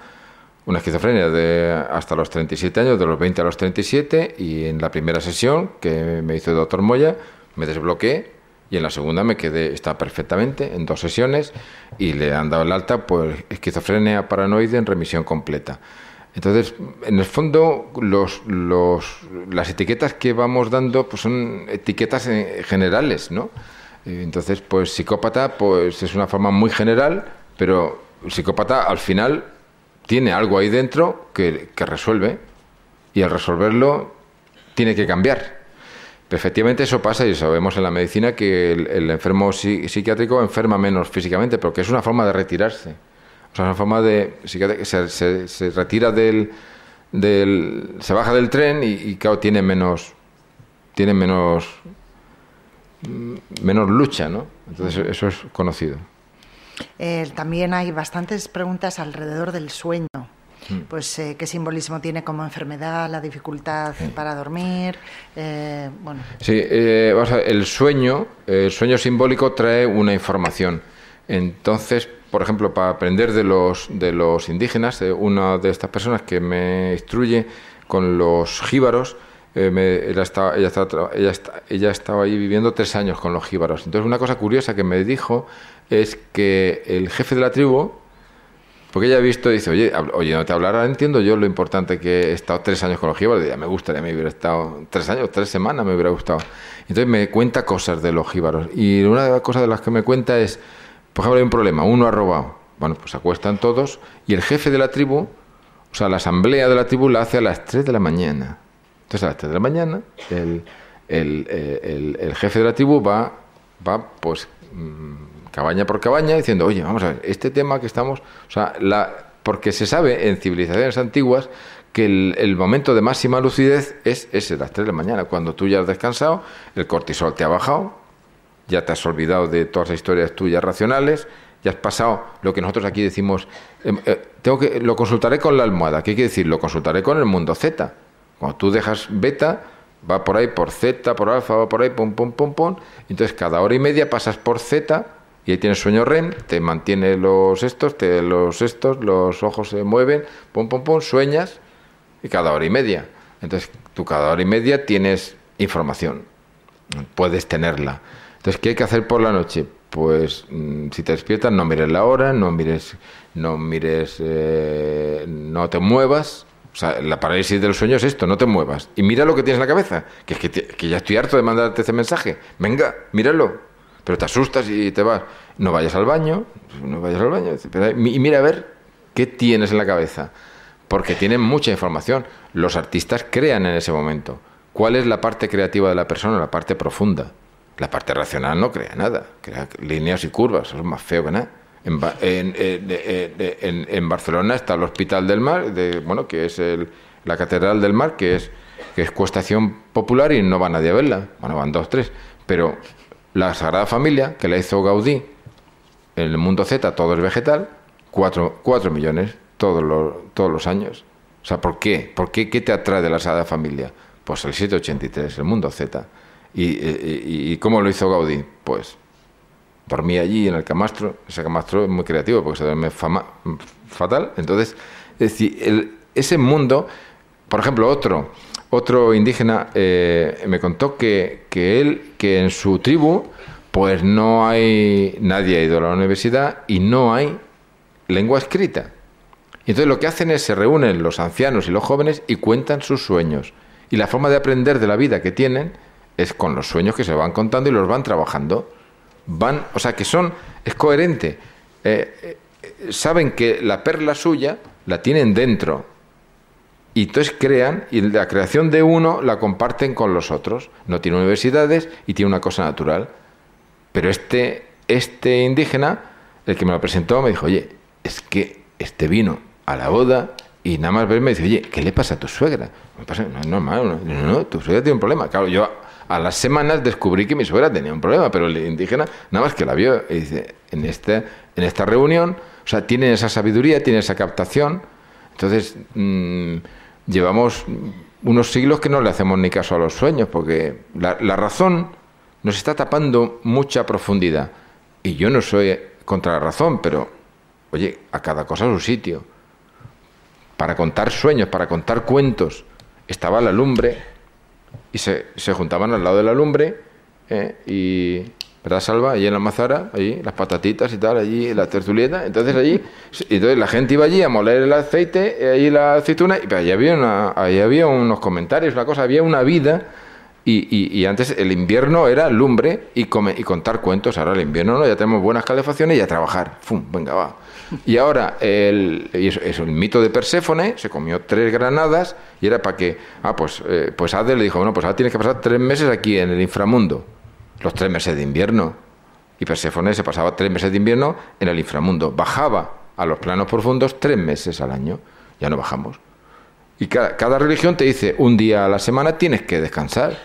una esquizofrenia de hasta los 37 años, de los 20 a los 37, y en la primera sesión que me hizo el doctor Moya, me desbloqueé y en la segunda me quedé, está perfectamente, en dos sesiones, y le han dado el alta por esquizofrenia paranoide en remisión completa. Entonces, en el fondo, los, los, las etiquetas que vamos dando pues son etiquetas eh, generales, ¿no? Entonces, pues psicópata pues es una forma muy general, pero el psicópata al final tiene algo ahí dentro que, que resuelve y al resolverlo tiene que cambiar. Efectivamente eso pasa y sabemos en la medicina que el, enfermo psiquiátrico enferma menos físicamente, porque es una forma de retirarse. O sea, es una forma de... Se, se, retira del, del... se baja del tren y, claro, tiene menos... tiene menos... menos lucha, ¿no? Entonces eso es conocido. Eh, también hay bastantes preguntas alrededor del sueño. Mm. pues eh, qué simbolismo tiene como enfermedad, la dificultad para dormir, eh, bueno. Sí, eh, el sueño, el sueño simbólico trae una información. Entonces, por ejemplo, para aprender de los de los indígenas, una de estas personas que me instruye con los jíbaros, ella, estaba, ella, estaba, ella, ella, estaba ahí viviendo tres años con los jíbaros. Entonces, una cosa curiosa que me dijo es que el jefe de la tribu Porque ella ha visto y dice, oye, oye, no te hablará, entiendo yo lo importante que he estado tres años con los jíbaros. Ya me gustaría, me hubiera estado tres años, tres semanas, me hubiera gustado. Entonces me cuenta cosas de los jíbaros. Y una de las cosas de las que me cuenta es, por ejemplo, hay un problema, uno ha robado. Bueno, pues acuestan todos y el jefe de la tribu, o sea, la asamblea de la tribu la hace a las tres de la mañana. Entonces a las tres de la mañana el, el, el, el jefe de la tribu va, va pues mm, cabaña por cabaña, diciendo, oye, vamos a ver, este tema que estamos, o sea, la, porque se sabe en civilizaciones antiguas que el, momento de máxima lucidez es ese, las 3 de la mañana, cuando tú ya has descansado, el cortisol te ha bajado, ya te has olvidado de todas las historias tuyas racionales, ya has pasado lo que nosotros aquí decimos, em, eh, tengo que, lo consultaré con la almohada, ¿qué quiere decir? Lo consultaré con el mundo Z. Cuando tú dejas beta, va por ahí por Z, por alfa, va por ahí, pum, pum, pum, pum, entonces cada hora y media pasas por Z, y ahí tienes sueño REM, te mantiene los estos, te, los estos, los ojos se mueven, pum, pum, pum, sueñas y cada hora y media. Entonces, tú cada hora y media tienes información, puedes tenerla. Entonces, ¿qué hay que hacer por la noche? Pues mm, si te despiertas, no mires la hora, no mires, no mires, eh, no te muevas. O sea, la parálisis del sueño es esto, no te muevas. Y mira lo que tienes en la cabeza, que es que, que ya estoy harto de mandarte ese mensaje. Venga, míralo, pero te asustas y te vas. No vayas al baño, no vayas al baño. Y mira a ver qué tienes en la cabeza, porque tienen mucha información. Los artistas crean en ese momento. ¿Cuál es la parte creativa de la persona? La parte profunda. La parte racional no crea nada, crea líneas y curvas, eso es más feo que nada. En, en, en, Barcelona está el Hospital del Mar, de, bueno, que es el, la Catedral del Mar, que es, que es cuestación popular y no va nadie a verla. Bueno, van dos, tres. Pero la Sagrada Familia, que la hizo Gaudí en el mundo Z, todo es vegetal, 4, millones todos los, todos los años. O sea, ¿por qué? ¿Por qué? ¿Qué te atrae de la Sagrada Familia? Pues el 783, el mundo Z. ¿Y, y, cómo lo hizo Gaudí? Pues dormía allí en el camastro. Ese camastro es muy creativo porque se duerme fatal. Entonces, es decir, ese mundo, por ejemplo, otro otro indígena eh, me contó que, que, él, que en su tribu, pues no hay, nadie ha ido a la universidad y no hay lengua escrita. Y entonces lo que hacen es se reúnen los ancianos y los jóvenes y cuentan sus sueños. Y la forma de aprender de la vida que tienen es con los sueños que se van contando y los van trabajando. Van, o sea que son, es coherente. Eh, eh, saben que la perla suya la tienen dentro y entonces crean, y la creación de uno la comparten con los otros. No tiene universidades y tiene una cosa natural. Pero este, este indígena, el que me lo presentó, me dijo, oye, es que este vino a la boda y nada más verme dice, oye, ¿qué le pasa a tu suegra? Me pasa, no es normal, no, no, tu suegra tiene un problema. Claro, yo a las semanas descubrí que mi suegra tenía un problema, pero el indígena nada más que la vio y dice, en, este, en esta reunión, o sea, tiene esa sabiduría, tiene esa captación. Entonces, mmm, llevamos unos siglos que no le hacemos ni caso a los sueños, porque la, razón nos está tapando mucha profundidad. Y yo no soy contra la razón, pero, oye, a cada cosa su sitio. Para contar sueños, para contar cuentos, estaba la lumbre y se, se juntaban al lado de la lumbre ¿eh? y ¿verdad, Salva? Allí en la mazara, allí, las patatitas y tal, allí, la tertulieta. Entonces allí, entonces la gente iba allí a moler el aceite, eh, allí la aceituna, y allí había, una, había unos comentarios, una cosa, había una vida. Y, y, antes el invierno era lumbre y, come, y contar cuentos. Ahora el invierno no, ya tenemos buenas calefacciones y a trabajar. ¡Fum! Venga, va. Y ahora, el, y el mito de Perséfone, se comió tres granadas y era para que, ah, pues, eh, pues Hades le dijo, bueno, pues ahora tienes que pasar tres meses aquí en el inframundo los tres meses de invierno. Y Perséfone se pasaba tres meses de invierno en el inframundo. Bajaba a los planos profundos tres meses al año. Ya no bajamos. Y cada, religión te dice, un día a la semana tienes que descansar.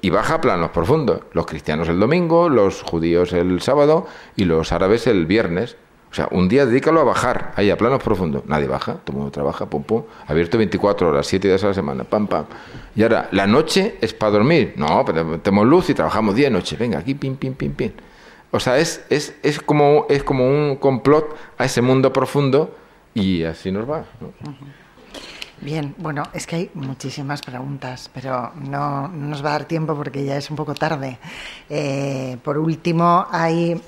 Y baja a planos profundos. Los cristianos el domingo, los judíos el sábado y los árabes el viernes. O sea, un día dedícalo a bajar, ahí a planos profundos. Nadie baja, todo el mundo trabaja, pum, pum. Abierto 24 horas, 7 días a la semana, pam, pam. Y ahora, ¿la noche es para dormir? No, pero tenemos luz y trabajamos día y noche. Venga, aquí, pim, pim, pim, pim. O sea, es, es, es, como, es como un complot a ese mundo profundo y así nos va. Bien, bueno, es que hay muchísimas preguntas, pero no, nos va a dar tiempo porque ya es un poco tarde. Eh, por último, hay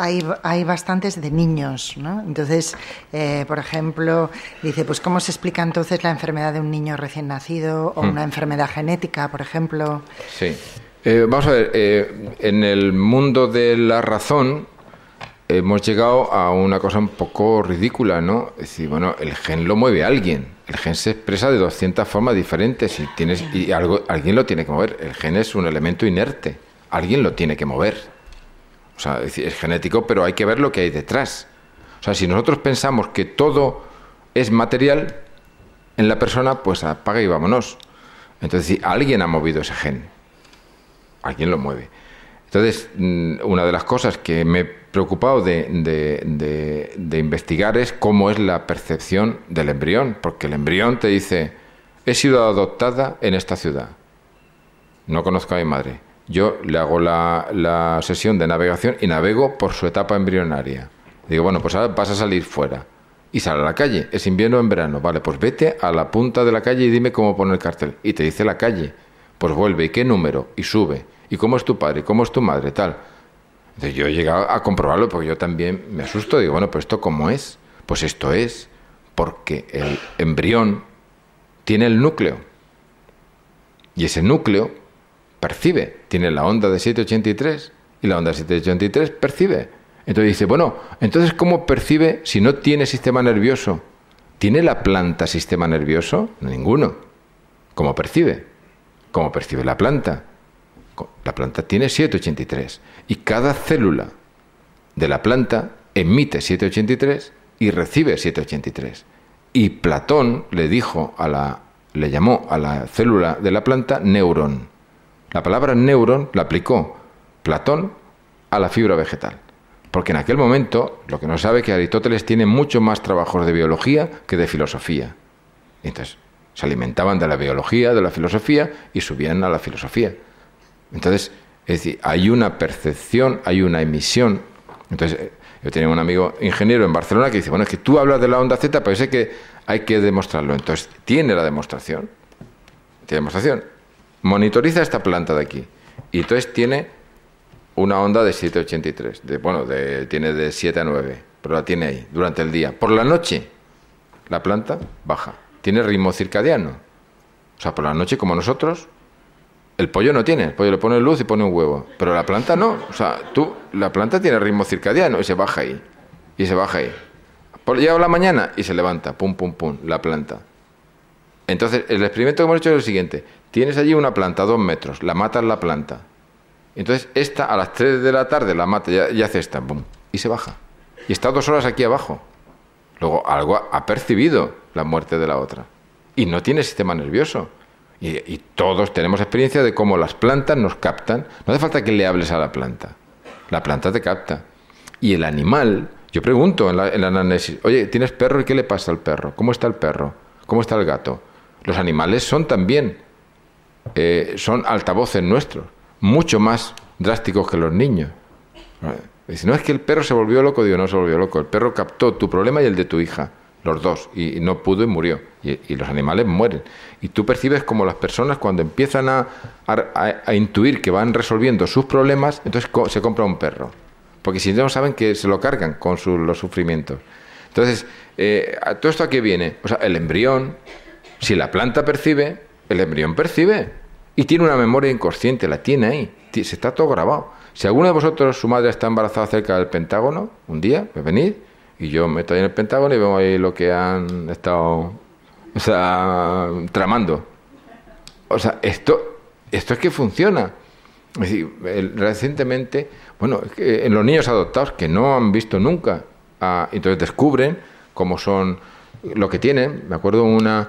hay, hay bastantes de niños, ¿no? Entonces, eh, por ejemplo, dice, pues ¿cómo se explica entonces la enfermedad de un niño recién nacido o hmm. una enfermedad genética, por ejemplo? Sí. Eh, vamos a ver, eh, en el mundo de la razón hemos llegado a una cosa un poco ridícula, ¿no? Es decir, bueno, el gen lo mueve a alguien. El gen se expresa de 200 formas diferentes y, tienes, y algo, alguien lo tiene que mover. El gen es un elemento inerte. Alguien lo tiene que mover. O sea, es, genético, pero hay que ver lo que hay detrás. O sea, si nosotros pensamos que todo es material en la persona, pues apaga y vámonos. Entonces, si alguien ha movido ese gen, alguien lo mueve. Entonces, mm, una de las cosas que me he preocupado de, investigar es cómo es la percepción del embrión, porque el embrión te dice, he sido adoptada en esta ciudad, no conozco a mi madre. Yo le hago la, la sesión de navegación y navego por su etapa embrionaria. Digo, bueno, pues ahora vas a salir fuera y sale a la calle. Es invierno o en verano. Vale, pues vete a la punta de la calle y dime cómo pone el cartel. Y te dice la calle. Pues vuelve, ¿y qué número? Y sube. ¿Y cómo es tu padre? ¿Cómo es tu madre? Tal. Entonces yo he llegado a comprobarlo porque yo también me asusto. Digo, bueno, pues esto cómo es? Pues esto es porque el embrión tiene el núcleo. Y ese núcleo percibe. Tiene la onda de 783 y la onda de 783 percibe. Entonces dice, bueno, entonces ¿cómo percibe si no tiene sistema nervioso? ¿Tiene la planta sistema nervioso? Ninguno. ¿Cómo percibe? ¿Cómo percibe la planta? La planta tiene 783 y cada célula de la planta emite 783 y recibe 783. Y Platón le dijo a la le llamó a la célula de la planta neurón. La palabra neurón la aplicó Platón a la fibra vegetal. Porque en aquel momento, lo que no sabe es que Aristóteles tiene mucho más trabajos de biología que de filosofía. Entonces, se alimentaban de la biología, de la filosofía y subían a la filosofía. Entonces, es decir, hay una percepción, hay una emisión. Entonces, eh, yo tenía un amigo ingeniero en Barcelona que dice, bueno, es que tú hablas de la onda Z, pero sé que hay que demostrarlo. Entonces, tiene la demostración. Tiene demostración. Monitoriza esta planta de aquí. Y entonces tiene una onda de 783. De, bueno, de, tiene de 7 a 9, pero la tiene ahí, durante el día. Por la noche, la planta baja. Tiene ritmo circadiano. O sea, por la noche, como nosotros, el pollo no tiene, el pollo le pone luz y pone un huevo, pero la planta no. O sea, tú, la planta tiene ritmo circadiano y se baja ahí. Y se baja ahí. Llega la mañana y se levanta, pum, pum, pum, la planta. Entonces, el experimento que hemos hecho es el siguiente. Tienes allí una planta dos metros, la matas la planta. Entonces, esta a las tres de la tarde la mata, y hace esta, y se baja. Y está dos horas aquí abajo. Luego, algo ha percibido la muerte de la otra. Y no tiene sistema nervioso. Y, todos tenemos experiencia de cómo las plantas nos captan. No hace falta que le hables a la planta. La planta te capta. Y el animal, yo pregunto en la, en análisis, oye, ¿tienes perro y qué le pasa al perro? ¿Cómo está el perro? ¿Cómo está el gato? Los animales son también, eh, son altavoces nuestros, mucho más drásticos que los niños. Si no es que el perro se volvió loco, digo, no se volvió loco. El perro captó tu problema y el de tu hija los dos, y, no pudo y murió. Y, los animales mueren. Y tú percibes como las personas cuando empiezan a, a, intuir que van resolviendo sus problemas, entonces se compra un perro. Porque si no saben que se lo cargan con los sufrimientos. Entonces, eh, ¿todo esto a qué viene? O sea, el embrión, si la planta percibe, el embrión percibe. Y tiene una memoria inconsciente, la tiene ahí. Se está todo grabado. Si alguno de vosotros, su madre está embarazada cerca del Pentágono, un día, pues venid y yo me estoy en el Pentágono y vemos ahí lo que han estado o sea, tramando. O sea, esto, esto es que funciona. Es decir, recientemente, bueno, en los niños adoptados que no han visto nunca, ah, entonces descubren cómo son lo que tienen. Me acuerdo una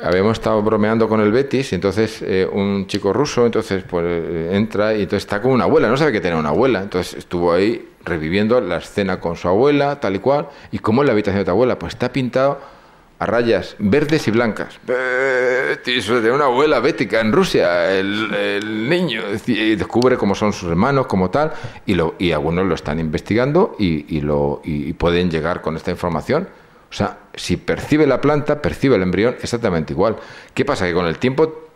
habíamos estado bromeando con el Betis y entonces eh, un chico ruso entonces pues eh, entra y entonces está con una abuela, no sabe que tiene una abuela, entonces estuvo ahí reviviendo la escena con su abuela, tal y cual, y cómo es la habitación de tu abuela, pues está pintado a rayas verdes y blancas. Betis, de una abuela bética en Rusia, el, niño, y descubre cómo son sus hermanos, como tal, y, lo, y algunos lo están investigando y, y lo, y pueden llegar con esta información o sea, si percibe la planta, percibe el embrión exactamente igual. ¿Qué pasa? Que con el tiempo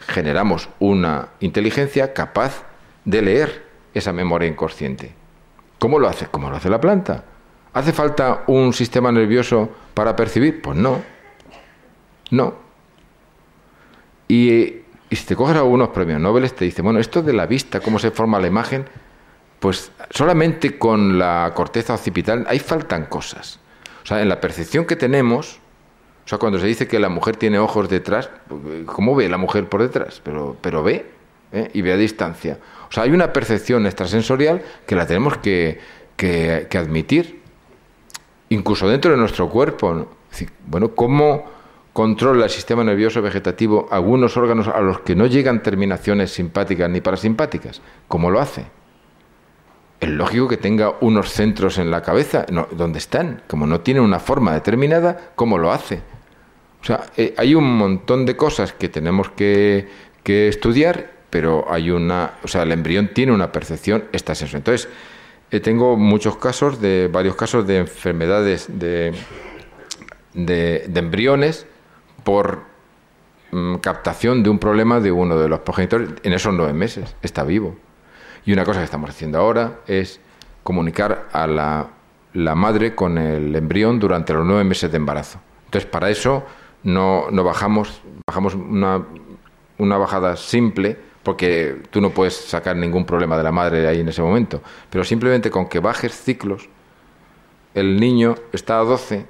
generamos una inteligencia capaz de leer esa memoria inconsciente. ¿Cómo lo hace? ¿Cómo lo hace la planta? ¿Hace falta un sistema nervioso para percibir? Pues no. No. Y, si te coges algunos premios Nobel, te dice, bueno, esto de la vista, cómo se forma la imagen, pues solamente con la corteza occipital ahí faltan cosas. Sea, en la percepción que tenemos, o sea, cuando se dice que la mujer tiene ojos detrás, ¿cómo ve la mujer por detrás? Pero, pero ve, ¿eh? y ve a distancia. O sea, hay una percepción extrasensorial que la tenemos que, que, admitir, incluso dentro de nuestro cuerpo. bueno, ¿cómo controla el sistema nervioso vegetativo algunos órganos a los que no llegan terminaciones simpáticas ni parasimpáticas? ¿Cómo lo hace? Es lógico que tenga unos centros en la cabeza, no, donde están, como no tiene una forma determinada, ¿cómo lo hace? O sea, eh, hay un montón de cosas que tenemos que, estudiar pero hay una, o sea, el embrión tiene una percepción extrasensorial. Entonces, eh, tengo muchos casos de varios casos de enfermedades de, de, embriones por mm, captación de un problema de uno de los progenitores en esos nueve meses. Está vivo. Y una cosa que estamos haciendo ahora es comunicar a la, madre con el embrión durante los nueve meses de embarazo. Entonces, para eso no, no bajamos, bajamos una, una bajada simple porque tú no puedes sacar ningún problema de la madre ahí en ese momento, pero simplemente con que bajes ciclos, el niño está a 12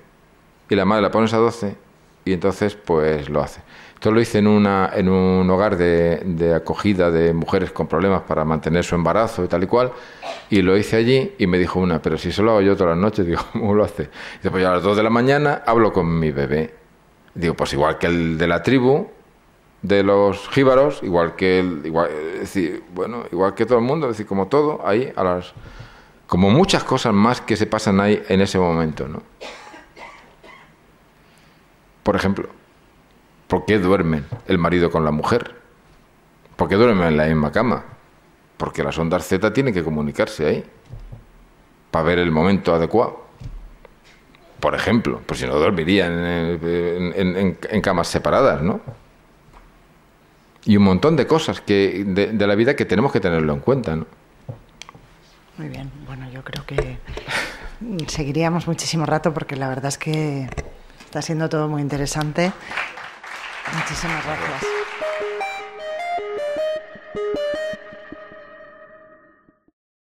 y la madre la pones a 12 y entonces pues lo hace. Esto lo hice en, una, en un hogar de, acogida de mujeres con problemas para mantener su embarazo y tal y cual, y lo hice allí y me dijo una, pero si solo hago yo todas las noches, digo, ¿cómo lo hace? Y después a las 2 de la mañana hablo con mi bebé. Digo, pues igual que el de la tribu, de los jíbaros, igual que el, igual, decir, bueno, igual que todo el mundo, es decir, como todo, ahí a las como muchas cosas más que se pasan ahí en ese momento, ¿no? Por ejemplo, ¿por qué duermen el marido con la mujer? ¿Por qué duermen en la misma cama? Porque las ondas Z tienen que comunicarse ahí para ver el momento adecuado. Por ejemplo, pues si no dormirían en camas separadas, ¿no? y un montón de cosas que de, la vida que tenemos que tenerlo en cuenta. ¿no? Muy bien, bueno, yo creo que seguiríamos muchísimo rato porque la verdad es que está siendo todo muy interesante. Muchísimas gracias.